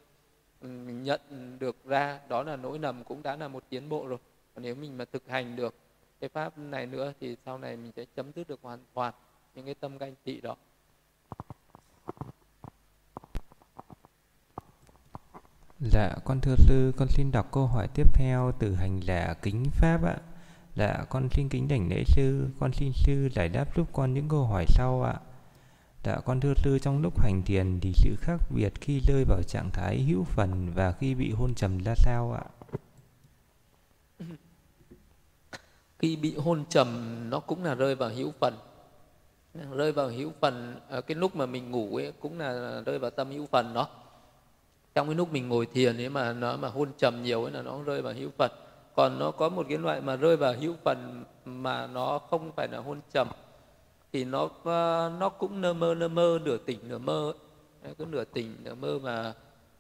ừ, mình nhận được ra đó là nỗi lầm cũng đã là một tiến bộ rồi còn nếu mình mà thực hành được cái pháp này nữa thì sau này mình sẽ chấm dứt được hoàn toàn những cái tâm ganh tị đó Dạ, con thưa sư, con xin đọc câu hỏi tiếp theo từ hành giả kính pháp ạ. Dạ, con xin kính đảnh lễ sư, con xin sư giải đáp giúp con những câu hỏi sau ạ. Dạ, con thưa sư, trong lúc hành thiền thì sự khác biệt khi rơi vào trạng thái hữu phần và khi bị hôn trầm ra sao ạ? Khi bị hôn trầm nó cũng là rơi vào hữu phần. Rơi vào hữu phần, ở cái lúc mà mình ngủ ấy cũng là rơi vào tâm hữu phần đó. Trong cái lúc mình ngồi thiền ấy mà nó mà hôn trầm nhiều ấy là nó rơi vào hữu phần còn nó có một cái loại mà rơi vào hữu phần mà nó không phải là hôn trầm thì nó ờ, nó cũng nơ mơ nơ mơ nửa tỉnh nửa mơ ấy. cứ nửa tỉnh nửa mơ mà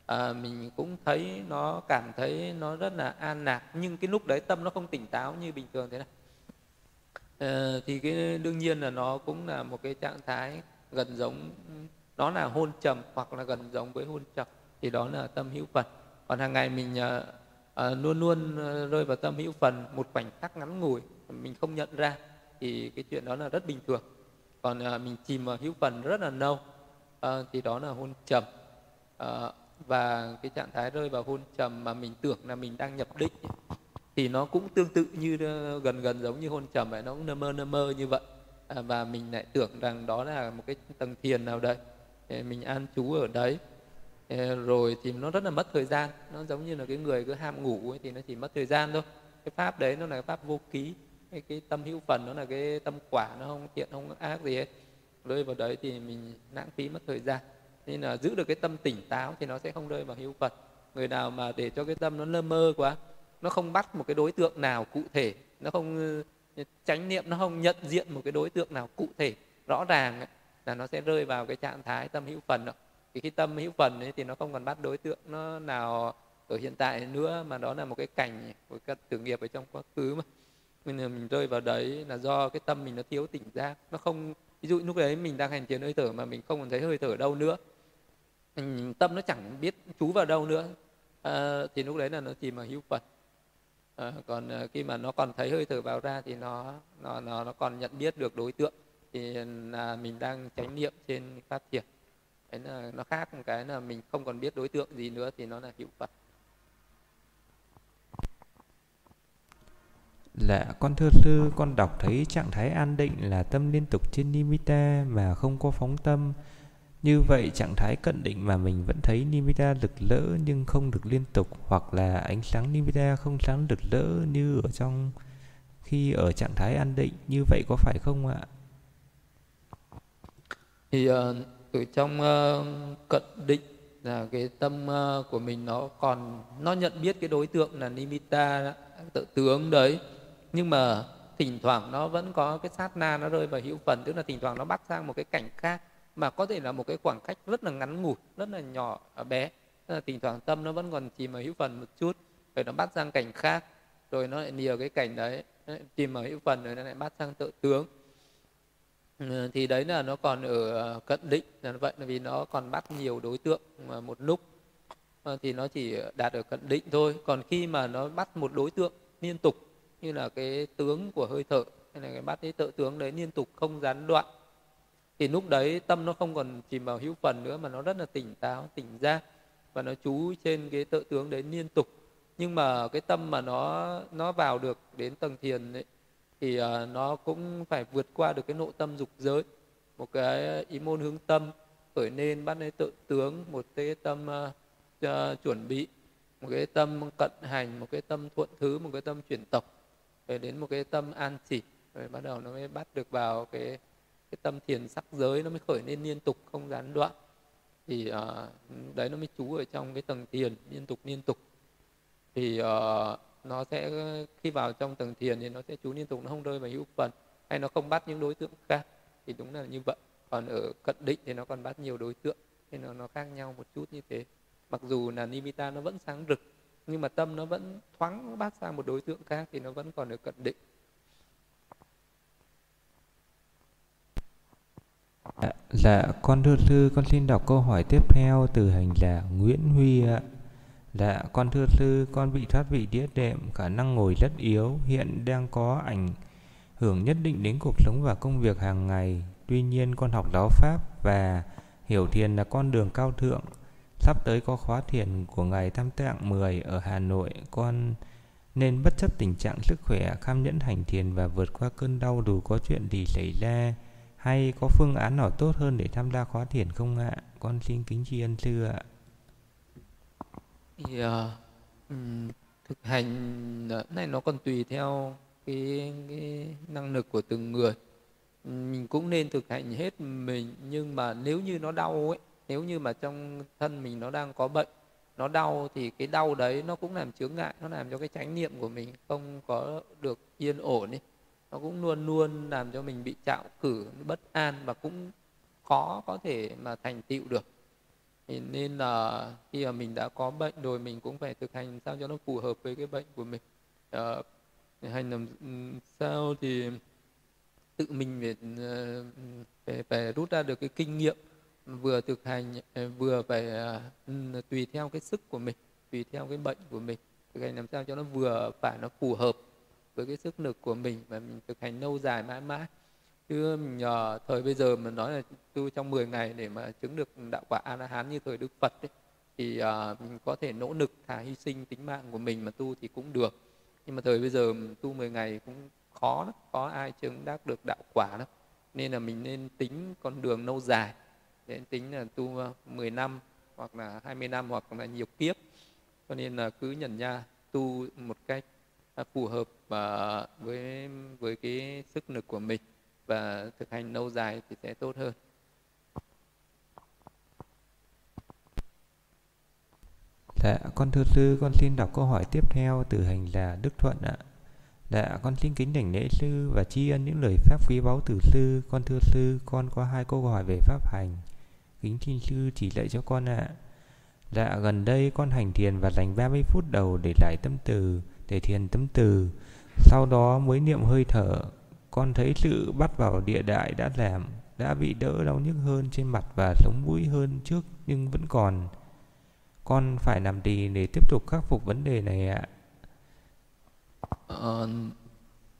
à, mình cũng thấy nó cảm thấy nó rất là an lạc nhưng cái lúc đấy tâm nó không tỉnh táo như bình thường thế này. À, thì cái đương nhiên là nó cũng là một cái trạng thái gần giống nó là hôn trầm hoặc là gần giống với hôn trầm. Thì đó là tâm hữu phần. Còn hàng ngày mình à, à, luôn luôn rơi vào tâm hữu phần một khoảnh khắc ngắn ngủi mình không nhận ra thì cái chuyện đó là rất bình thường còn à, mình chìm vào hữu phần rất là lâu. À, thì đó là hôn trầm. À, và cái trạng thái rơi vào hôn trầm mà mình tưởng là mình đang nhập định thì nó cũng tương tự như ờ, gần gần giống như hôn trầm vậy nó cũng nơ mơ nơ mơ như vậy. À, và mình lại tưởng rằng đó là một cái tầng thiền nào đấy mình an trú ở đấy. Ờ, rồi thì nó rất là mất thời gian. Nó giống như là cái người cứ ham ngủ ấy, thì nó chỉ mất thời gian thôi. Cái pháp đấy nó là cái pháp vô ký cái, cái tâm hữu phần nó là cái tâm quả nó không thiện không ác gì hết. Rơi vào đấy thì mình lãng phí mất thời gian. Nên là giữ được cái tâm tỉnh táo thì nó sẽ không rơi vào hữu phật người nào mà để cho cái tâm nó lơ mơ quá nó không bắt một cái đối tượng nào cụ thể nó không ừ, tránh niệm nó không nhận diện một cái đối tượng nào cụ thể rõ ràng ấy, là nó sẽ rơi vào cái trạng thái tâm hữu phần đó. Thì cái tâm hữu phần ấy thì nó không còn bắt đối tượng nó nào ở hiện tại nữa mà đó là một cái cảnh của các tưởng nghiệp ở trong quá khứ mà mình là mình rơi vào đấy là do cái tâm mình nó thiếu tỉnh giác. Nó không ví dụ lúc đấy mình đang hành thiền hơi thở mà mình không còn thấy hơi thở đâu nữa. Mình, tâm nó chẳng biết chú vào đâu nữa. À, thì lúc đấy là nó chìm vào hữu phật. À, còn à, khi mà nó còn thấy hơi thở vào ra thì nó nó nó nó còn nhận biết được đối tượng. Thì là mình đang chánh niệm trên pháp thiền. Đấy là nó khác một cái là mình không còn biết đối tượng gì nữa thì nó là hữu phật. Lạ con thưa sư, con đọc thấy trạng thái an định là tâm liên tục trên nimitta mà không có phóng tâm. Như vậy trạng thái cận định mà mình vẫn thấy nimitta rực rỡ nhưng không được liên tục hoặc là ánh sáng nimitta không sáng rực rỡ như ở trong khi ở trạng thái an định. Như vậy có phải không ạ? Thì ờ, uh, ở trong uh, cận định là cái tâm uh, của mình nó còn nó nhận biết cái đối tượng là nimitta tự tướng đấy nhưng mà thỉnh thoảng nó vẫn có cái sát na nó rơi vào hữu phần, tức là thỉnh thoảng nó bắt sang một cái cảnh khác, mà có thể là một cái khoảng cách rất là ngắn ngủi, rất là nhỏ à, bé. Tức là thỉnh thoảng tâm nó vẫn còn chìm vào hữu phần một chút, rồi nó bắt sang cảnh khác, rồi nó lại nhiều cái cảnh đấy chìm ở hữu phần rồi nó lại bắt sang tự tướng. Ừ, thì đấy là nó còn ở à, cận định là vậy là vì nó còn bắt nhiều đối tượng à, một lúc. Ờ, thì nó chỉ đạt ở cận định thôi. Còn khi mà nó bắt một đối tượng liên tục như là cái tướng của hơi thở hay là cái bát cái tự tướng đấy liên tục không gián đoạn. Thì lúc đấy tâm nó không còn chìm vào hữu phần nữa mà nó rất là tỉnh táo tỉnh giác và nó chú trên cái tự tướng đấy liên tục. Nhưng mà cái tâm mà nó nó vào được đến tầng thiền ấy, thì uh, nó cũng phải vượt qua được cái nội tâm dục giới một cái ý môn hướng tâm khởi nên bắt lấy tự tướng một cái tâm uh, uh, chuẩn bị một cái tâm cận hành một cái tâm thuận thứ một cái tâm chuyển tộc về đến một cái tâm an chỉ rồi bắt đầu nó mới bắt được vào cái cái tâm thiền sắc giới nó mới khởi lên liên tục không gián đoạn. Thì uh, đấy nó mới trú ở trong cái tầng thiền liên tục liên tục. Thì uh, nó sẽ khi vào trong tầng thiền thì nó sẽ trú liên tục nó không rơi vào hữu phần hay nó không bắt những đối tượng khác thì đúng là như vậy. Còn ở cận định thì nó còn bắt nhiều đối tượng nên nó, nó khác nhau một chút như thế. Mặc dù là nimitta nó vẫn sáng rực nhưng mà tâm nó vẫn thoáng bát sang một đối tượng khác thì nó vẫn còn được cận định À, dạ, con thưa sư, con xin đọc câu hỏi tiếp theo từ hành giả Nguyễn Huy ạ. Dạ, con thưa sư, con bị thoát vị đĩa đệm, khả năng ngồi rất yếu, hiện đang có ảnh hưởng nhất định đến cuộc sống và công việc hàng ngày. Tuy nhiên con học giáo pháp và hiểu thiền là con đường cao thượng. Sắp tới có khóa thiền của ngày Tam Tạng 10 ở Hà Nội, con nên bất chấp tình trạng sức khỏe, kham nhẫn hành thiền và vượt qua cơn đau dù có chuyện gì xảy ra hay có phương án nào tốt hơn để tham gia khóa thiền không ạ? Con xin kính tri ân sư ạ. Thì, uh, thực hành này nó còn tùy theo cái, cái năng lực của từng người mình cũng nên thực hành hết mình nhưng mà nếu như nó đau ấy nếu như mà trong thân mình nó đang có bệnh nó đau thì cái đau đấy nó cũng làm chướng ngại nó làm cho cái chánh niệm của mình không có được yên ổn ấy. Nó cũng luôn luôn làm cho mình bị trạo cử bất an và cũng khó có thể mà thành tựu được. Thì nên là khi mà mình đã có bệnh rồi mình cũng phải thực hành sao cho nó phù hợp với cái bệnh của mình. Ờ, à, hành làm ừ, sao thì tự mình phải, ờ, phải phải rút ra được cái kinh nghiệm vừa thực hành ờ, vừa phải ờ, tùy theo cái sức của mình tùy theo cái bệnh của mình. Thực hành làm sao cho nó vừa phải nó phù hợp với cái sức lực của mình và mình thực hành lâu dài mãi mãi. Chứ nhờ thời bây giờ mình nói là tu trong 10 ngày để mà chứng được đạo quả a la hán như thời đức phật ấy, thì uh, mình có thể nỗ lực thà hy sinh tính mạng của mình mà tu thì cũng được. Nhưng mà thời bây giờ tu 10 ngày cũng khó lắm có ai chứng đắc được đạo quả lắm nên là mình nên tính con đường lâu dài để tính là tu ờ, 10 năm hoặc là 20 năm hoặc là nhiều kiếp cho nên là cứ nhận ra tu một cách à, phù hợp và với với cái sức lực của mình và thực hành lâu dài thì sẽ tốt hơn. Dạ, con thưa sư, con xin đọc câu hỏi tiếp theo từ hành là Đức Thuận ạ. Dạ, con xin kính đảnh lễ sư và tri ân những lời pháp quý báu từ sư. Con thưa sư, con có hai câu hỏi về pháp hành. Kính xin sư chỉ dạy cho con ạ. Dạ, gần đây con hành thiền và dành 30 phút đầu để lại tâm từ, để thiền tâm từ. Sau đó mới niệm hơi thở. Con thấy sự bắt vào địa đại đã làm, đã bị đỡ đau nhức hơn trên mặt và sống mũi hơn trước nhưng vẫn còn. Con phải làm gì để tiếp tục khắc phục vấn đề này ạ? Ờ,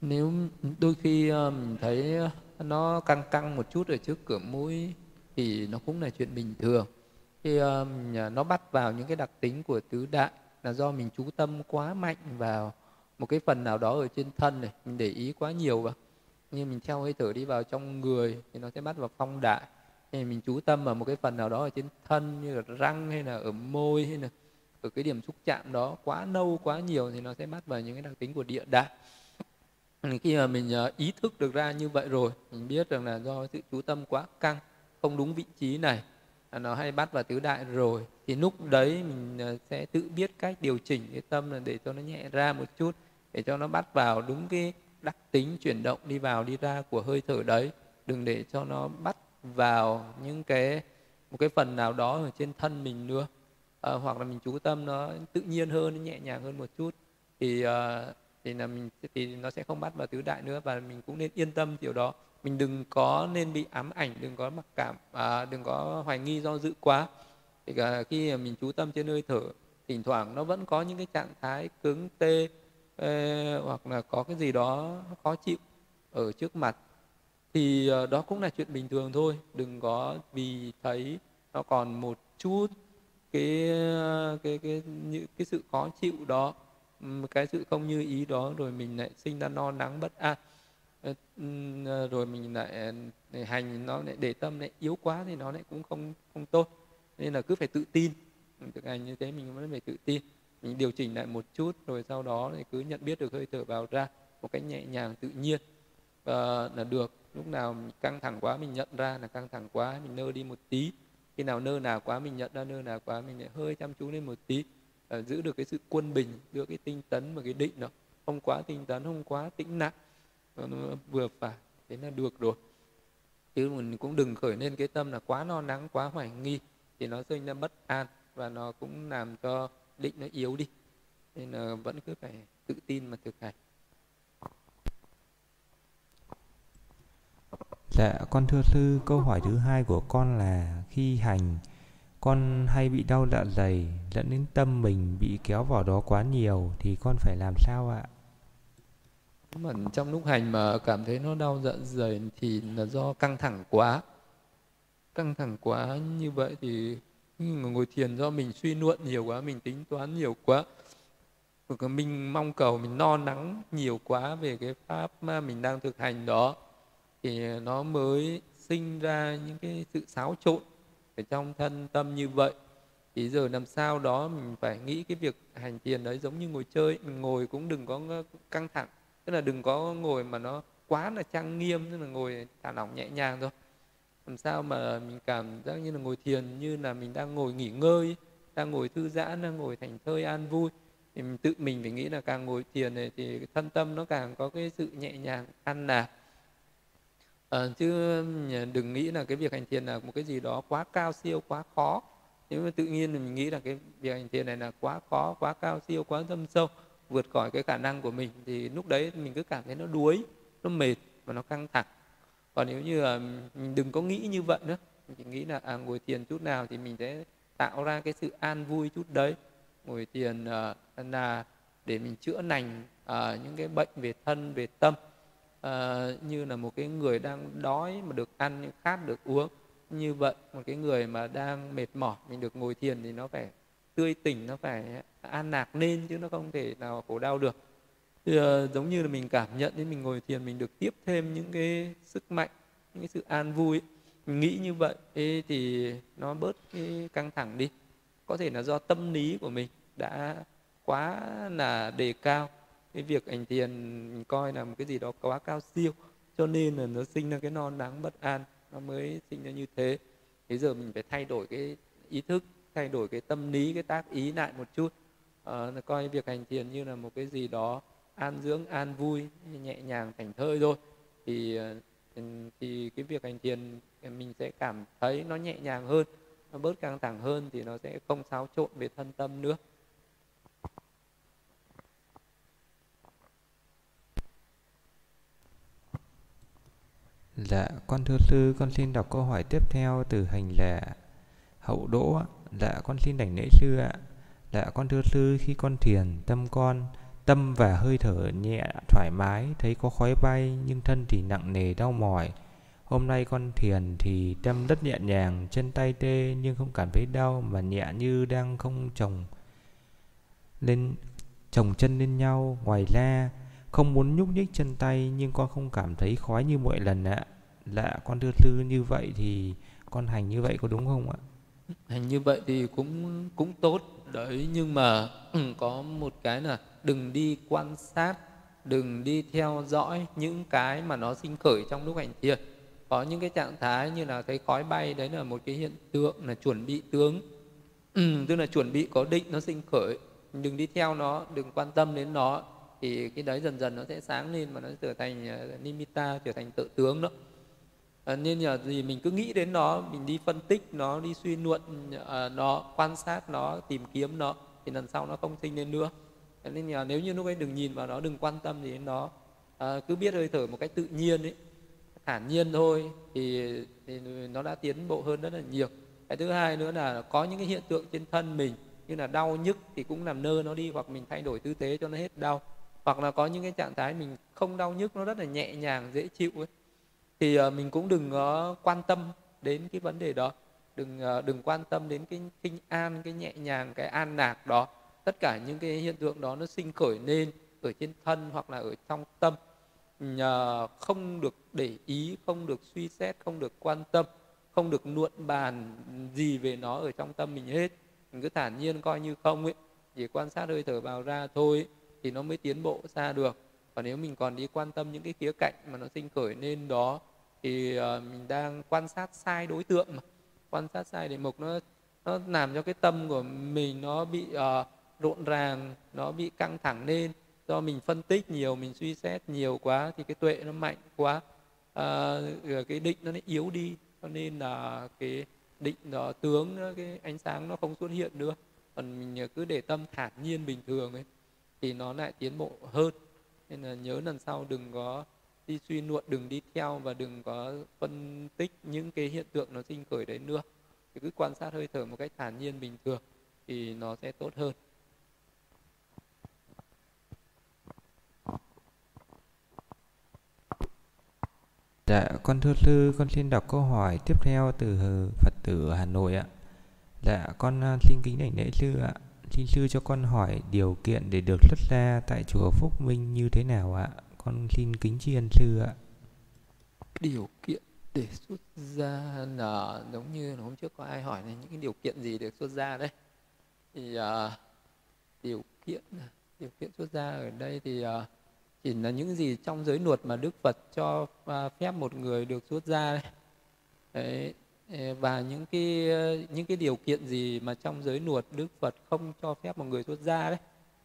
nếu đôi khi ờ, mình thấy nó căng căng một chút ở trước cửa mũi thì nó cũng là chuyện bình thường. Khi um, nó bắt vào những cái đặc tính của tứ đại là do mình chú tâm quá mạnh vào một cái phần nào đó ở trên thân này mình để ý quá nhiều vào. Như mình theo hơi thở đi vào trong người thì nó sẽ bắt vào phong đại. Thì mình chú tâm vào một cái phần nào đó ở trên thân như là răng hay là ở môi hay là ở cái điểm xúc chạm đó quá nâu quá nhiều thì nó sẽ bắt vào những cái đặc tính của địa đại. Khi mà mình ờ, ý thức được ra như vậy rồi mình biết rằng là do sự chú tâm quá căng không đúng vị trí này. À, nó hay bắt vào tứ đại rồi. Thì lúc đấy mình à, sẽ tự biết cách điều chỉnh cái tâm là để cho nó nhẹ ra một chút để cho nó bắt vào đúng cái đặc tính chuyển động đi vào đi ra của hơi thở đấy. Đừng để cho nó bắt vào những cái một cái phần nào đó ở trên thân mình nữa. À, hoặc là mình chú tâm nó tự nhiên hơn nó nhẹ nhàng hơn một chút. Thì uh, thì là mình thì nó sẽ không bắt vào tứ đại nữa và mình cũng nên yên tâm điều đó mình đừng có nên bị ám ảnh đừng có mặc cảm à, đừng có hoài nghi do dự quá. Thì cả khi mình chú tâm trên hơi thở thỉnh thoảng nó vẫn có những cái trạng thái cứng tê ê, hoặc là có cái gì đó khó chịu ở trước mặt. Thì ờ, đó cũng là chuyện bình thường thôi đừng có vì thấy nó còn một chút cái ờ, cái cái những cái sự khó chịu đó cái sự không như ý đó rồi mình lại sinh ra no nắng bất an. Ờ, ờ, rồi mình lại, ờ, hành nó lại để tâm lại yếu quá thì nó lại cũng không không tốt. Nên là cứ phải tự tin. Thực hành như thế mình vẫn phải tự tin. Mình điều chỉnh lại một chút rồi sau đó thì cứ nhận biết được hơi thở vào ra một cách nhẹ nhàng tự nhiên. Và là được lúc nào căng thẳng quá mình nhận ra là căng thẳng quá mình nơ đi một tí. Khi nào nơ nào quá mình nhận ra nơ nào quá mình lại hơi chăm chú lên một tí. À, giữ được cái sự quân bình giữa cái tinh tấn và cái định đó. Không quá tinh tấn không quá tĩnh nặng vừa phải thế là được rồi. Chứ mình cũng đừng khởi lên cái tâm là quá lo lắng quá hoài nghi thì nó sinh ra bất an và nó cũng làm cho định nó yếu đi. Nên là vẫn cứ phải tự tin mà thực hành. Dạ, con thưa sư, câu hỏi thứ hai của con là khi hành, con hay bị đau dạ dày, dẫn đến tâm mình bị kéo vào đó quá nhiều, thì con phải làm sao ạ? Mà trong lúc hành mà cảm thấy nó đau dạ dày thì là do căng thẳng quá. Căng thẳng quá như vậy thì ngồi thiền do mình suy luận nhiều quá, mình tính toán nhiều quá. Mình mong cầu, mình no nắng nhiều quá về cái pháp mà mình đang thực hành đó thì nó mới sinh ra những cái sự xáo trộn ở trong thân tâm như vậy thì giờ làm sao đó mình phải nghĩ cái việc hành thiền đấy giống như ngồi chơi mình ngồi cũng đừng có căng thẳng tức là đừng có ngồi mà nó quá là trang nghiêm tức là ngồi thả lỏng nhẹ nhàng thôi. Làm sao mà mình cảm giác như là ngồi thiền như là mình đang ngồi nghỉ ngơi đang ngồi thư giãn đang ngồi thành thơi an vui. Thì mình tự mình phải nghĩ là càng ngồi thiền này thì thân tâm nó càng có cái sự nhẹ nhàng an lạc. à, ờ, chứ ừ, đừng nghĩ là cái việc hành thiền là một cái gì đó quá cao siêu quá khó. Nếu mà tự nhiên thì mình nghĩ là cái việc hành thiền này là quá khó quá cao siêu quá thâm sâu vượt khỏi cái khả năng của mình thì lúc đấy mình cứ cảm thấy nó đuối nó mệt và nó căng thẳng. Còn nếu như là mình đừng có nghĩ như vậy nữa mình chỉ nghĩ là à, ngồi thiền chút nào thì mình sẽ tạo ra cái sự an vui chút đấy. Ngồi thiền uh, là để mình chữa lành uh, à, những cái bệnh về thân về tâm. Uh, như là một cái người đang đói mà được ăn khát được uống như vậy một cái người mà đang mệt mỏi mình được ngồi thiền thì nó phải tươi tỉnh nó phải an lạc lên chứ nó không thể nào khổ đau được. Thì, uh, giống như là mình cảm nhận đến mình ngồi thiền mình được tiếp thêm những cái sức mạnh những cái sự an vui mình nghĩ như vậy ấy, thì nó bớt cái căng thẳng đi. Có thể là do tâm lý của mình đã quá là đề cao. Cái việc hành thiền mình coi là một cái gì đó quá cao siêu cho nên là nó sinh ra cái non đáng bất an nó mới sinh ra như thế. Thế giờ mình phải thay đổi cái ý thức thay đổi cái tâm lý cái tác ý lại một chút. À, coi việc hành thiền như là một cái gì đó an dưỡng an vui nhẹ nhàng thành thơi thôi. Thì ờ, ừ, thì cái việc hành thiền ờ, mình sẽ cảm thấy nó nhẹ nhàng hơn nó bớt căng thẳng hơn thì nó sẽ không xáo trộn về thân tâm nữa. Dạ, con thưa sư, con xin đọc câu hỏi tiếp theo từ hành lệ hậu đỗ ạ. Dạ, con xin đảnh lễ sư ạ. Dạ, con thưa sư, khi con thiền, tâm con, tâm và hơi thở nhẹ, thoải mái, thấy có khói bay, nhưng thân thì nặng nề, đau mỏi. Hôm nay con thiền thì tâm rất nhẹ nhàng, chân tay tê nhưng không cảm thấy đau mà nhẹ như đang không chồng lên chồng chân lên nhau. Ngoài ra, không muốn nhúc nhích chân tay nhưng con không cảm thấy khói như mọi lần ạ. Dạ con thưa sư như vậy thì con hành như vậy có đúng không ạ? Hành như vậy thì cũng cũng tốt đấy nhưng mà có một cái là đừng đi quan sát, đừng đi theo dõi những cái mà nó sinh khởi trong lúc hành thiền. Có những cái trạng thái như là thấy khói bay đấy là một cái hiện tượng là chuẩn bị tướng. tức là chuẩn bị có định nó sinh khởi, đừng đi theo nó, đừng quan tâm đến nó thì cái đấy dần dần nó sẽ sáng lên và nó sẽ trở thành ờ, nimitta trở thành tự tướng đó à, nên là gì mình cứ nghĩ đến nó mình đi phân tích nó đi suy luận ờ, nó quan sát nó tìm kiếm nó thì lần sau nó không sinh lên nữa. Nên là nếu như lúc ấy đừng nhìn vào nó đừng quan tâm gì đến nó. À, cứ biết hơi thở một cách tự nhiên ấy thản nhiên thôi thì, thì nó đã tiến bộ hơn rất là nhiều. Cái thứ hai nữa là có những cái hiện tượng trên thân mình như là đau nhức thì cũng làm nơ nó đi hoặc mình thay đổi tư thế cho nó hết đau. Hoặc là có những cái trạng thái mình không đau nhức nó rất là nhẹ nhàng dễ chịu ấy thì ờ, mình cũng đừng ờ, quan tâm đến cái vấn đề đó. Đừng ờ, đừng quan tâm đến cái kinh an cái nhẹ nhàng cái an lạc đó. Tất cả những cái hiện tượng đó nó sinh khởi lên ở trên thân hoặc là ở trong tâm. Không được để ý không được suy xét không được quan tâm không được nuộn bàn gì về nó ở trong tâm mình hết. Mình cứ thản nhiên coi như không ấy. Chỉ quan sát hơi thở vào ra thôi ấy, thì nó mới tiến bộ xa được. Còn nếu mình còn đi quan tâm những cái khía cạnh mà nó sinh khởi nên đó thì uh, mình đang quan sát sai đối tượng mà. Quan sát sai đề mục nó nó làm cho cái tâm của mình nó bị uh, rộn ràng nó bị căng thẳng lên. Do mình phân tích nhiều mình suy xét nhiều quá thì cái tuệ nó mạnh quá. Uh, cái định nó yếu đi cho nên là cái định đó tướng cái ánh sáng nó không xuất hiện nữa. Còn mình cứ để tâm thản nhiên bình thường ấy thì nó lại tiến bộ hơn. Nên là nhớ lần sau đừng có đi suy luận đừng đi theo và đừng có phân tích những cái hiện tượng nó sinh khởi đấy nữa thì cứ quan sát hơi thở một cách thản nhiên bình thường thì nó sẽ tốt hơn Dạ, con thưa sư, con xin đọc câu hỏi tiếp theo từ Phật tử Hà Nội ạ. Dạ, con à, xin kính đảnh lễ sư ạ. Xin sư cho con hỏi điều kiện để được xuất gia tại chùa Phúc Minh như thế nào ạ? Con xin kính tri ân sư ạ. Điều kiện để xuất gia là giống như hôm trước có ai hỏi này những cái điều kiện gì để xuất gia đấy. Thì uh, điều kiện điều kiện xuất gia ở đây thì uh, chỉ là những gì trong giới luật mà Đức Phật cho uh, phép một người được xuất gia đấy. đấy và những cái những cái điều kiện gì mà trong giới luật Đức Phật không cho phép một người xuất gia đấy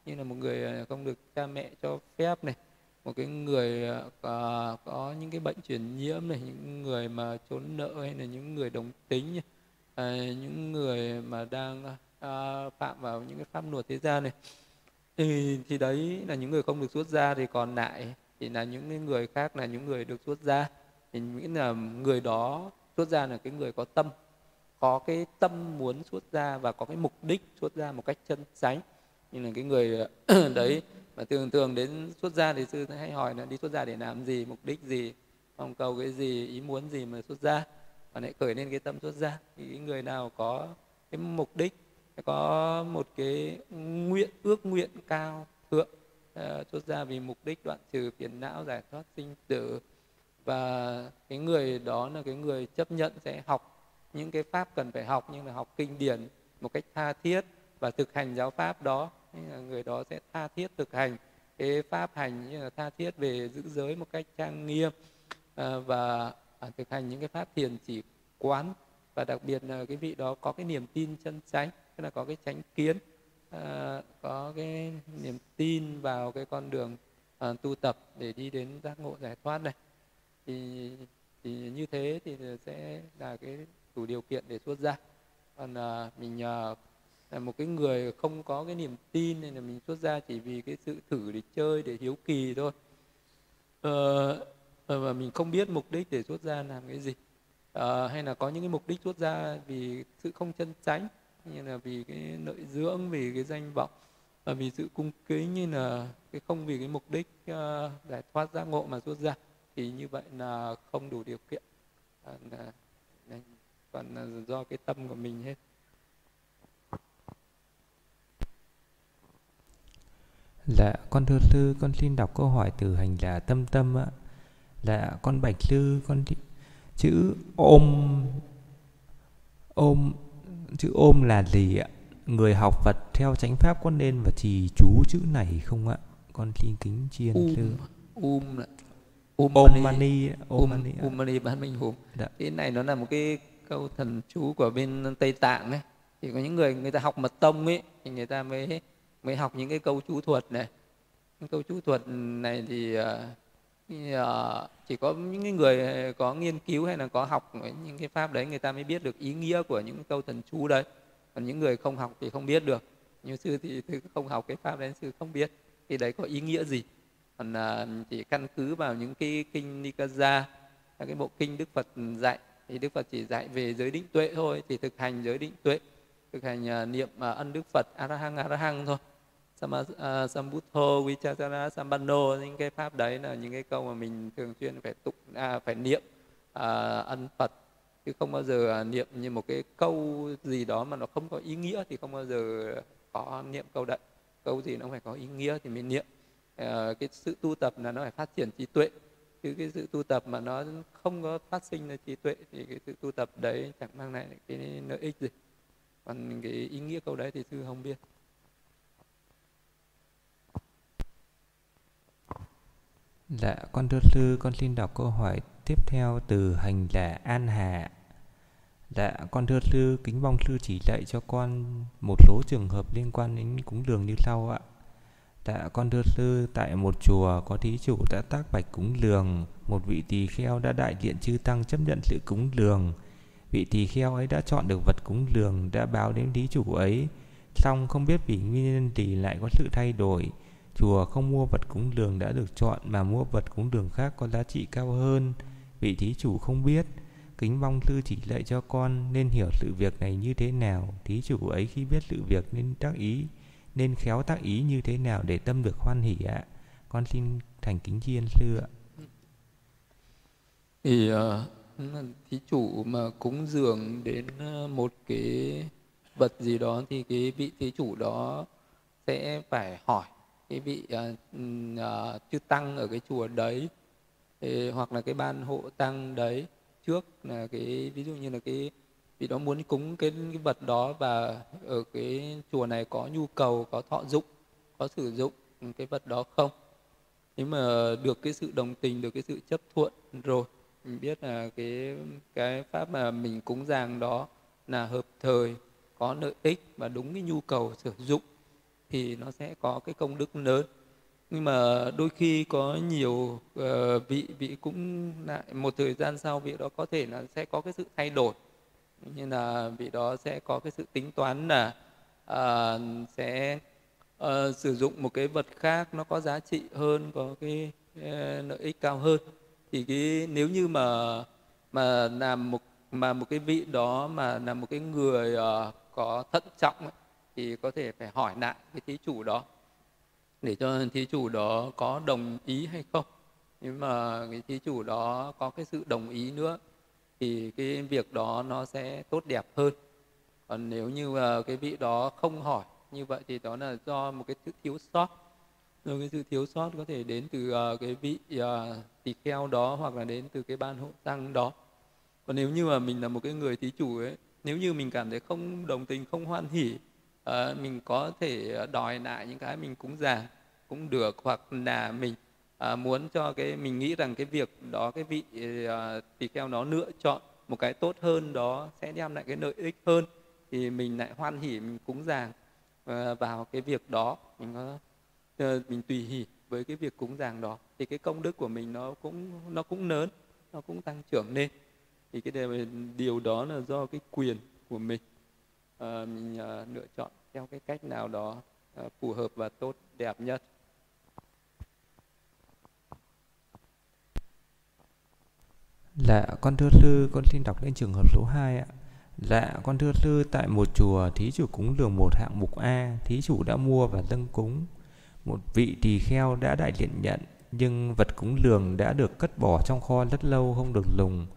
như là một người không được cha mẹ cho phép này một cái người uh, có những cái bệnh truyền nhiễm này những người mà trốn nợ hay là những người đồng tính uh, những người mà đang uh, phạm vào những cái pháp luật thế gian này thì thì đấy là những người không được xuất gia thì còn lại thì là những người khác là những người được xuất gia thì nghĩ là người đó xuất gia là cái người có tâm có cái tâm muốn xuất gia và có cái mục đích xuất gia một cách chân chánh. Như là cái người đấy và thường thường đến xuất gia thì sư hay hỏi là đi xuất gia để làm gì mục đích gì mong cầu cái gì ý muốn gì mà xuất gia. Và lại khởi lên cái tâm xuất gia. Thì cái người nào có cái mục đích có một cái nguyện ước nguyện cao thượng uh, xuất gia vì mục đích đoạn trừ phiền não giải thoát sinh tử. Và cái người đó là cái người chấp nhận sẽ học những cái pháp cần phải học nhưng là học kinh điển một cách tha thiết và thực hành giáo pháp đó người đó sẽ tha thiết thực hành. Cái pháp hành như là tha thiết về giữ giới một cách trang nghiêm à, và à, thực hành những cái pháp thiền chỉ quán. Và đặc biệt là cái vị đó có cái niềm tin chân chánh tức là có cái chánh kiến à, có cái niềm tin vào cái con đường à, tu tập để đi đến giác ngộ giải thoát này. Thì thì như thế thì sẽ là cái đủ điều kiện để xuất gia. Còn à, mình à, là một cái người không có cái niềm tin nên là mình xuất gia chỉ vì cái sự thử để chơi để hiếu kỳ thôi. Ờ, ờ và mình không biết mục đích để xuất gia làm cái gì. Ờ, hay là có những cái mục đích xuất gia vì sự không chân chánh như là vì cái nội dưỡng vì cái danh vọng và vì sự cung kính như là cái không vì cái mục đích uh, giải thoát giác ngộ mà xuất gia thì như vậy là không đủ điều kiện. À, là, còn là do cái tâm của mình hết. Dạ, con thưa sư, con xin đọc câu hỏi từ hành giả tâm tâm ạ. Dạ, con bạch sư, con th... chữ ôm ôm chữ ôm là gì ạ? Người học Phật theo chánh pháp có nên và trì chú chữ này không ạ? Con xin kính chiên um, sư. Um là Omani Omani Omani bán minh hùng dạ. cái này nó là một cái câu thần chú của bên Tây Tạng ấy thì có những người người ta học mật tông ấy thì người ta mới mới học những cái câu chú thuật này. Những câu chú thuật này thì ờ, ờ, chỉ có những người có nghiên cứu hay là có học những cái pháp đấy người ta mới biết được ý nghĩa của những câu thần chú đấy. Còn những người không học thì không biết được. Như sư thì sư không học cái pháp đấy, sư không biết thì đấy có ý nghĩa gì. Còn ờ, chỉ căn cứ vào những cái kinh Nikaya các cái bộ kinh Đức Phật dạy, thì Đức Phật chỉ dạy về giới định tuệ thôi, thì thực hành giới định tuệ, thực hành niệm ân Đức Phật Arahang Arahang thôi. À, Sambuddho, Vichasana, Sambano những cái pháp đấy là những cái câu mà mình thường xuyên phải tụng à, phải niệm à, ân Phật. Chứ không bao giờ à, niệm như một cái câu gì đó mà nó không có ý nghĩa thì không bao giờ có niệm câu đấy. Câu gì nó phải có ý nghĩa thì mình niệm. À, cái sự tu tập là nó phải phát triển trí tuệ. Chứ cái sự tu tập mà nó không có phát sinh ra trí tuệ thì cái sự tu tập đấy chẳng mang lại cái lợi ích gì. Còn cái ý nghĩa câu đấy thì sư không biết. Dạ, con thưa sư, con xin đọc câu hỏi tiếp theo từ hành là An Hà. Dạ, con thưa sư, kính mong sư chỉ dạy cho con một số trường hợp liên quan đến cúng đường như sau ạ. Dạ, con thưa sư, tại một chùa có thí chủ đã tác bạch cúng đường, một vị tỳ kheo đã đại diện chư tăng chấp nhận sự cúng đường. Vị tỳ kheo ấy đã chọn được vật cúng đường, đã báo đến thí chủ ấy, xong không biết vì nguyên nhân gì lại có sự thay đổi. Chùa không mua vật cúng đường đã được chọn mà mua vật cúng đường khác có giá trị cao hơn. Vị thí chủ không biết, kính mong sư chỉ dạy cho con nên hiểu sự việc này như thế nào. Thí chủ ấy khi biết sự việc nên tác ý nên khéo tác ý như thế nào để tâm được hoan hỷ ạ con xin thành kính tri ân sư ạ thì uh, thí chủ mà cúng dường đến ờ, một cái vật gì đó thì cái vị thí chủ đó sẽ phải hỏi cái vị uh, uh, chư tăng ở cái chùa đấy thì, hoặc là cái ban hộ tăng đấy trước là cái ví dụ như là cái vị đó muốn cúng cái, cái vật đó và ở cái chùa này có nhu cầu có thọ dụng có sử dụng cái vật đó không? Nếu mà được cái sự đồng tình được cái sự chấp thuận rồi mình biết là cái cái pháp mà mình cúng dường đó là hợp thời có lợi ích và đúng cái nhu cầu sử dụng thì nó sẽ có cái công đức lớn. Nhưng mà đôi khi có nhiều uh, vị vị cũng lại một thời gian sau vị đó có thể là sẽ có cái sự thay đổi. Như là vị đó sẽ có cái sự tính toán là uh, sẽ uh, sử dụng một cái vật khác nó có giá trị hơn có cái uh, lợi ích cao hơn. Thì cái nếu như mà mà làm một mà một cái vị đó mà là một cái người uh, có thận trọng ấy, thì có thể phải hỏi lại cái thí chủ đó. Để cho thí chủ đó có đồng ý hay không. Nhưng mà cái thí chủ đó có cái sự đồng ý nữa thì cái việc đó nó sẽ tốt đẹp hơn. Còn nếu như cái vị đó không hỏi như vậy thì đó là do một cái sự thiếu sót. Rồi cái sự thiếu sót có thể đến từ uh, cái vị uh, tỳ kheo đó hoặc là đến từ cái ban hộ tăng đó. Còn nếu như mà mình là một cái người thí chủ ấy nếu như mình cảm thấy không đồng tình không hoan hỉ uh, mình có thể ờ, đòi lại những cái mình cúng dường cũng được hoặc là mình à, muốn cho cái mình nghĩ rằng cái việc đó cái vị à, tỳ kheo nó lựa chọn một cái tốt hơn đó sẽ đem lại cái lợi ích hơn thì mình lại hoan hỉ mình cúng dường à, vào cái việc đó. Mình có à, mình tùy hỉ với cái việc cúng dường đó thì cái công đức của mình nó cũng nó cũng lớn nó cũng tăng trưởng lên. Thì cái điều đó là do cái quyền của mình. Ờ, mình ờ, lựa chọn theo cái cách nào đó ờ, phù hợp và tốt đẹp nhất Dạ, con thưa sư, con xin đọc lên trường hợp số 2 ạ. Dạ, con thưa sư, tại một chùa, thí chủ cúng dường một hạng mục A, thí chủ đã mua và dâng cúng. Một vị tỳ kheo đã đại diện nhận, nhưng vật cúng dường đã được cất bỏ trong kho rất lâu không được dùng.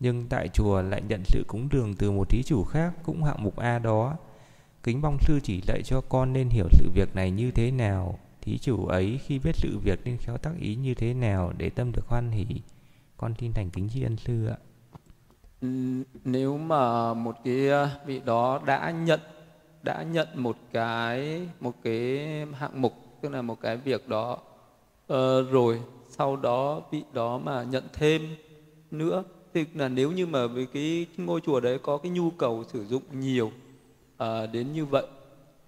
Nhưng tại chùa lại nhận sự cúng dường từ một thí chủ khác cũng hạng mục A đó. Kính mong sư chỉ dạy cho con nên hiểu sự việc này như thế nào. Thí chủ ấy khi biết sự việc nên khéo tác ý như thế nào để tâm được hoan hỷ con xin thành kính tri ân sư ạ ừ, nếu mà một cái à, vị đó đã nhận đã nhận một cái một cái hạng mục tức là một cái việc đó uh, rồi sau đó vị đó mà nhận thêm nữa thì là nếu như mà với cái ngôi chùa đấy có cái nhu cầu sử dụng nhiều uh, đến như vậy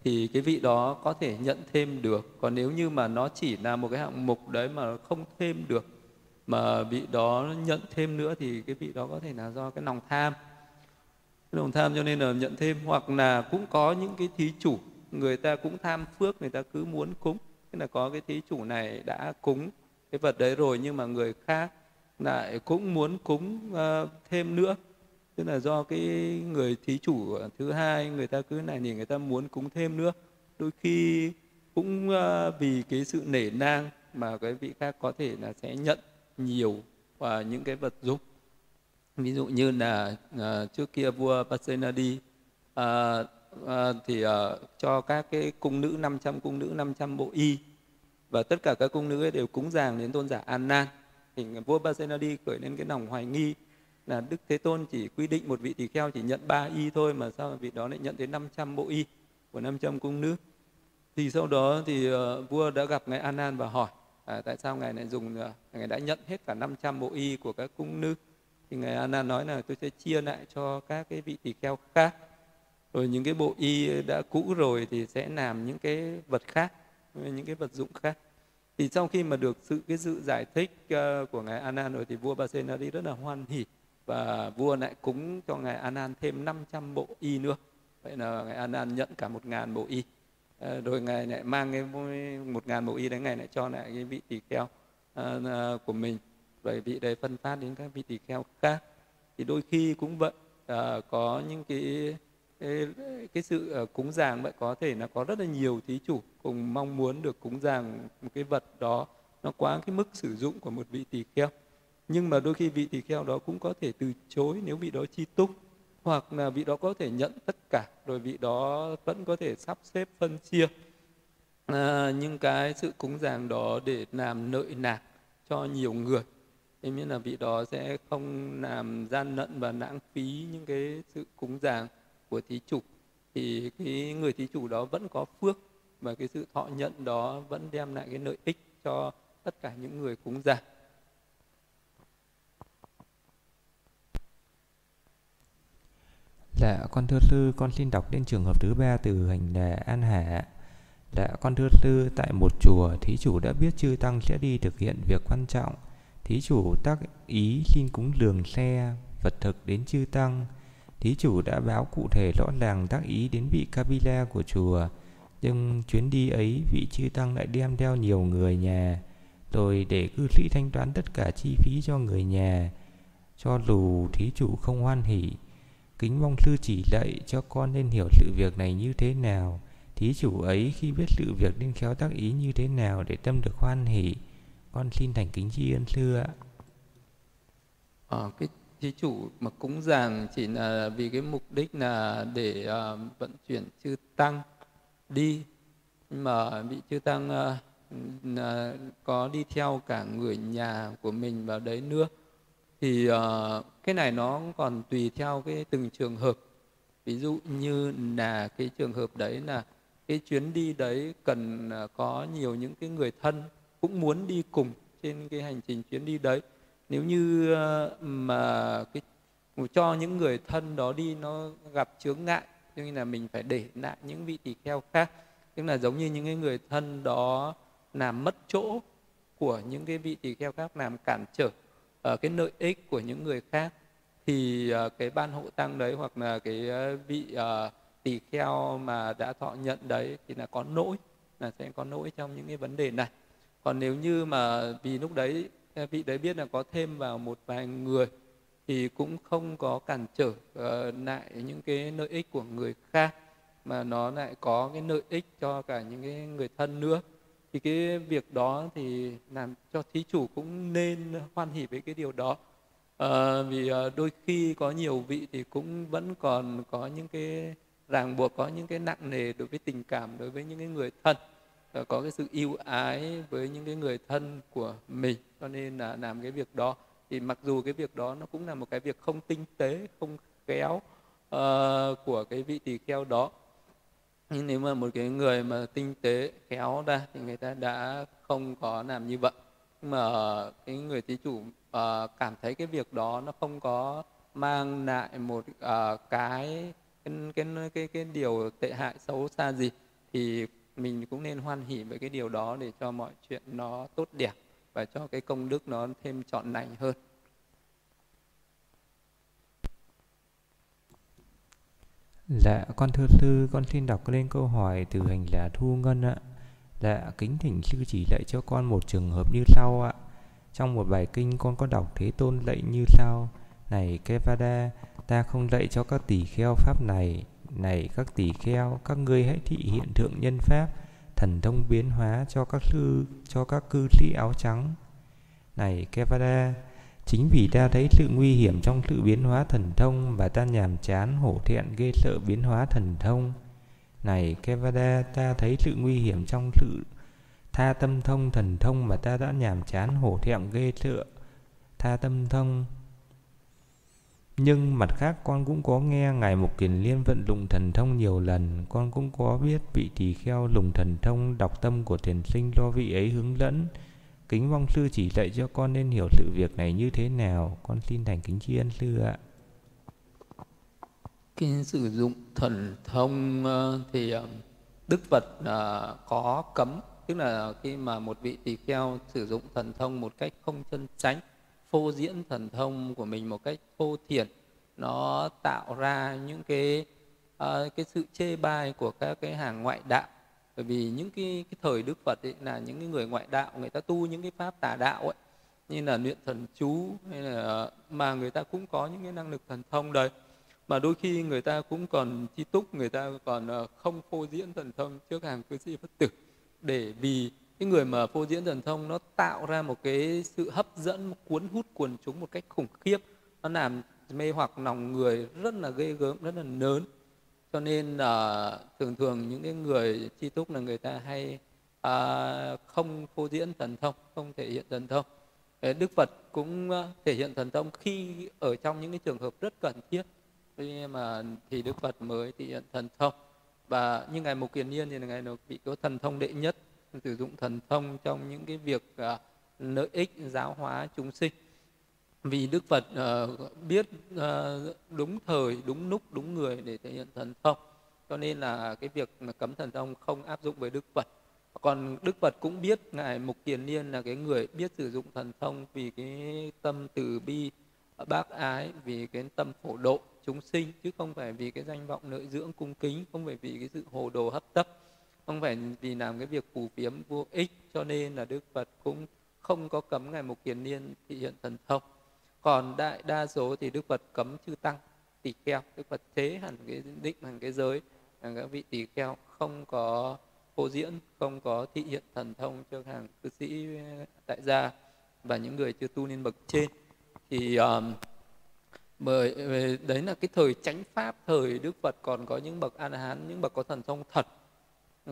thì cái vị đó có thể nhận thêm được. Còn nếu như mà nó chỉ là một cái hạng mục đấy mà không thêm được mà vị đó nhận thêm nữa thì cái vị đó có thể là do cái lòng tham. Cái lòng tham cho nên là nhận thêm hoặc là cũng có những cái thí chủ người ta cũng tham phước người ta cứ muốn cúng. Tức là có cái thí chủ này đã cúng cái vật đấy rồi nhưng mà người khác lại cũng muốn cúng uh, thêm nữa. Tức là do cái người thí chủ thứ hai người ta cứ này thì người ta muốn cúng thêm nữa. Đôi khi cũng uh, vì cái sự nể nang mà cái vị khác có thể là sẽ nhận nhiều và những cái vật dụng. Ví dụ như là uh, trước kia vua Pasenadi uh, uh, thì uh, cho các cái cung nữ 500 cung nữ 500 bộ y. Và tất cả các cung nữ ấy đều cúng dường đến tôn giả An Nan thì vua Pasenadi khởi lên cái lòng hoài nghi là Đức Thế Tôn chỉ quy định một vị tỳ kheo chỉ nhận 3 y thôi mà sao vị đó lại nhận tới 500 bộ y của 500 cung nữ. Thì sau đó thì uh, vua đã gặp ngài anan và hỏi à, tại sao ngài lại dùng uh, ngài đã nhận hết cả 500 bộ y của các cung nữ? Thì ngài anan nói là tôi sẽ chia lại cho các cái vị tỳ kheo khác. Rồi những cái bộ y đã cũ rồi thì sẽ làm những cái vật khác những cái vật dụng khác thì sau khi mà được sự cái sự giải thích uh, của ngài Anan rồi thì vua Basenadi rất là hoan hỉ và vua lại cúng cho ngài Anan thêm 500 bộ y nữa. Vậy là ngài Anan nhận cả một ngàn bộ y. Uh, rồi ngài lại mang cái một ngàn bộ y đấy ngài lại cho lại cái vị tỳ kheo uh, uh, của mình. Rồi vị đấy phân phát đến các vị tỳ kheo khác. Thì đôi khi cũng vậy uh, có những cái cái, sự ờ, cúng dường vậy có thể là có rất là nhiều thí chủ cùng mong muốn được cúng dường một cái vật đó. Nó quá cái mức sử dụng của một vị tỳ kheo. Nhưng mà đôi khi vị tỳ kheo đó cũng có thể từ chối nếu vị đó chi túc. Hoặc là vị đó có thể nhận tất cả rồi vị đó vẫn có thể sắp xếp phân chia. Ờ, à, những cái sự cúng dường đó để làm nợ nạc cho nhiều người thế nghĩa là vị đó sẽ không làm gian lận và lãng phí những cái sự cúng dường của thí chủ thì cái người thí chủ đó vẫn có phước và cái sự thọ nhận đó vẫn đem lại cái lợi ích cho tất cả những người cúng giả Dạ, con thưa sư, con xin đọc đến trường hợp thứ ba từ hành đề An Hạ. Dạ, con thưa sư, tại một chùa, thí chủ đã biết chư tăng sẽ đi thực hiện việc quan trọng. Thí chủ tác ý xin cúng lường xe, vật thực đến chư tăng. Thí chủ đã báo cụ thể rõ ràng tác ý đến vị Kapila của chùa, nhưng chuyến đi ấy vị chư tăng lại đem theo nhiều người nhà, rồi để cư sĩ thanh toán tất cả chi phí cho người nhà, cho dù thí chủ không hoan hỷ. Kính mong sư chỉ dạy cho con nên hiểu sự việc này như thế nào. Thí chủ ấy khi biết sự việc nên khéo tác ý như thế nào để tâm được hoan hỷ. Con xin thành kính tri ân sư ạ. À, cái thí chủ mà cúng dường chỉ là vì cái mục đích là để uh, vận chuyển chư tăng đi. Nhưng mà vị chư tăng uh, có đi theo cả người nhà của mình vào đấy nữa. Thì uh, cái này nó còn tùy theo cái từng trường hợp. Ví dụ như là cái trường hợp đấy là cái chuyến đi đấy cần có nhiều những cái người thân cũng muốn đi cùng trên cái hành trình chuyến đi đấy nếu như ờ, mà cái cho những người thân đó đi nó gặp chướng ngại cho nên là mình phải để lại những vị tỳ kheo khác. Tức là giống như những cái người thân đó làm mất chỗ của những cái vị tỳ kheo khác làm cản trở ở cái lợi ích của những người khác thì uh, cái ban hộ tăng đấy hoặc là cái uh, vị uh, tỳ kheo mà đã thọ nhận đấy thì là có lỗi là sẽ có lỗi trong những cái vấn đề này. Còn nếu như mà vì lúc đấy Ờ, vị đấy biết là có thêm vào một vài người thì cũng không có cản trở uh, lại những cái lợi ích của người khác mà nó lại có cái lợi ích cho cả những cái người thân nữa. Thì cái việc đó thì làm cho thí chủ cũng nên hoan hỉ với cái điều đó. À, vì uh, đôi khi có nhiều vị thì cũng vẫn còn có những cái ràng buộc có những cái nặng nề đối với tình cảm đối với những cái người thân. Ờ, có cái sự yêu ái với những cái người thân của mình cho nên là làm cái việc đó. Thì mặc dù cái việc đó nó cũng là một cái việc không tinh tế không khéo uh, của cái vị tỳ kheo đó. Nhưng nếu mà một cái người mà tinh tế khéo ra thì người ta đã không có làm như vậy. Nhưng mà cái người thí chủ uh, cảm thấy cái việc đó nó không có mang lại một uh, cái cái cái cái cái điều tệ hại xấu xa gì thì mình cũng nên hoan hỉ với cái điều đó để cho mọi chuyện nó tốt đẹp và cho cái công đức nó thêm trọn lành hơn Dạ, con thưa sư, con xin đọc lên câu hỏi từ hành giả Thu Ngân ạ. Dạ, kính thỉnh sư chỉ dạy cho con một trường hợp như sau ạ. Trong một bài kinh con có đọc Thế Tôn dạy như sau. Này Kevada, ta không dạy cho các tỷ kheo pháp này. Này các tỷ kheo, các ngươi hãy thị hiện thượng nhân pháp, thần thông biến hóa cho các sư, cho các cư sĩ áo trắng. Này Kevada, Chính vì ta thấy sự nguy hiểm trong sự biến hóa thần thông và ta nhàm chán hổ thẹn ghê sợ biến hóa thần thông. Này Kevada, ta thấy sự nguy hiểm trong sự tha tâm thông thần thông mà ta đã nhàm chán hổ thẹn ghê sợ tha tâm thông. Nhưng mặt khác con cũng có nghe Ngài Mục Kiền Liên vận dụng thần thông nhiều lần Con cũng có biết vị tỳ kheo lùng thần thông đọc tâm của thiền sinh do vị ấy hướng dẫn Kính mong sư chỉ dạy cho con nên hiểu sự việc này như thế nào. Con xin thành kính tri ân sư ạ. Khi sử dụng thần thông ờ, thì ờ, Đức Phật ờ, có cấm, tức là khi mà một vị tỳ kheo sử dụng thần thông một cách không chân chánh, phô diễn thần thông của mình một cách thô thiển, nó tạo ra những cái ờ, cái sự chê bai của các cái hàng ngoại đạo. Bởi vì những cái, cái thời đức phật ấy là những cái người ngoại đạo người ta tu những cái pháp tà đạo ấy như là luyện thần chú hay là mà người ta cũng có những cái năng lực thần thông đấy. Mà đôi khi người ta cũng còn chi túc người ta còn ờ, không phô diễn thần thông trước hàng cư sĩ phật tử để vì cái người mà phô diễn thần thông nó tạo ra một cái sự hấp dẫn cuốn hút quần chúng một cách khủng khiếp. Nó làm mê hoặc lòng người rất là ghê gớm rất là lớn cho nên là thường thường những cái người chi túc là người ta hay uh, không phô diễn thần thông không thể hiện thần thông. Đức phật cũng à, thể hiện thần thông khi ở trong những cái trường hợp rất cần thiết. Khi mà thì đức phật mới thể hiện thần thông. Và như ngài mục kiền niên thì là ngài bị có thần thông đệ nhất sử dụng thần thông trong những cái việc uh, lợi ích giáo hóa chúng sinh. Vì đức phật uh, biết uh, đúng thời đúng lúc đúng người để thể hiện thần thông. Cho nên là cái việc mà cấm thần thông không áp dụng với đức phật. Còn đức phật cũng biết ngài mục kiền niên là cái người biết sử dụng thần thông vì cái tâm từ bi ờ, bác ái vì cái tâm phổ độ chúng sinh chứ không phải vì cái danh vọng lợi dưỡng cung kính không phải vì cái sự hồ đồ hấp tấp không phải vì làm cái việc phù phiếm vô ích cho nên là đức phật cũng không có cấm ngài mục kiền niên thị hiện thần thông. Còn đại đa số thì đức phật cấm chư tăng tỳ kheo. Đức phật thế hẳn cái định hẳn cái giới hẳn các vị tỳ kheo. Không có phô diễn không có thị hiện thần thông cho hàng cư sĩ ờ, tại gia và những người chưa tu lên bậc trên. Thì um, bởi ờ, đấy là cái thời chánh pháp thời đức phật còn có những bậc a la hán những bậc có thần thông thật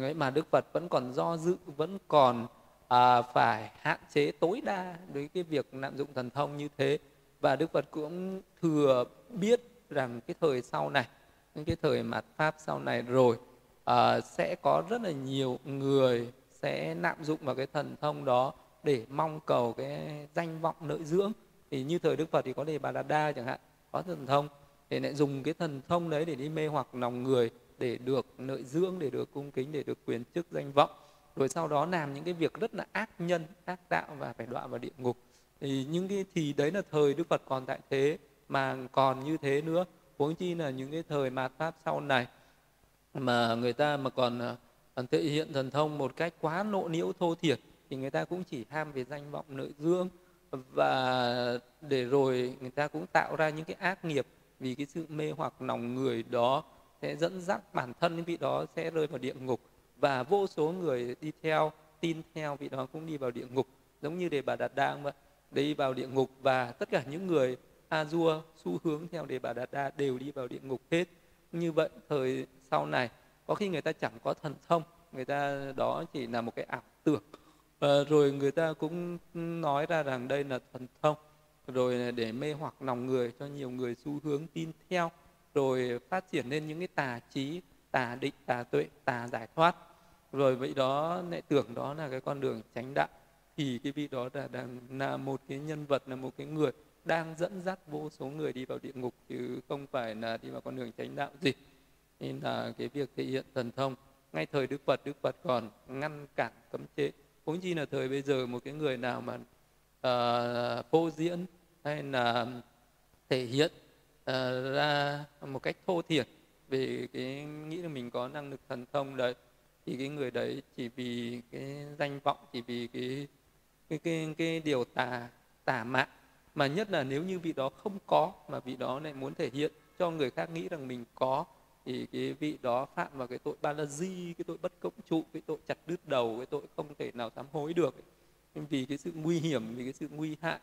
đấy mà đức phật vẫn còn do dự vẫn còn à, phải hạn chế tối đa đối cái việc lạm dụng thần thông như thế. Và đức phật cũng thừa biết rằng cái thời sau này những cái thời mạt pháp sau này rồi à, sẽ có rất là nhiều người sẽ lạm dụng vào cái thần thông đó để mong cầu cái danh vọng lợi dưỡng. Thì như thời đức phật thì có đề bà Đà đa chẳng hạn có thần thông để lại dùng cái thần thông đấy để đi mê hoặc lòng người để được lợi dưỡng, để được cung kính, để được quyền chức danh vọng. Rồi sau đó làm những cái việc rất là ác nhân, ác đạo và phải đọa vào địa ngục. Thì những cái, thì đấy là thời đức phật còn tại thế, mà còn như thế nữa. Huống chi là những cái thời mạt pháp sau này, mà người ta mà còn à, còn thể hiện thần thông một cách quá nộ nhiễu thô thiệt thì người ta cũng chỉ ham về danh vọng lợi dương và để rồi người ta cũng tạo ra những cái ác nghiệp vì cái sự mê hoặc lòng người đó sẽ dẫn dắt bản thân những vị đó sẽ rơi vào địa ngục. Và vô số người đi theo tin theo vị đó cũng đi vào địa ngục giống như đề bà đạt đa vậy đi vào địa ngục. Và tất cả những người a dua xu hướng theo đề bà đạt đa đều đi vào địa ngục hết. Như vậy thời sau này có khi người ta chẳng có thần thông người ta đó chỉ là một cái ảo tưởng. À, rồi người ta cũng nói ra rằng đây là thần thông rồi để mê hoặc lòng người cho nhiều người xu hướng tin theo rồi phát triển lên những cái tà trí tà định tà tuệ tà giải thoát. Rồi vậy đó lại tưởng đó là cái con đường tránh đạo. Thì cái vị đó là đang là một cái nhân vật là một cái người đang dẫn dắt vô số người đi vào địa ngục chứ không phải là đi vào con đường tránh đạo gì. Nên là cái việc thể hiện thần thông ngay thời đức phật đức phật còn ngăn cản cấm chế. Cũng chi là thời bây giờ một cái người nào mà uh, phô diễn hay là thể hiện uh, ra một cách thô thiển về cái nghĩ là mình có năng lực thần thông đấy. Thì cái người đấy chỉ vì cái danh vọng chỉ vì cái cái cái cái điều tà tà mạn. Mà nhất là nếu như vị đó không có mà vị đó lại muốn thể hiện cho người khác nghĩ rằng mình có thì cái vị đó phạm vào cái tội ba la di cái tội bất cộng trụ cái tội chặt đứt đầu cái tội không thể nào sám hối được vì cái sự nguy hiểm vì cái sự nguy hại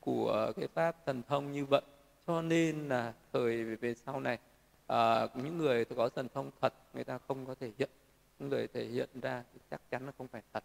của cái pháp thần thông như vậy cho nên là thời về sau này à, những người có thần thông thật người ta không có thể hiện. Những người thể hiện ra thì chắc chắn là không phải thật.